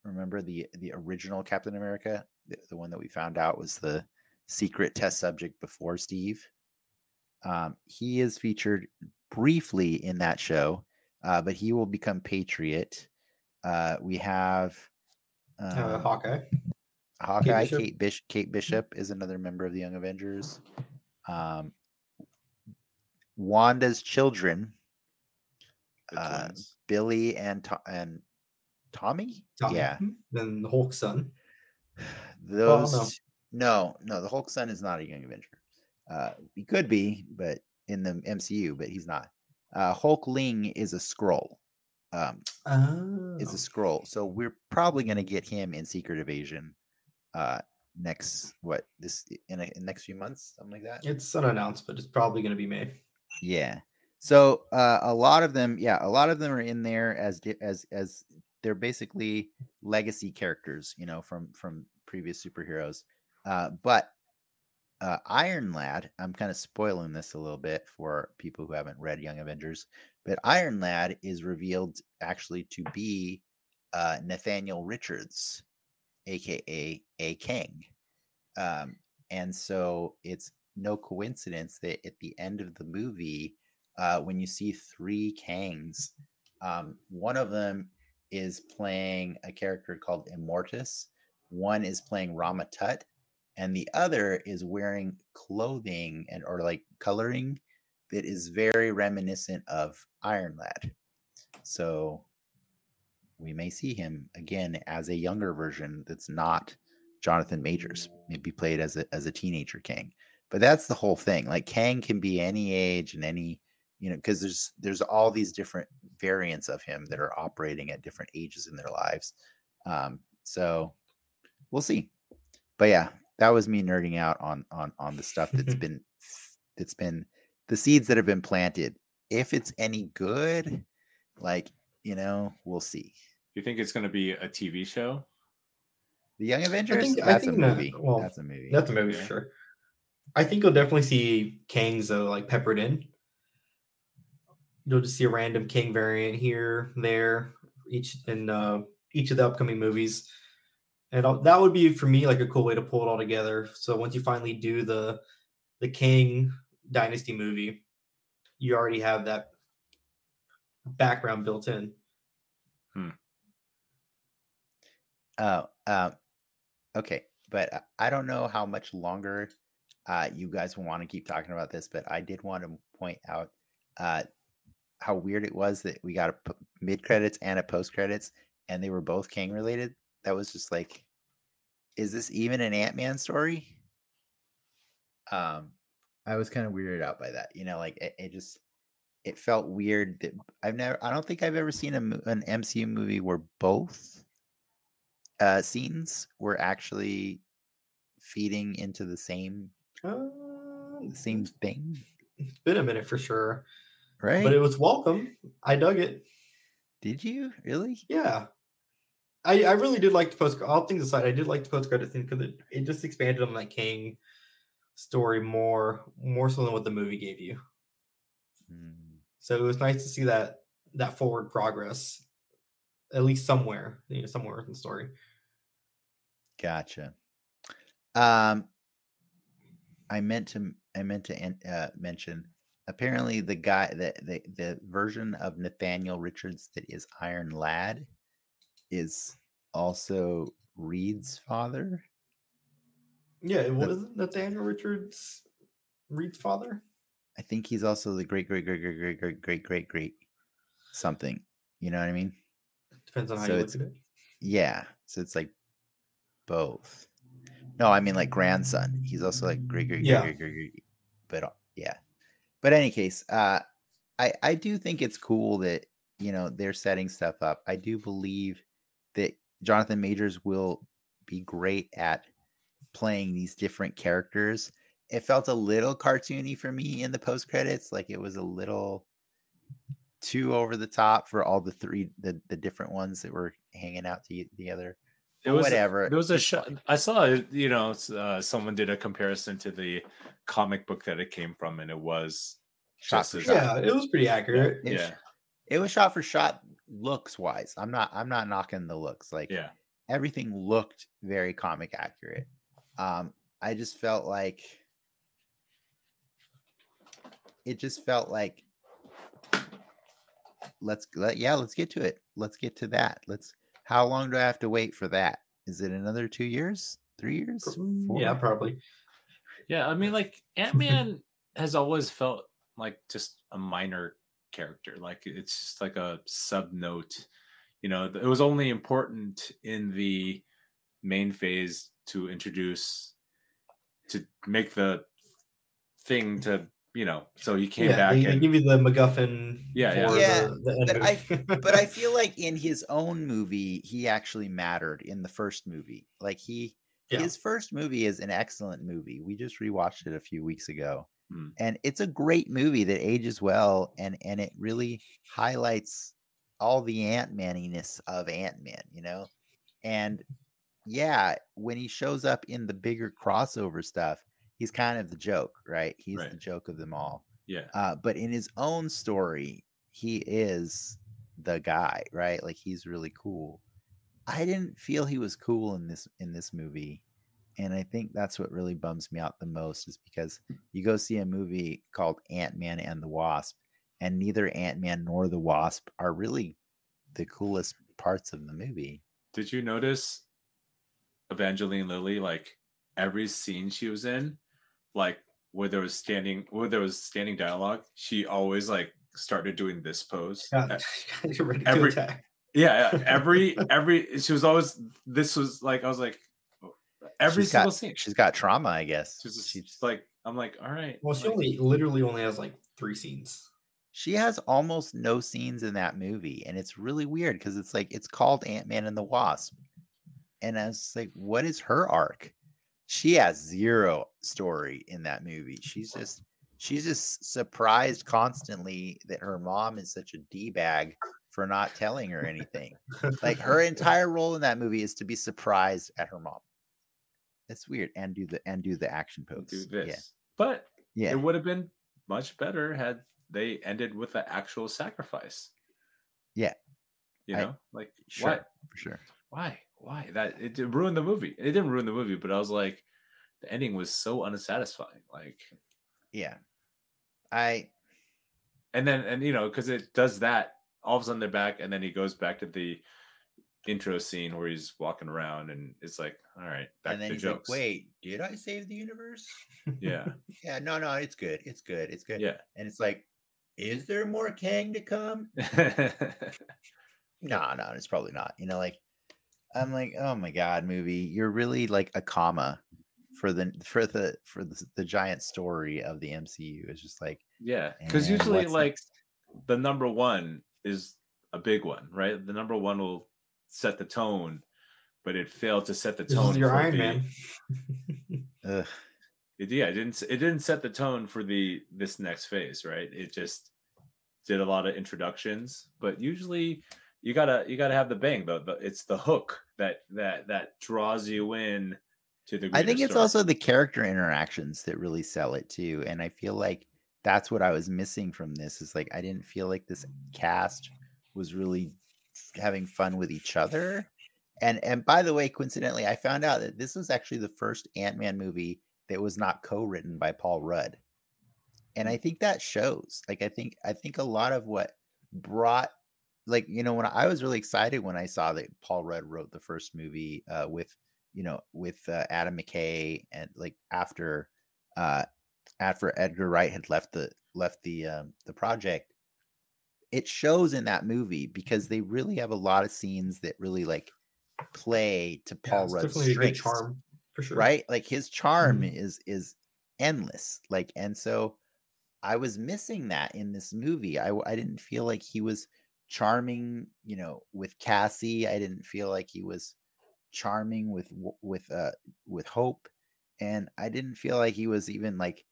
[SPEAKER 1] Remember the the original Captain America, the, the one that we found out was the secret test subject before Steve. Um, he is featured briefly in that show, uh, but he will become Patriot. Uh, we have
[SPEAKER 2] uh,
[SPEAKER 1] um,
[SPEAKER 2] Hawkeye.
[SPEAKER 1] Hawkeye,
[SPEAKER 2] Bishop.
[SPEAKER 1] Kate, Bish- Kate Bishop is another member of the Young Avengers. Um, Wanda's children, uh. Billy and To- and Tommy.
[SPEAKER 2] Tommy.
[SPEAKER 1] Yeah,
[SPEAKER 2] Mhm. Then the Hulk son.
[SPEAKER 1] those.
[SPEAKER 2] no.
[SPEAKER 1] no, no, the Hulk son is not a Young Avenger. Uh, he could be, but in the MCU, but he's not. Uh, Hulkling is a Skrull. Um,
[SPEAKER 2] Oh.
[SPEAKER 1] is a Skrull. So we're probably going to get him in Secret Invasion uh next what this in, a, in next few months something like that?
[SPEAKER 2] It's unannounced, but it's probably going to be May.
[SPEAKER 1] yeah. So uh a lot of them yeah a lot of them are in there as as as they're basically legacy characters you know from from previous superheroes. Uh but uh iron lad i'm kind of spoiling this a little bit for people who haven't read young avengers but iron lad is revealed actually to be uh nathaniel richards aka a Kang. Um, and so it's no coincidence that at the end of the movie, uh, when you see three Kangs, um, one of them is playing a character called Immortus, one is playing Rama Tut, and the other is wearing clothing and or like coloring that is very reminiscent of Iron Lad. So we may see him again as a younger version that's not Jonathan Majors, maybe played as a as a teenager Kang. But that's the whole thing. Like Kang can be any age and any, you know, because there's there's all these different variants of him that are operating at different ages in their lives. Um, so we'll see. But yeah, that was me nerding out on on on the stuff that's been that's been the seeds that have been planted. If it's any good, like you know, we'll see.
[SPEAKER 3] You think it's going to be a TV show?
[SPEAKER 1] The Young Avengers.
[SPEAKER 2] I think- I
[SPEAKER 1] that's
[SPEAKER 2] think
[SPEAKER 1] a
[SPEAKER 2] that-
[SPEAKER 1] movie.
[SPEAKER 2] well,
[SPEAKER 1] that's a movie.
[SPEAKER 2] That's a movie
[SPEAKER 3] Yeah.
[SPEAKER 2] for sure. I think you'll definitely see Kangs though, like peppered in. You'll just see a random Kang variant here, there, each in uh, each of the upcoming movies, and I'll, that would be for me like a cool way to pull it all together. So once you finally do the the Kang Dynasty movie, you already have that background built in.
[SPEAKER 1] Oh, um, okay, but I- I don't know how much longer uh, you guys will want to keep talking about this, but I did want to point out uh, how weird it was that we got a p- mid credits and a post credits, and they were both Kang related. That was just like, is this even an Ant Man story? Um, I was kind of weirded out by that. You know, like it, it just it felt weird that I've never. I don't think I've ever seen a an MCU movie where both uh, scenes were actually feeding into the same
[SPEAKER 2] Uh,
[SPEAKER 1] the same thing,
[SPEAKER 2] it's been a minute for sure,
[SPEAKER 1] right?
[SPEAKER 2] but it was welcome. I dug it.
[SPEAKER 1] Did you really?
[SPEAKER 2] Yeah. I, I really did like the post all things aside, I did like the post credit scene because it, it just expanded on that Kang story more more so than what the movie gave you.
[SPEAKER 1] Mm,
[SPEAKER 2] So it was nice to see that that forward progress, at least somewhere, you know, somewhere in the story.
[SPEAKER 1] Gotcha. Um, I meant to I meant to uh, mention. Apparently, the guy the, the the version of Nathaniel Richards that is Iron Lad is also Reed's father.
[SPEAKER 2] Yeah, it was Nathaniel Richards Reed's father.
[SPEAKER 1] I think he's also the great great great great great great great great great something. You know what I mean?
[SPEAKER 2] Depends on how
[SPEAKER 1] So
[SPEAKER 2] you
[SPEAKER 1] it's-
[SPEAKER 2] look at it.
[SPEAKER 1] Yeah. So it's like both. No, I mean like grandson. He's also like great, great,
[SPEAKER 2] Yeah.
[SPEAKER 1] great, great, great, great. But uh, yeah. But any case, uh, I I do think it's cool that you know they're setting stuff up. I do believe that Jonathan Majors will be great at playing these different characters. It felt a little cartoony for me in the post credits, like it was a little too over the top for all the three the, the different ones that were hanging out to, together.
[SPEAKER 3] It was
[SPEAKER 1] Whatever.
[SPEAKER 3] There was a shot. I saw, you know, uh, someone did a comparison to the comic book that it came from, and it was
[SPEAKER 1] Shot for
[SPEAKER 3] as-
[SPEAKER 1] shot.
[SPEAKER 2] Yeah, it was pretty accurate.
[SPEAKER 1] It
[SPEAKER 3] yeah,
[SPEAKER 1] it was shot for shot looks wise. I'm not I'm not knocking the looks. Like
[SPEAKER 3] yeah.
[SPEAKER 1] everything looked very comic accurate. Um I just felt like it just felt like let's let yeah, let's get to it. Let's get to that. Let's how long do I have to wait for that? Is it another 2 years? 3 years? Four?
[SPEAKER 2] Yeah, probably.
[SPEAKER 3] Yeah, I mean, like Ant Man has always felt like just a minor character. Like it's just like a sub note. You know, it was only important in the main phase to introduce to make the thing to you know. So he came
[SPEAKER 2] yeah,
[SPEAKER 3] back
[SPEAKER 2] they, they
[SPEAKER 3] and
[SPEAKER 2] give you the MacGuffin.
[SPEAKER 3] Yeah, yeah.
[SPEAKER 1] Yeah,
[SPEAKER 2] the, the
[SPEAKER 1] but I- but I feel like in his own movie, he actually mattered in the first movie. Like he,
[SPEAKER 2] Yeah.
[SPEAKER 1] his first movie is an excellent movie. We just rewatched it a few weeks ago,
[SPEAKER 3] Hmm.
[SPEAKER 1] and it's a great movie that ages well, and and it really highlights all the Ant Maniness of Ant Man. You know, and yeah, when he shows up in the bigger crossover stuff, he's kind of the joke, right? He's the joke of them all.
[SPEAKER 3] yeah,
[SPEAKER 1] Uh, but in his own story, he is the guy, right? Like he's really cool. I didn't feel he was cool in this in this movie. And I think that's what really bums me out the most is because you go see a movie called Ant-Man and the Wasp, and neither Ant-Man nor the Wasp are really the coolest parts of the movie.
[SPEAKER 3] Did you notice Evangeline Lilly? Like every scene she was in, like where there was standing, where there was standing dialogue, she always like started doing this pose.
[SPEAKER 2] God, you're ready to
[SPEAKER 3] every-
[SPEAKER 2] attack.
[SPEAKER 3] yeah, yeah, every every she was always. This was like I was like every
[SPEAKER 1] She's
[SPEAKER 3] single
[SPEAKER 1] got,
[SPEAKER 3] scene.
[SPEAKER 1] She's got trauma, I guess.
[SPEAKER 3] She's just
[SPEAKER 1] She's
[SPEAKER 3] like I'm like all right.
[SPEAKER 2] Well, she
[SPEAKER 3] like,
[SPEAKER 2] only literally only has like three scenes.
[SPEAKER 1] She has almost no scenes in that movie, and it's really weird because it's like it's called Ant Man and the Wasp, and I was like, what is her arc? She has zero story in that movie. She's just she's just surprised constantly that her mom is such a d bag for not telling her anything. like her entire role in that movie is to be surprised at her mom. That's weird, and do the and do the action pose.
[SPEAKER 3] do this,
[SPEAKER 1] Yeah,
[SPEAKER 3] but
[SPEAKER 1] yeah.
[SPEAKER 3] it would have been much better had they ended with an actual sacrifice.
[SPEAKER 1] Yeah.
[SPEAKER 3] you
[SPEAKER 1] I-
[SPEAKER 3] know, like
[SPEAKER 1] Sure,
[SPEAKER 3] why?
[SPEAKER 1] for sure.
[SPEAKER 3] why why that it ruined the movie it didn't ruin the movie but i was like the ending was so unsatisfying like
[SPEAKER 1] Yeah, I
[SPEAKER 3] and then and you know because it does that all of a sudden they're back and then he goes back to the intro scene where he's walking around and it's like all right back
[SPEAKER 1] and then
[SPEAKER 3] to
[SPEAKER 1] he's
[SPEAKER 3] jokes
[SPEAKER 1] like, "Wait, did I save the universe?"
[SPEAKER 3] yeah
[SPEAKER 1] yeah, no, no, it's good, it's good, it's good.
[SPEAKER 3] yeah
[SPEAKER 1] And it's like, is there more Kang to come? No, no, it's probably not. You know, like I'm like, oh my god, movie, you're really like a comma for the for the for the, the giant story of the MCU. It's just like,
[SPEAKER 3] yeah because usually like
[SPEAKER 1] next?
[SPEAKER 3] the number one is a big one right the number one will set the tone but it failed to set the
[SPEAKER 2] This
[SPEAKER 3] tone
[SPEAKER 2] is your
[SPEAKER 3] for
[SPEAKER 2] Iron
[SPEAKER 3] the-
[SPEAKER 2] Man.
[SPEAKER 3] It, yeah, it didn't. It didn't set the tone for the this next phase, right? It just did a lot of introductions, but usually you gotta you gotta have the bang though. The, it's the hook that that that draws you in to the.
[SPEAKER 1] I think it's
[SPEAKER 3] story.
[SPEAKER 1] also the character interactions that really sell it too. And I feel like that's what I was missing from this is like I didn't feel like this cast was really having fun with each other. And and by the way, coincidentally, I found out that this was actually the first Ant-Man movie that was not co-written by Paul Rudd. And I hmm. think that shows. Like I think I think a lot of what brought like you know when I was really excited when I saw that Paul Rudd wrote the first movie uh, with you know with uh, Adam McKay and like after uh after Edgar Wright had left the left the um, the project it shows in that movie because they really have a lot of scenes that really like play to Paul
[SPEAKER 2] it's
[SPEAKER 1] Rudd's
[SPEAKER 2] definitely a good
[SPEAKER 1] strengths
[SPEAKER 2] charm. for sure.
[SPEAKER 1] right? Like his charm
[SPEAKER 2] Mhm.
[SPEAKER 1] is is endless. Like, and so I was missing that in this movie. I I didn't feel like he was charming, you know, with Cassie. I didn't feel like he was charming with with uh with Hope, and I didn't feel like he was even like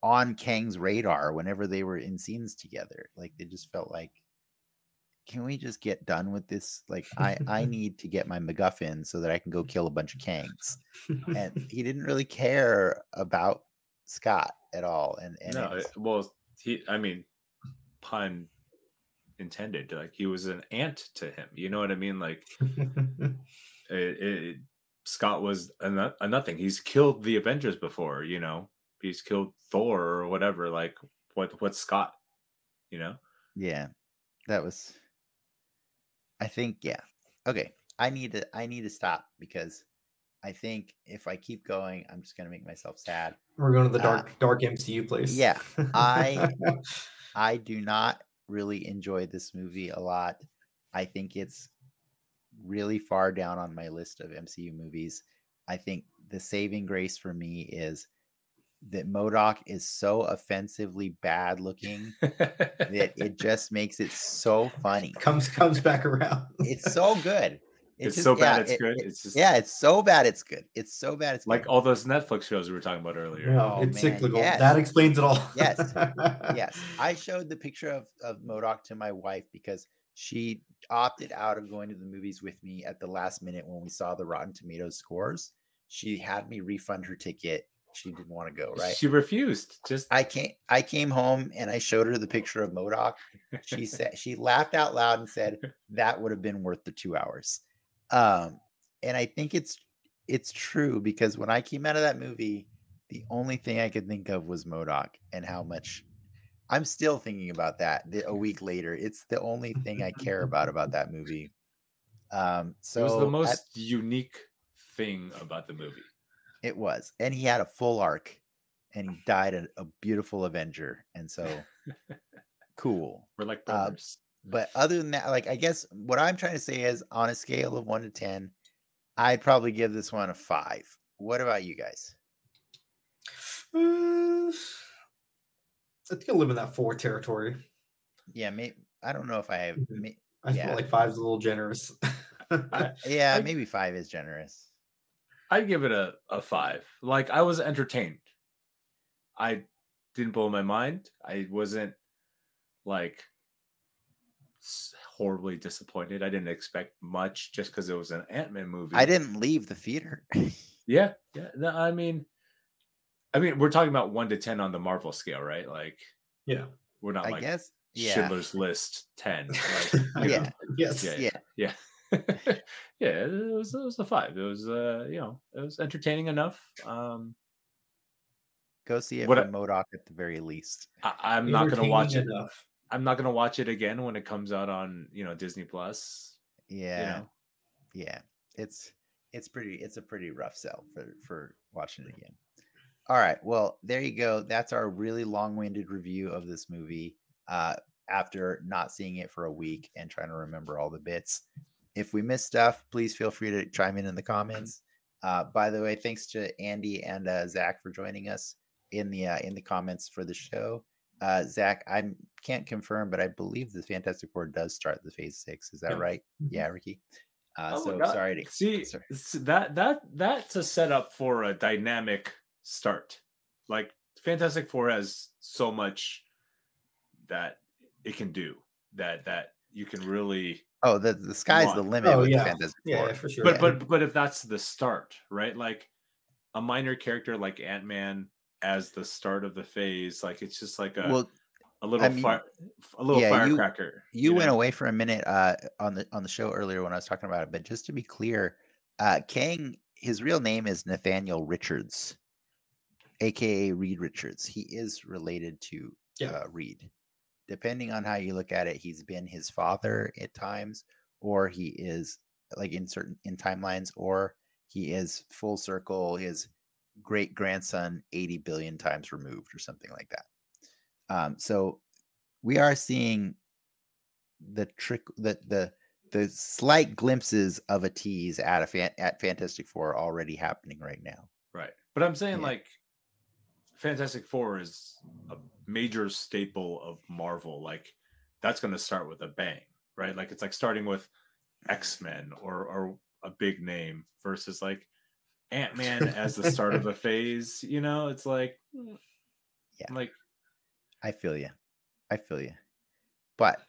[SPEAKER 1] on Kang's radar whenever they were in scenes together. Like they just felt like can we just get done with this? Like I I need to get my MacGuffin so that I can go kill a bunch of Kangs. And he didn't really care about Scott at all. And and
[SPEAKER 3] no, it- well, he. I mean, pun intended. Like he was an ant to him. You know what I mean? Like it, it, Scott was a, a nothing. He's killed the Avengers before. You know, he's killed Thor or whatever. Like what? What's Scott? You know?
[SPEAKER 1] yeah, that was. I think yeah. Okay, I need to I need to stop because I think if I keep going, I'm just gonna make myself sad.
[SPEAKER 2] We're going to the
[SPEAKER 1] Uh,
[SPEAKER 2] dark dark MCU place.
[SPEAKER 1] yeah, I- I do not really enjoyed this movie a lot. I think it's really far down on my list of MCU movies. I think the saving grace for me is that MODOK is so offensively bad looking that it just makes it so funny.
[SPEAKER 2] comes comes back around.
[SPEAKER 1] It's so good. It
[SPEAKER 3] it's
[SPEAKER 1] just-
[SPEAKER 3] so bad
[SPEAKER 1] yeah,
[SPEAKER 3] it's
[SPEAKER 1] it-
[SPEAKER 3] good.
[SPEAKER 1] it-
[SPEAKER 3] it's just
[SPEAKER 1] yeah, it's so bad it's good. It's so bad it's
[SPEAKER 3] like
[SPEAKER 1] good.
[SPEAKER 3] all those Netflix shows we were talking about earlier.
[SPEAKER 2] No,
[SPEAKER 1] Oh,
[SPEAKER 2] it's
[SPEAKER 1] man,
[SPEAKER 2] cyclical.
[SPEAKER 1] yes.
[SPEAKER 2] That explains it all.
[SPEAKER 1] Yes. yes, I showed the picture of of MODOK to my wife because she opted out of going to the movies with me at the last minute when we saw the Rotten Tomatoes scores. She had me refund her ticket. She didn't want to go. Right.
[SPEAKER 3] She refused. Just
[SPEAKER 1] I came. I came home and I showed her the picture of MODOK. She said she laughed out loud and said that would have been worth the two hours. Um, and I think it's it's true because when I came out of that movie, the only thing I could think of was MODOK and how much I'm still thinking about that the- a week later. It's the only thing I care about about that movie. Um, so
[SPEAKER 3] it was the
[SPEAKER 1] at-
[SPEAKER 3] most unique thing about the movie.
[SPEAKER 1] it was, and he had a full arc, and he died a, a beautiful Avenger, and so cool.
[SPEAKER 3] We're like
[SPEAKER 1] Uh,
[SPEAKER 3] brothers.
[SPEAKER 1] But other than that, like I guess what I'm trying to say is on a scale of one to ten, I'd probably give this one a five. What about you guys?
[SPEAKER 2] Uh, I think I live in that four territory.
[SPEAKER 1] Yeah, maybe I don't know if I have.
[SPEAKER 2] Mhm.
[SPEAKER 1] may-
[SPEAKER 2] I
[SPEAKER 1] Yeah.
[SPEAKER 2] feel like five's a little generous.
[SPEAKER 3] I-
[SPEAKER 1] yeah,
[SPEAKER 3] I-
[SPEAKER 1] maybe five is generous.
[SPEAKER 3] I'd give it a, a five. Like I was entertained. I didn't blow my mind. I wasn't like s- horribly disappointed. I didn't expect much just because it was an Ant Man movie.
[SPEAKER 1] I didn't leave the theater.
[SPEAKER 3] Yeah, yeah. No, I mean, I mean, we're talking about one to ten on the Marvel scale, right? Like
[SPEAKER 2] yeah.
[SPEAKER 3] we're not
[SPEAKER 1] I
[SPEAKER 3] like
[SPEAKER 1] guess. Yeah.
[SPEAKER 3] Schindler's List ten. Like,
[SPEAKER 1] Yeah.
[SPEAKER 3] know.
[SPEAKER 2] Yes.
[SPEAKER 3] Yeah,
[SPEAKER 1] Yeah.
[SPEAKER 3] yeah. yeah, it was it was a five. It was uh, you know, it was entertaining enough. Um
[SPEAKER 1] Go see it
[SPEAKER 3] What
[SPEAKER 1] for MODOK at the very least.
[SPEAKER 3] I, I'm not gonna watch it.
[SPEAKER 2] Enough.
[SPEAKER 3] I'm not gonna watch it again when it comes out on you know Disney Plus.
[SPEAKER 1] Yeah.
[SPEAKER 3] know?
[SPEAKER 1] Yeah. It's it's pretty it's a pretty rough sell for for watching it again. All right. Well, there you go. That's our really long-winded review of this movie. Uh after not seeing it for a week and trying to remember all the bits. If we miss stuff, please feel free to chime in in the comments. Uh, by the way, thanks to Andy and uh, Zach for joining us in the uh, in the comments for the show. Uh, Zach, I can't confirm, but I believe the Fantastic Four does start the Phase Six. Is that
[SPEAKER 2] Yeah.
[SPEAKER 1] right? Yeah, Ricky. Uh,
[SPEAKER 3] Oh
[SPEAKER 1] so
[SPEAKER 3] God.
[SPEAKER 1] sorry to
[SPEAKER 3] See
[SPEAKER 1] sorry.
[SPEAKER 3] that that that's a setup for a dynamic start. Like Fantastic Four has so much that it can do that that you can really
[SPEAKER 1] Oh, the the sky's the limit
[SPEAKER 2] Oh,
[SPEAKER 1] with
[SPEAKER 2] yeah.
[SPEAKER 1] the Fantastic
[SPEAKER 2] Yeah,
[SPEAKER 1] Four.
[SPEAKER 2] yeah, for sure.
[SPEAKER 3] but
[SPEAKER 1] Yeah.
[SPEAKER 3] but but if that's the start right like a minor character like ant-man as the start of the phase like it's just like a,
[SPEAKER 1] Well,
[SPEAKER 3] a little
[SPEAKER 1] mean,
[SPEAKER 3] fire a little
[SPEAKER 1] yeah, you-
[SPEAKER 3] firecracker
[SPEAKER 1] you went
[SPEAKER 3] know?
[SPEAKER 1] away for a minute uh, on the on the show earlier when I was talking about it, but just to be clear, uh, Kang, his real name is Nathaniel Richards, aka Reed Richards. He is related to
[SPEAKER 2] Yeah.
[SPEAKER 1] uh, Reed. Depending on how you look at it, he's been his father at times, or he is like in certain in timelines, or he is full circle his great grandson 80 billion times removed or something like that. Um, so we are seeing the trick that the the slight glimpses of a tease at a fan, at Fantastic Four already happening right now.
[SPEAKER 3] Right. But I'm saying
[SPEAKER 1] Yeah.
[SPEAKER 3] like Fantastic Four is a major staple of Marvel. Like that's going to start with a bang, right? Like it's like starting with X Men or or a big name versus like Ant Man as the start of a phase. You know, it's like
[SPEAKER 1] Yeah.
[SPEAKER 3] like
[SPEAKER 1] I feel you. I feel you. But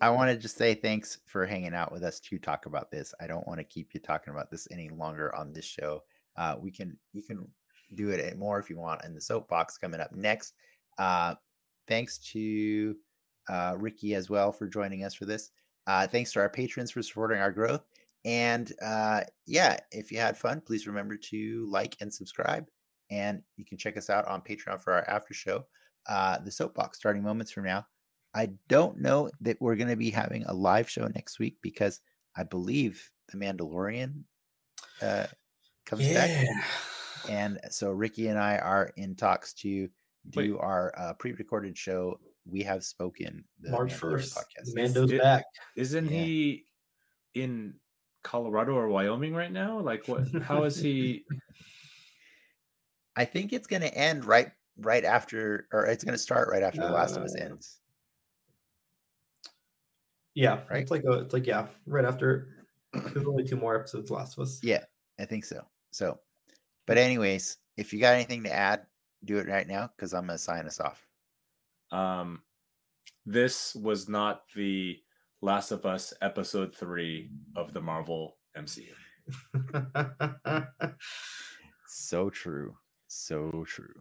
[SPEAKER 1] I want to just say thanks for hanging out with us to talk about this. I don't want to keep you talking about this any longer on this show. Uh, we can you can do it more if you want in the soapbox coming up next. Uh, thanks to uh, Ricky as well for joining us for this. Uh, thanks to our patrons for supporting our growth. And uh, yeah, if you had fun, please remember to like and subscribe. And you can check us out on Patreon for our after show, uh, the soapbox, starting moments from now. I don't know that we're going to be having a live show next week because I believe the Mandalorian uh, comes back, and so Ricky and I are in talks to do
[SPEAKER 3] Wait.
[SPEAKER 1] our uh, pre-recorded show. We have spoken the
[SPEAKER 2] March
[SPEAKER 1] Mandalorian
[SPEAKER 2] first,
[SPEAKER 1] podcast.
[SPEAKER 2] Mando's
[SPEAKER 3] It-
[SPEAKER 2] back.
[SPEAKER 3] isn't
[SPEAKER 1] Yeah.
[SPEAKER 3] he in Colorado or Wyoming right now? Like what how is he
[SPEAKER 1] I think it's going to end right right after, or it's going to start right after The Last of Us
[SPEAKER 2] Uh,
[SPEAKER 1] ends.
[SPEAKER 2] Yeah,
[SPEAKER 1] Right?
[SPEAKER 2] it's like a, it's like yeah, right after. There's only two more episodes, Last of Us.
[SPEAKER 1] Yeah, I think so. So, but anyways, if you got anything to add, do it right now because I'm going to sign us off.
[SPEAKER 3] um this was not the Last of Us episode 3 of the Marvel MCU.
[SPEAKER 1] So true. So true.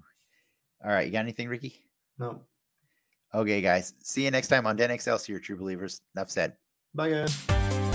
[SPEAKER 1] All right. You got anything, Ricky?
[SPEAKER 2] no,
[SPEAKER 1] Okay, guys. See you next time on Den Excelsior, True Believers. Enough said.
[SPEAKER 2] bye guys.